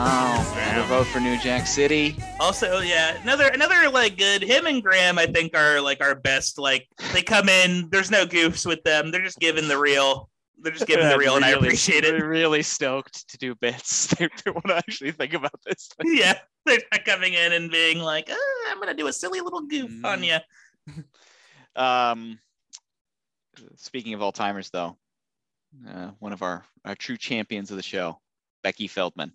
Oh, another vote for New Jack City. Also, yeah, another another like good. Him and Graham, I think, are like our best. Like they come in, there's no goofs with them. They're just giving the real. They're just giving the <laughs> real, and I appreciate it. They're really stoked to do bits. <laughs> They, they want to actually think about this. <laughs> Yeah, they're not coming in and being like, "Ah, "I'm gonna do a silly little goof Mm-hmm. on you." Um, speaking of all timers, though, uh, one of our, our true champions of the show, Becky Feldman.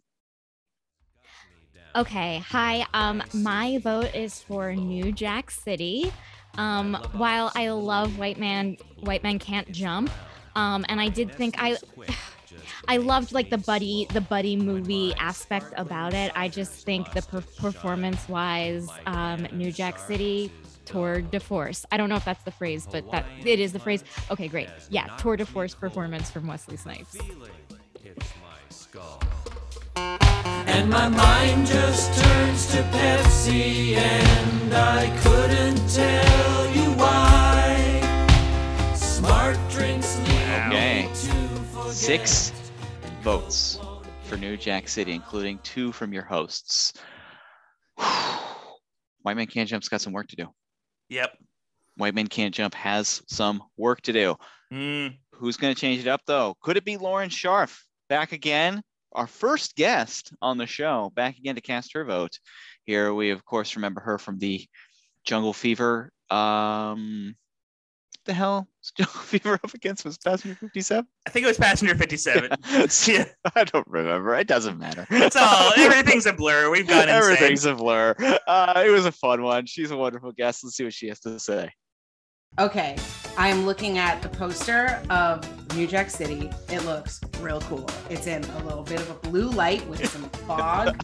Okay, hi. Um, my vote is for New Jack City. Um, while I love White Man, White Man Can't Jump, um, and I did think I, <sighs> I loved like the buddy, the buddy movie aspect about it. I just think the per- performance-wise, um, New Jack City tour de force. I don't know if that's the phrase, but that it is the phrase. Okay, great. Yeah, tour de force performance from Wesley Snipes. And my mind just turns to Pepsi, and I couldn't tell you why. Smart drinks lead Okay. me to forget. Six votes for New Jack City, including two from your hosts. <sighs> White Man Can't Jump's got some work to do. Yep. White Man Can't Jump has some work to do. Mm. Who's going to change it up, though? Could it be Lauren Scharf back again? Our first guest on the show, back again to cast her vote. Here we, of course, remember her from the Jungle Fever. Um, the hell was <laughs> Jungle Fever up against? Was Passenger 57? I think it was Passenger 57. <laughs> <laughs> yeah, I don't remember. It doesn't matter. it's all everything's a blur. We've gone insane. Everything's a blur. Uh, it was a fun one. She's a wonderful guest. Let's see what she has to say. Okay, I am looking at the poster of New Jack City. It looks real cool. It's in a little bit of a blue light with some <laughs> fog,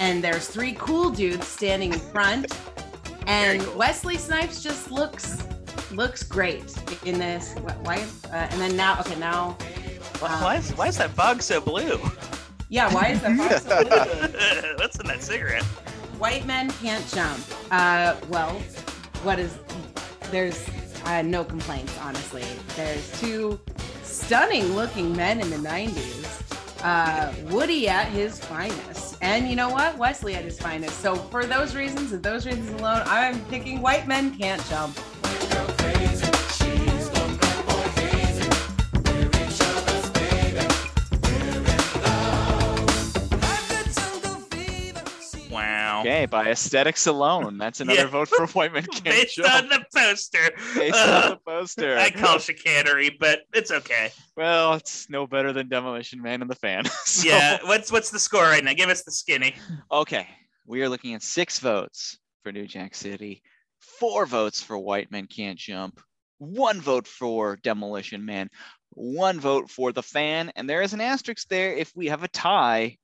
and there's three cool dudes standing in front. And Wesley Snipes just looks looks great in this. Wh- Why? Uh, and then now, okay, now. Why, why is why is that fog so blue? Yeah, why is that fog so blue? <laughs> What's in that cigarette? White men can't jump. Uh, well, what is? There's uh, no complaints, honestly. There's two stunning-looking men in the '90s. Uh, Woody at his finest, and you know what? Wesley at his finest. So for those reasons and those reasons alone, I'm picking white men can't jump. Okay, <laughs> by aesthetics alone, that's another Yeah. vote for White Men Can't Based Jump. on the poster. Based on the poster. I call chicanery, but it's okay. Well, it's no better than Demolition Man and the Fan. <laughs> So- Yeah. What's what's the score right now? Give us the skinny. Okay, we are looking at six votes for New Jack City, four votes for White Men Can't Jump, one vote for Demolition Man, one vote for the fan, and there is an asterisk there. If we have a tie,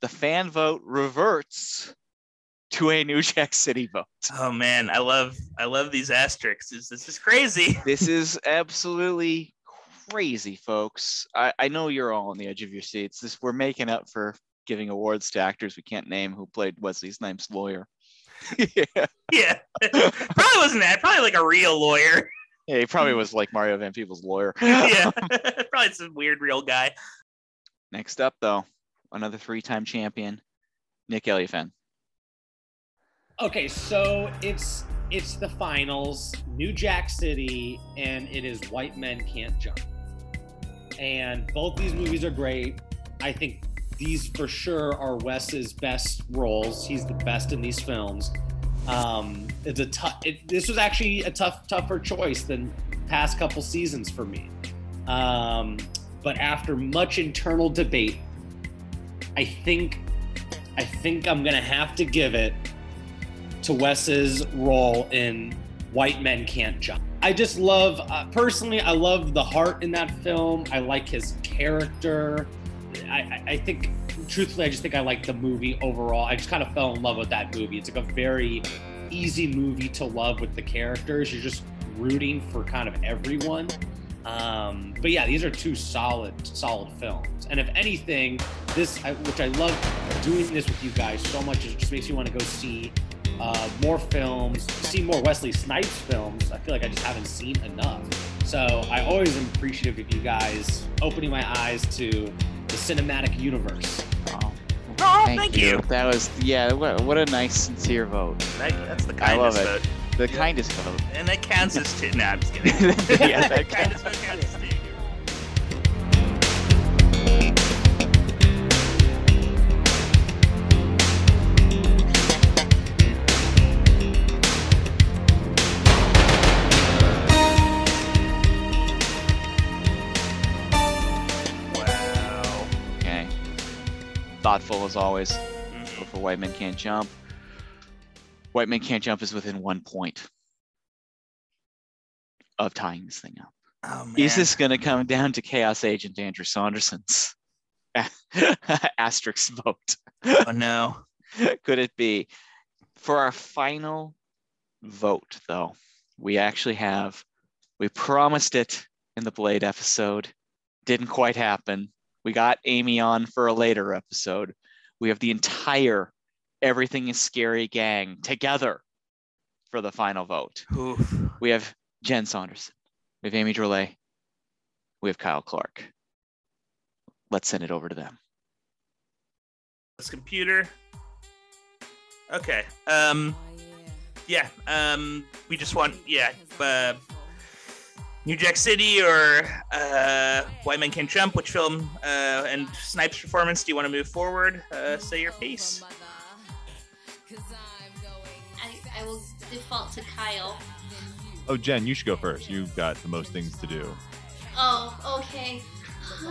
the fan vote reverts to a New Jack City vote. Oh man, I love I love these asterisks. This, this is crazy. <laughs> This is absolutely crazy, folks. I, I know you're all on the edge of your seats. This we're making up for giving awards to actors we can't name who played Wesley Snipes' lawyer. <laughs> yeah. Yeah. <laughs> probably wasn't that. Probably like a real lawyer. Yeah, he probably was like Mario Van Peebles' lawyer. yeah. probably some weird real guy. Next up, though, another three-time champion, Nick Eliafan. Okay, so it's it's the finals, New Jack City, and it is White Men Can't Jump. And both these movies are great. I think these for sure are Wes's best roles. He's the best in these films. Um, it's a tough. It, this was actually a tough, tougher choice than past couple seasons for me. Um, but after much internal debate, I think, I think I'm gonna have to give it to Wes's role in White Men Can't Jump. I just love, uh, personally, I love the heart in that film. I like his character. I, I, think, truthfully, I just think I like the movie overall. I just kind of fell in love with that movie. It's like a very easy movie to love with the characters. You're just rooting for kind of everyone. Um, but yeah, these are two solid, solid films. And if anything, this, which I love doing this with you guys so much, it just makes me want to go see uh, more films, see more Wesley Snipes films. I feel like I just haven't seen enough. So I always am appreciative of you guys opening my eyes to the cinematic universe. Oh, thank you. That was yeah. What, what a nice, sincere vote. That, that's the I love kindest it. vote. The kindest vote. And that counts as two. No, I'm just kidding. Yeah, that kindest vote counts as two. Thoughtful as always. Mm-hmm. Vote for White Men Can't Jump. White Men Can't Jump is within one point of tying this thing up. Oh. Is this going to come down to Chaos Agent Andrew Saunderson's <laughs> asterisk vote? Oh no. <laughs> Could it be? For our final vote, though, we actually have, we promised it in the Blade episode. Didn't quite happen. We got Amy on for a later episode. We have the entire Everything is Scary gang together for the final vote. Oof. We have Jen Saunderson. We have Amy Drolet. We have Kyle Clark. Let's send it over to them. This computer. Okay. Um. Yeah. Um. We just want. Yeah. Uh, New Jack City or uh, White Men Can't Jump. Which film uh, and Snipes performance do you want to move forward? Uh, say your piece. I, I will default to Kyle. Oh, Jen, you should go first. You've got the most things to do. Oh, okay. <laughs> All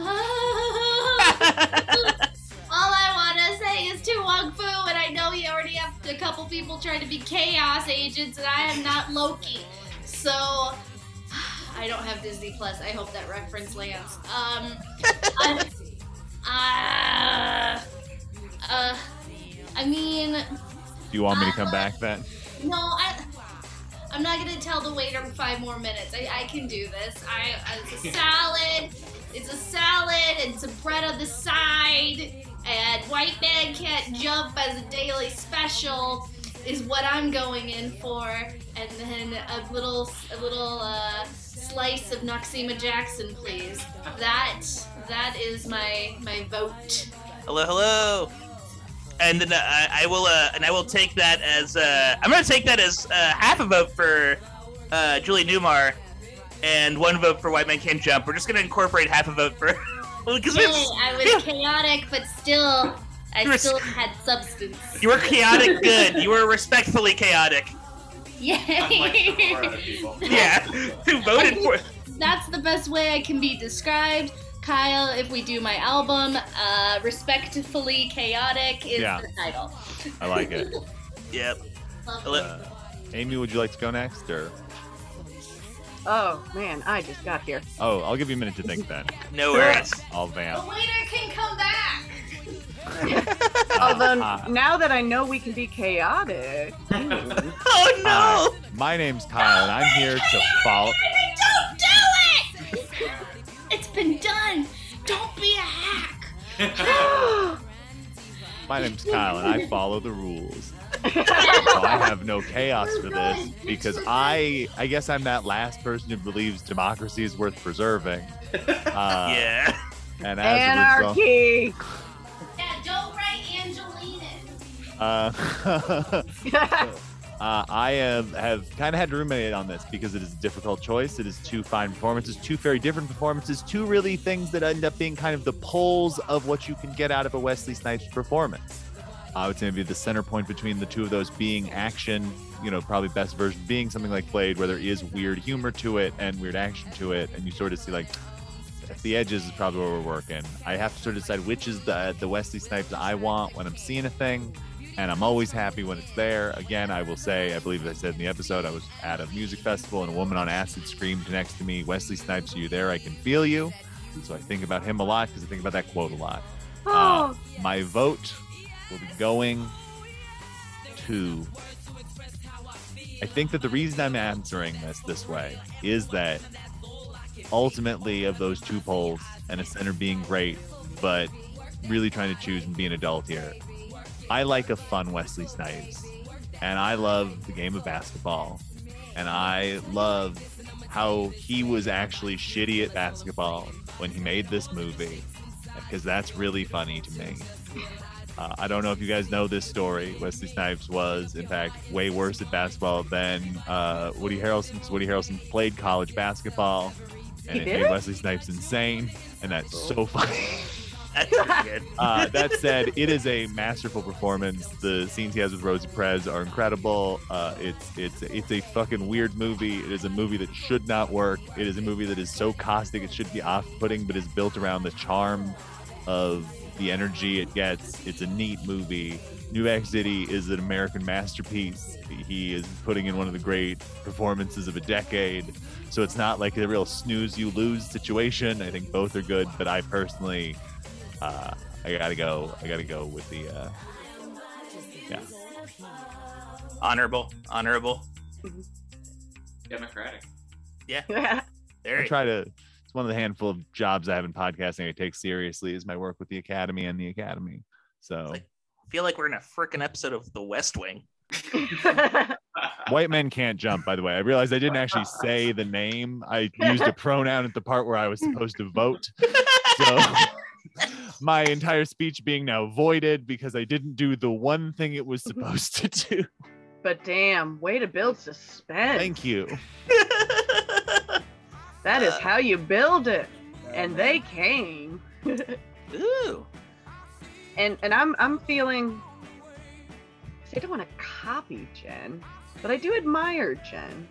I want to say is to Wong Foo, and I know you already have a couple people trying to be chaos agents, and I am not Loki. So I don't have Disney Plus. I hope that reference lands. Um, <laughs> I, uh, uh, I mean, Do you want me to come back then? no, I. I'm not gonna tell the waiter five more minutes. I, I can do this. I it's a salad. It's a salad and some bread on the side. And white man can't jump as a daily special is what I'm going in for. And then a little a little uh, slice of Noxeema Jackson, please. That that is my my vote. Hello, hello. And then uh, I I will uh, and I will take that as uh, I'm gonna take that as uh, half a vote for uh, Julie Newmar and one vote for White Man Can't Jump. We're just gonna incorporate half a vote for <laughs> because it's I was chaotic, but still, I were still had substance. you were chaotic good. You were respectfully chaotic. Yay! <laughs> Yeah, who voted for? That's the best way I can be described. Kyle, if we do my album, uh, Respectfully Chaotic is Yeah. the title. I like it. <laughs> Yep. Uh, Amy, would you like to go next, or? Oh man, I just got here. Oh, I'll give you a minute to think then. No worries. I'll vamp. The Waiter can come back! Although <laughs> now that I know we can be chaotic. <laughs> oh no! my name's Kyle, and I'm here to follow. Don't do it! It's been done! Don't be a hack! <gasps> My name's Kyle, and I follow the rules. so I have no chaos for this because I, I guess I'm that last person who believes democracy is worth preserving. Uh, <laughs> yeah. And as a result, Anarchy. Yeah, don't write Angelina. Uh, <laughs> <laughs> uh, I have, have kind of had to ruminate on this because it is a difficult choice. It is two fine performances, two very different performances, two really things that end up being kind of the poles of what you can get out of a Wesley Snipes performance. I would say maybe the center point between the two of those being action, you know, probably best version being something like Blade, where there is weird humor to it and weird action to it, and you sort of see like at the edges is probably where we're working. I have to sort of decide which is the the Wesley Snipes I want when I'm seeing a thing, and I'm always happy when it's there. Again, I will say, I believe I said in the episode, I was at a music festival and a woman on acid screamed next to me, "Wesley Snipes, are you there? I can feel you." So I think about him a lot because I think about that quote a lot. Uh, my vote will be going to. I think that the reason I'm answering this this way is that ultimately of those two poles and a center being great, but really trying to choose and be an adult here. I like a fun Wesley Snipes, and I love the game of basketball, and I love how he was actually shitty at basketball when he made this movie, because that's really funny to me. Uh, I don't know if you guys know this story. Wesley Snipes was, in fact, way worse at basketball than uh, Woody Harrelson. Woody Harrelson played college basketball, and He it did made? Wesley Snipes insane, and that's so funny. <laughs> That's. <laughs> Uh, that said, it is a masterful performance. The scenes he has with Rosie Perez are incredible. Uh, it's it's it's a fucking weird movie. It is a movie that should not work. It is a movie that is so caustic it should be off-putting, but is built around the charm of the energy it gets. It's a neat movie. New Jack City is an American masterpiece. He is putting in one of the great performances of a decade. So it's not like a real snooze you lose situation. I think both are good, but I personally uh, I gotta go. I gotta go with the. Uh, yeah. Honorable, honorable. Democratic. Yeah. <laughs> There I try to. It's one of the handful of jobs I have in podcasting I take seriously is my work with the Academy and the Academy. So I feel like we're in a freaking episode of The West Wing. <laughs> white men can't jump. By the way, I realized I didn't actually say the name. I used a pronoun at the part where I was supposed to vote. So <laughs> my entire speech being now voided because I didn't do the one thing it was supposed to do. But damn, way to build suspense. Thank you. <laughs> That is how you build it. And they came. <laughs> Ooh. And and I'm I'm feeling I don't want to copy Jen, but I do admire Jen.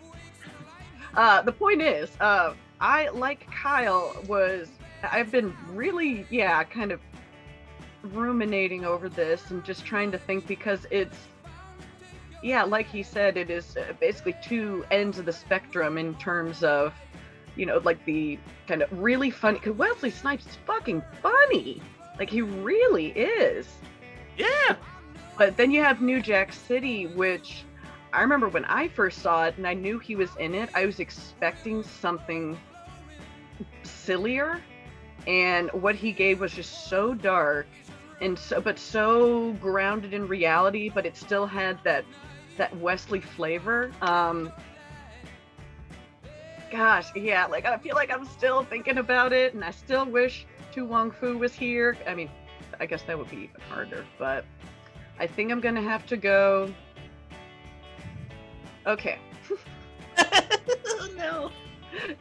Uh the point is, uh I like Kyle was I've been really, yeah, kind of ruminating over this and just trying to think because it's yeah, like he said, it is uh, basically two ends of the spectrum in terms of, you know, like the kind of really funny. Because Wesley Snipes is fucking funny. Like he really is. Yeah. But then you have New Jack City, which I remember when I first saw it and I knew he was in it, I was expecting something sillier. And what he gave was just so dark and so but so grounded in reality, but it still had that that Wesley flavor. Um gosh, yeah, like I feel like I'm still thinking about it and I still wish To Wong Foo was here. I mean, I guess that would be even harder, but I think I'm gonna have to go. Okay. <laughs> no.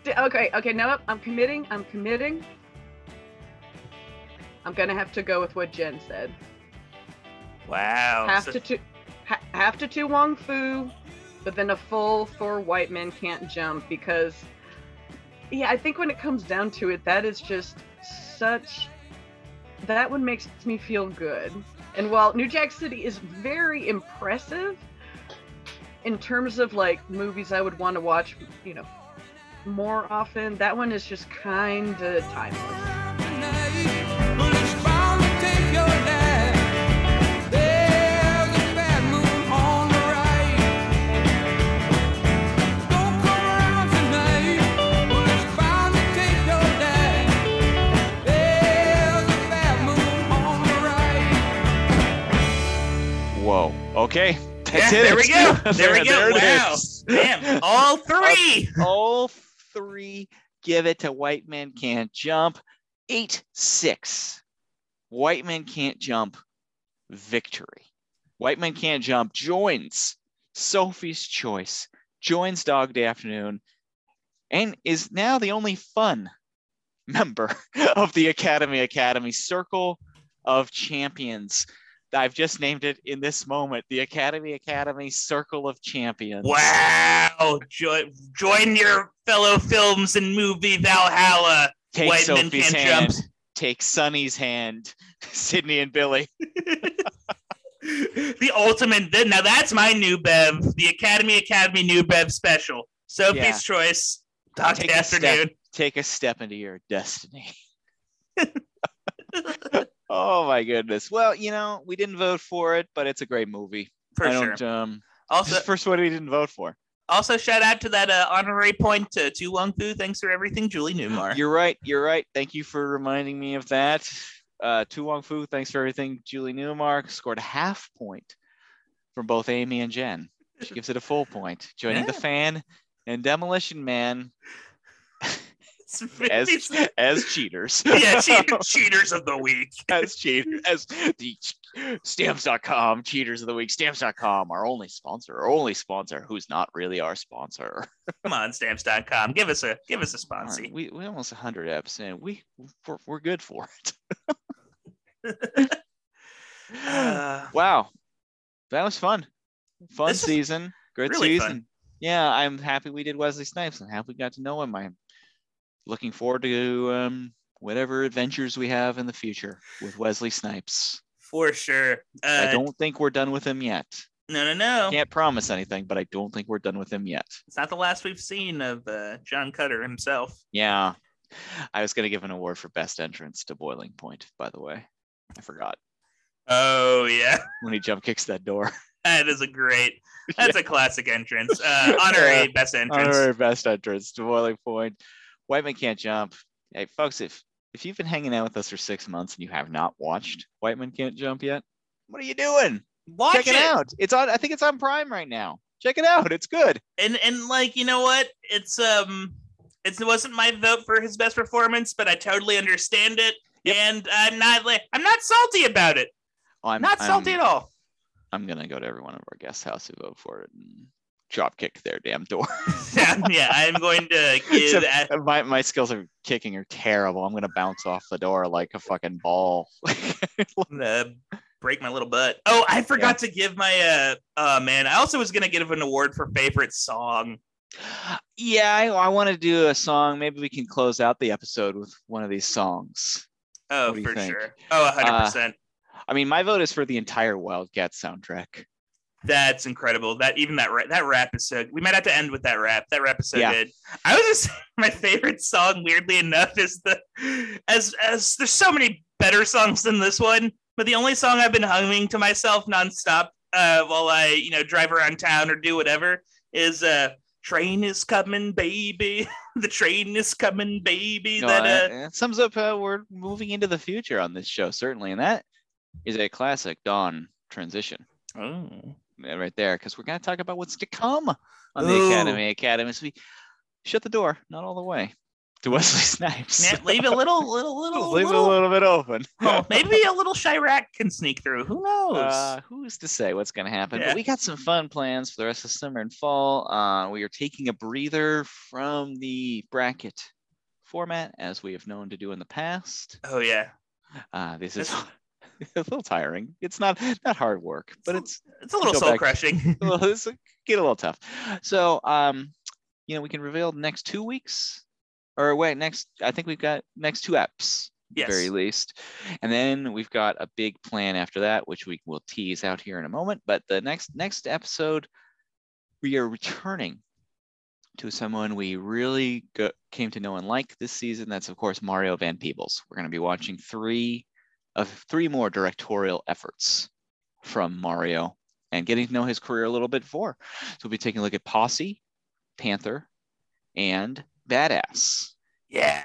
Okay, okay, no, I'm committing. I'm committing. I'm gonna have to go with what Jen said. Wow. Have so- to tu- ha- have to Tu Wong Fu, but then a full four white men can't jump because, yeah, I think when it comes down to it, that is just such. That one makes me feel good. And while New Jack City is very impressive in terms of like movies I would want to watch, you know, more often, that one is just kind of timeless. Okay. That's <laughs> Yeah, it. there we go. <laughs> There we go. Wow. is. Damn. All <laughs> three. All three give it to White Man Can't Jump. 8 6. White Man Can't Jump victory. White Man Can't Jump joins Sophie's Choice, joins Dog Day Afternoon, and is now the only fun member of the Academy Academy Circle of Champions. I've just named it in this moment the Academy Academy Circle of Champions. Wow. Join, join your fellow films and movie Valhalla. Take White Sophie's hand. jump. Take Sonny's hand. <laughs> Sidney and Billy. <laughs> <laughs> The ultimate. Now that's my new Bev. The Academy Academy new Bev special. Sophie's Yeah. Choice. Dog Take Afternoon. step. Take a step into your destiny. Oh my goodness. Well, you know, we didn't vote for it, but it's a great movie. For I don't, sure. Um, Also- this is the first one we didn't vote for. Also, shout out to that uh, honorary point to Tu Wong Fu. Thanks for everything, Julie Newmar. You're right. You're right. Thank you for reminding me of that. Uh, To Wong Foo, thanks for everything. Julie Newmar scored a half point from both Amy and Jen. She gives it a full point. Joining the fan and Demolition Man as <laughs> as cheaters. <laughs> yeah, cheat- <laughs> cheaters of the week. as cheaters as the stamps.com cheaters of the week stamps.com our only sponsor our only sponsor who's not really our sponsor Come on, stamps.com. Give us a give us a sponsor. we we almost 100 eps in we we're, we're good for it Uh, wow that was fun fun season great really season fun. yeah i'm happy we did wesley snipes i'm happy we got to know him i'm looking forward to um whatever adventures we have in the future with wesley snipes for sure. Uh, i don't think we're done with him yet No, no, no. can't promise anything but i don't think we're done with him yet It's not the last we've seen of uh, John Cutter himself. yeah i was going to give an award for best entrance to boiling point by the way i forgot Oh yeah, when he jump kicks that door <laughs> that is a great. That's a classic entrance. <laughs> Uh, honorary best entrance. Honorary best entrance to boiling point white man can't jump. Hey folks if if you've been hanging out with us for six months and you have not watched white man can't jump yet what are you doing? Watch check it, it. out. It's on i think it's on prime right now. Check it out. It's good. And and like you know what? It's um it's, it wasn't my vote for his best performance but i totally understand it. And i'm not like i'm not salty about it. Oh, I'm not salty I'm- at all. I'm gonna go to every one of our guest house who vote for it and drop kick their damn door yeah, <laughs> yeah i'm going to <laughs> give So, a- <laughs> my, my skills of kicking are terrible. I'm gonna bounce off the door like a fucking ball. break my little butt oh i forgot to give my uh uh man i also was gonna give an award for favorite song yeah, I, I want to do a song. Maybe we can close out the episode with one of these songs. oh What do you for sure oh 100 Uh, percent I mean, my vote is for the entire Wildcat soundtrack. That's incredible. That even that that rap is so. We might have to end with that rap. That rap is so Yeah. good. I was just <laughs> my favorite song. Weirdly enough, is the as as there's so many better songs than this one, but the only song I've been humming to myself nonstop uh, while I you know drive around town or do whatever is uh train is coming, baby. <laughs> the train is coming, baby. No, that uh, sums up uh, we're moving into the future on this show certainly and that is a classic Don transition oh right there because we're going to talk about what's to come on the Ooh. academy academy so we shut the door not all the way to <laughs> wesley snipes yeah, leave a little little <laughs> little leave it a little, little bit open oh, <laughs> maybe a little Chi-Raq can sneak through. Who knows? Uh, who's to say what's going to happen? Yeah. But we got some fun plans for the rest of summer and fall. Uh, we are taking a breather from the bracket format as we have known to do in the past. oh yeah, Uh, this is <laughs> a little tiring. It's not not hard work, but it's it's a little soul crushing. <laughs> it's get a little tough. So, um, you know, we can reveal the next two weeks, or wait, next. I think we've got next two at the very least, and then we've got a big plan after that, which we will tease out here in a moment. But the next next episode, we are returning to someone we really go, came to know and like this season. That's of course Mario Van Peebles. We're going to be watching three of three more directorial efforts from Mario and getting to know his career a little bit more. So we'll be taking a look at Posse, Panther, and Badass. Yeah.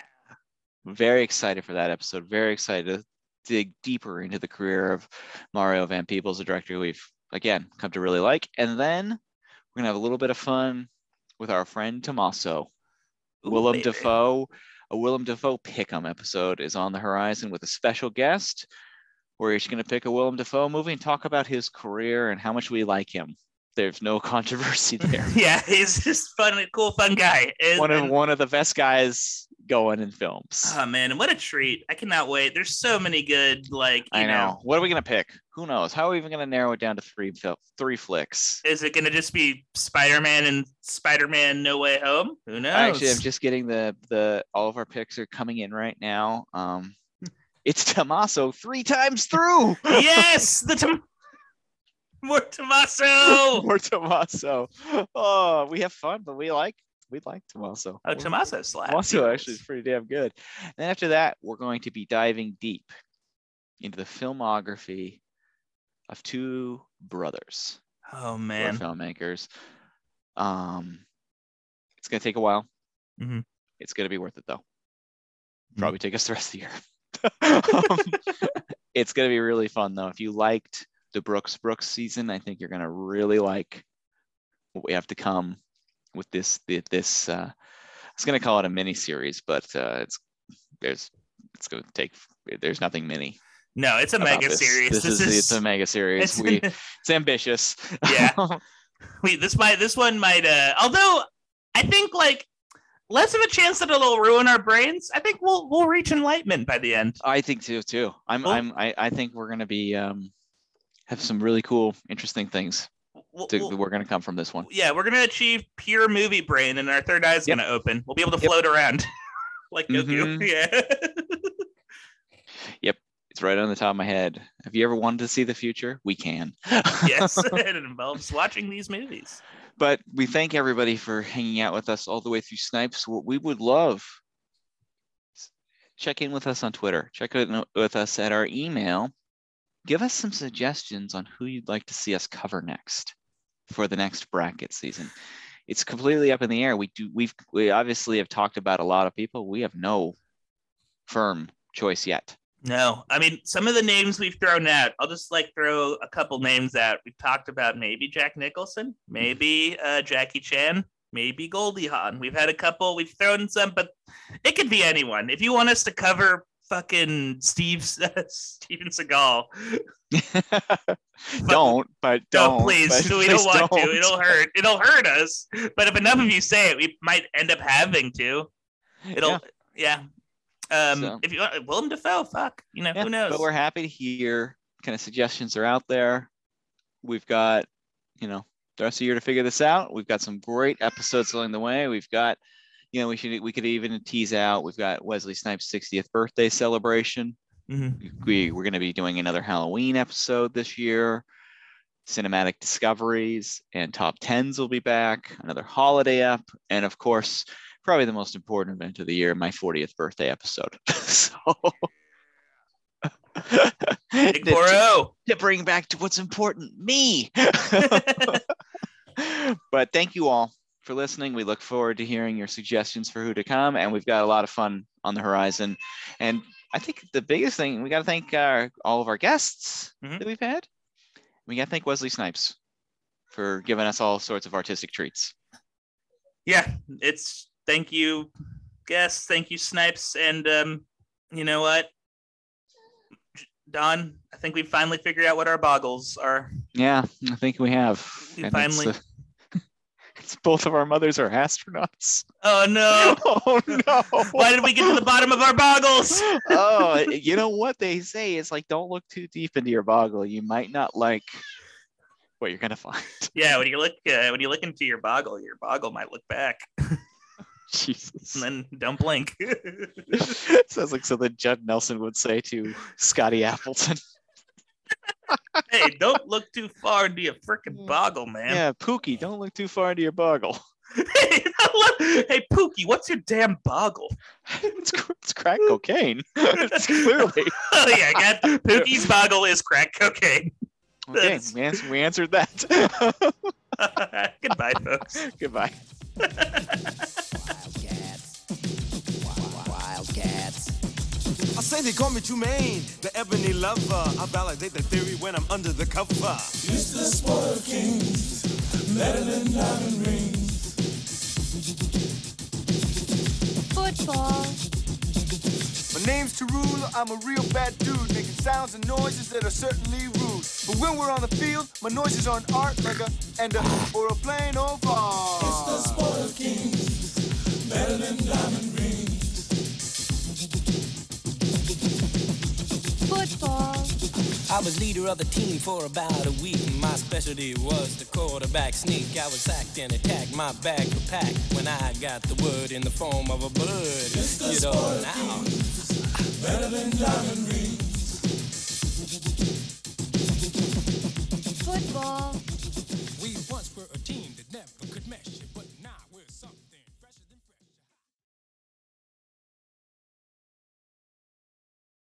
Very excited for that episode. Very excited to dig deeper into the career of Mario Van Peebles, a director we've again come to really like. And then we're gonna have a little bit of fun with our friend Tommaso. Willem baby. Dafoe, a Willem Dafoe pick'em episode is on the horizon with a special guest where he's going to pick a Willem Dafoe movie and talk about his career and how much we like him. There's no <laughs> controversy there. <laughs> yeah, he's just fun, cool, fun guy. And- one of and- one of the best guys going in films. oh man, what a treat! I cannot wait. There's so many good, like you I know. What are we gonna pick? Who knows? How are we even gonna narrow it down to three fil- three flicks? Is it going to just be Spider-Man and Spider-Man No Way Home? Who knows? Actually, I'm just getting the the all of our picks are coming in right now. Um, <laughs> it's Tommaso three times through. <laughs> yes, the Tom- more Tommaso. <laughs> More Tommaso. Oh, we have fun, but we like we like Tommaso. Oh, Tommaso slaps. Tommaso actually is pretty damn good. And then after that, we're going to be diving deep into the filmography of two brothers. Oh man. filmmakers. Um, it's gonna take a while. Mhm. It's gonna be worth it though. Mm-hmm. Probably take us the rest of the year. <laughs> Um, it's gonna be really fun though. If you liked the Brooks Brooks season, I think you're gonna really like what we have to come with this thi- this. Uh, I was gonna call it a mini series, but uh, it's there's it's gonna take there's nothing mini. No, it's a mega this. series. This, This, is, is, it's a mega series. it's- we it's ambitious. Yeah. <laughs> Wait, this might this one might uh although I think like less of a chance that it'll ruin our brains. I think we'll we'll reach enlightenment by the end. I think so too. I'm Well- I'm I, I think we're gonna be um have some really cool, interesting things to, we'll- we're gonna come from this one. yeah, we're gonna achieve pure movie brain and our third eye is gonna open. We'll be able to float around <laughs> like Goku. Mhm. <laughs> Yeah. Yep. It's right on the top of my head. Have you ever wanted to see the future? We can. <laughs> yes. it involves watching these movies. but we thank everybody for hanging out with us all the way through Snipes. What we would love check in with us on Twitter. Check in with us at our email. Give us some suggestions on who you'd like to see us cover next for the next bracket season. It's completely up in the air. We do we've we obviously have talked about a lot of people. We have no firm choice yet. No, I mean some of the names we've thrown out. I'll just like throw a couple names out. We've talked about maybe Jack Nicholson, maybe uh, Jackie Chan, maybe Goldie Hawn. We've had a couple. We've thrown some, but it could be anyone. If you want us to cover fucking Steve <laughs> Steven Seagal, <laughs> don't, but no, don't. please. but we please don't want don't. to. It'll hurt. It'll hurt us. But if enough of you say it, we might end up having to. It'll, yeah. Um, So- if you want, Willem Dafoe, fuck, you know, Yeah, who knows? But we're happy to hear kind of suggestions are out there. We've got, you know, the rest of the year to figure this out. We've got some great episodes along the way. We've got, you know, we should we could even tease out. We've got Wesley Snipes' 60th birthday celebration. Mhm. We we're going to be doing another Halloween episode this year. cinematic discoveries and top tens will be back. Another holiday app, and of course, probably the most important event of the year, my 40th birthday episode. <laughs> so. Big <laughs> to, to bring back to what's important, me. <laughs> but thank you all for listening. We look forward to hearing your suggestions for who to come, and we've got a lot of fun on the horizon. And I think the biggest thing we got to thank uh, all of our guests that we've had. We got to thank Wesley Snipes for giving us all sorts of artistic treats. Yeah, it's thank you, guests. Thank you, Snipes. And um, you know what, Don? I think we finally figured out what our boggles are. Yeah, I think we have. We And it's, finally- uh, it's <laughs> both of our mothers are astronauts. Oh no! <laughs> Oh no! Why did we get to the bottom of our boggles? <laughs> oh, you know what they say is like, don't look too deep into your boggle. You might not like what you're gonna find. Yeah, when you look uh, when you look into your boggle, your boggle might look back. Jesus. And then don't blink. Sounds like something Judd Nelson would say to Scotty Appleton. Hey, don't look too far into your freaking mm. boggle, man. Yeah, Pookie, don't look too far into your boggle. <laughs> <laughs> hey, Pookie, what's your damn boggle? it's, it's crack cocaine. <laughs> it's clearly. oh yeah, I got Pookie's boggle is crack cocaine. Okay, we, ans- we answered that. Goodbye, folks. Goodbye. I say they call me Tremaine, the ebony lover. I validate the theory when I'm under the cover. It's the spoil kings, meddling diamond rings. Football. My name's Tarula, I'm a real bad dude, making sounds and noises that are certainly rude. But when we're on the field, my noises are an art like a and a or a plain old bar. It's the spoil kings, meddling diamond rings. football. I was leader of the team for about a week. My specialty was the quarterback sneak. I was sacked and attacked, my bag was packed when I got the word in the form of a blood. Mr. You know now. Better than diamond rings. Football.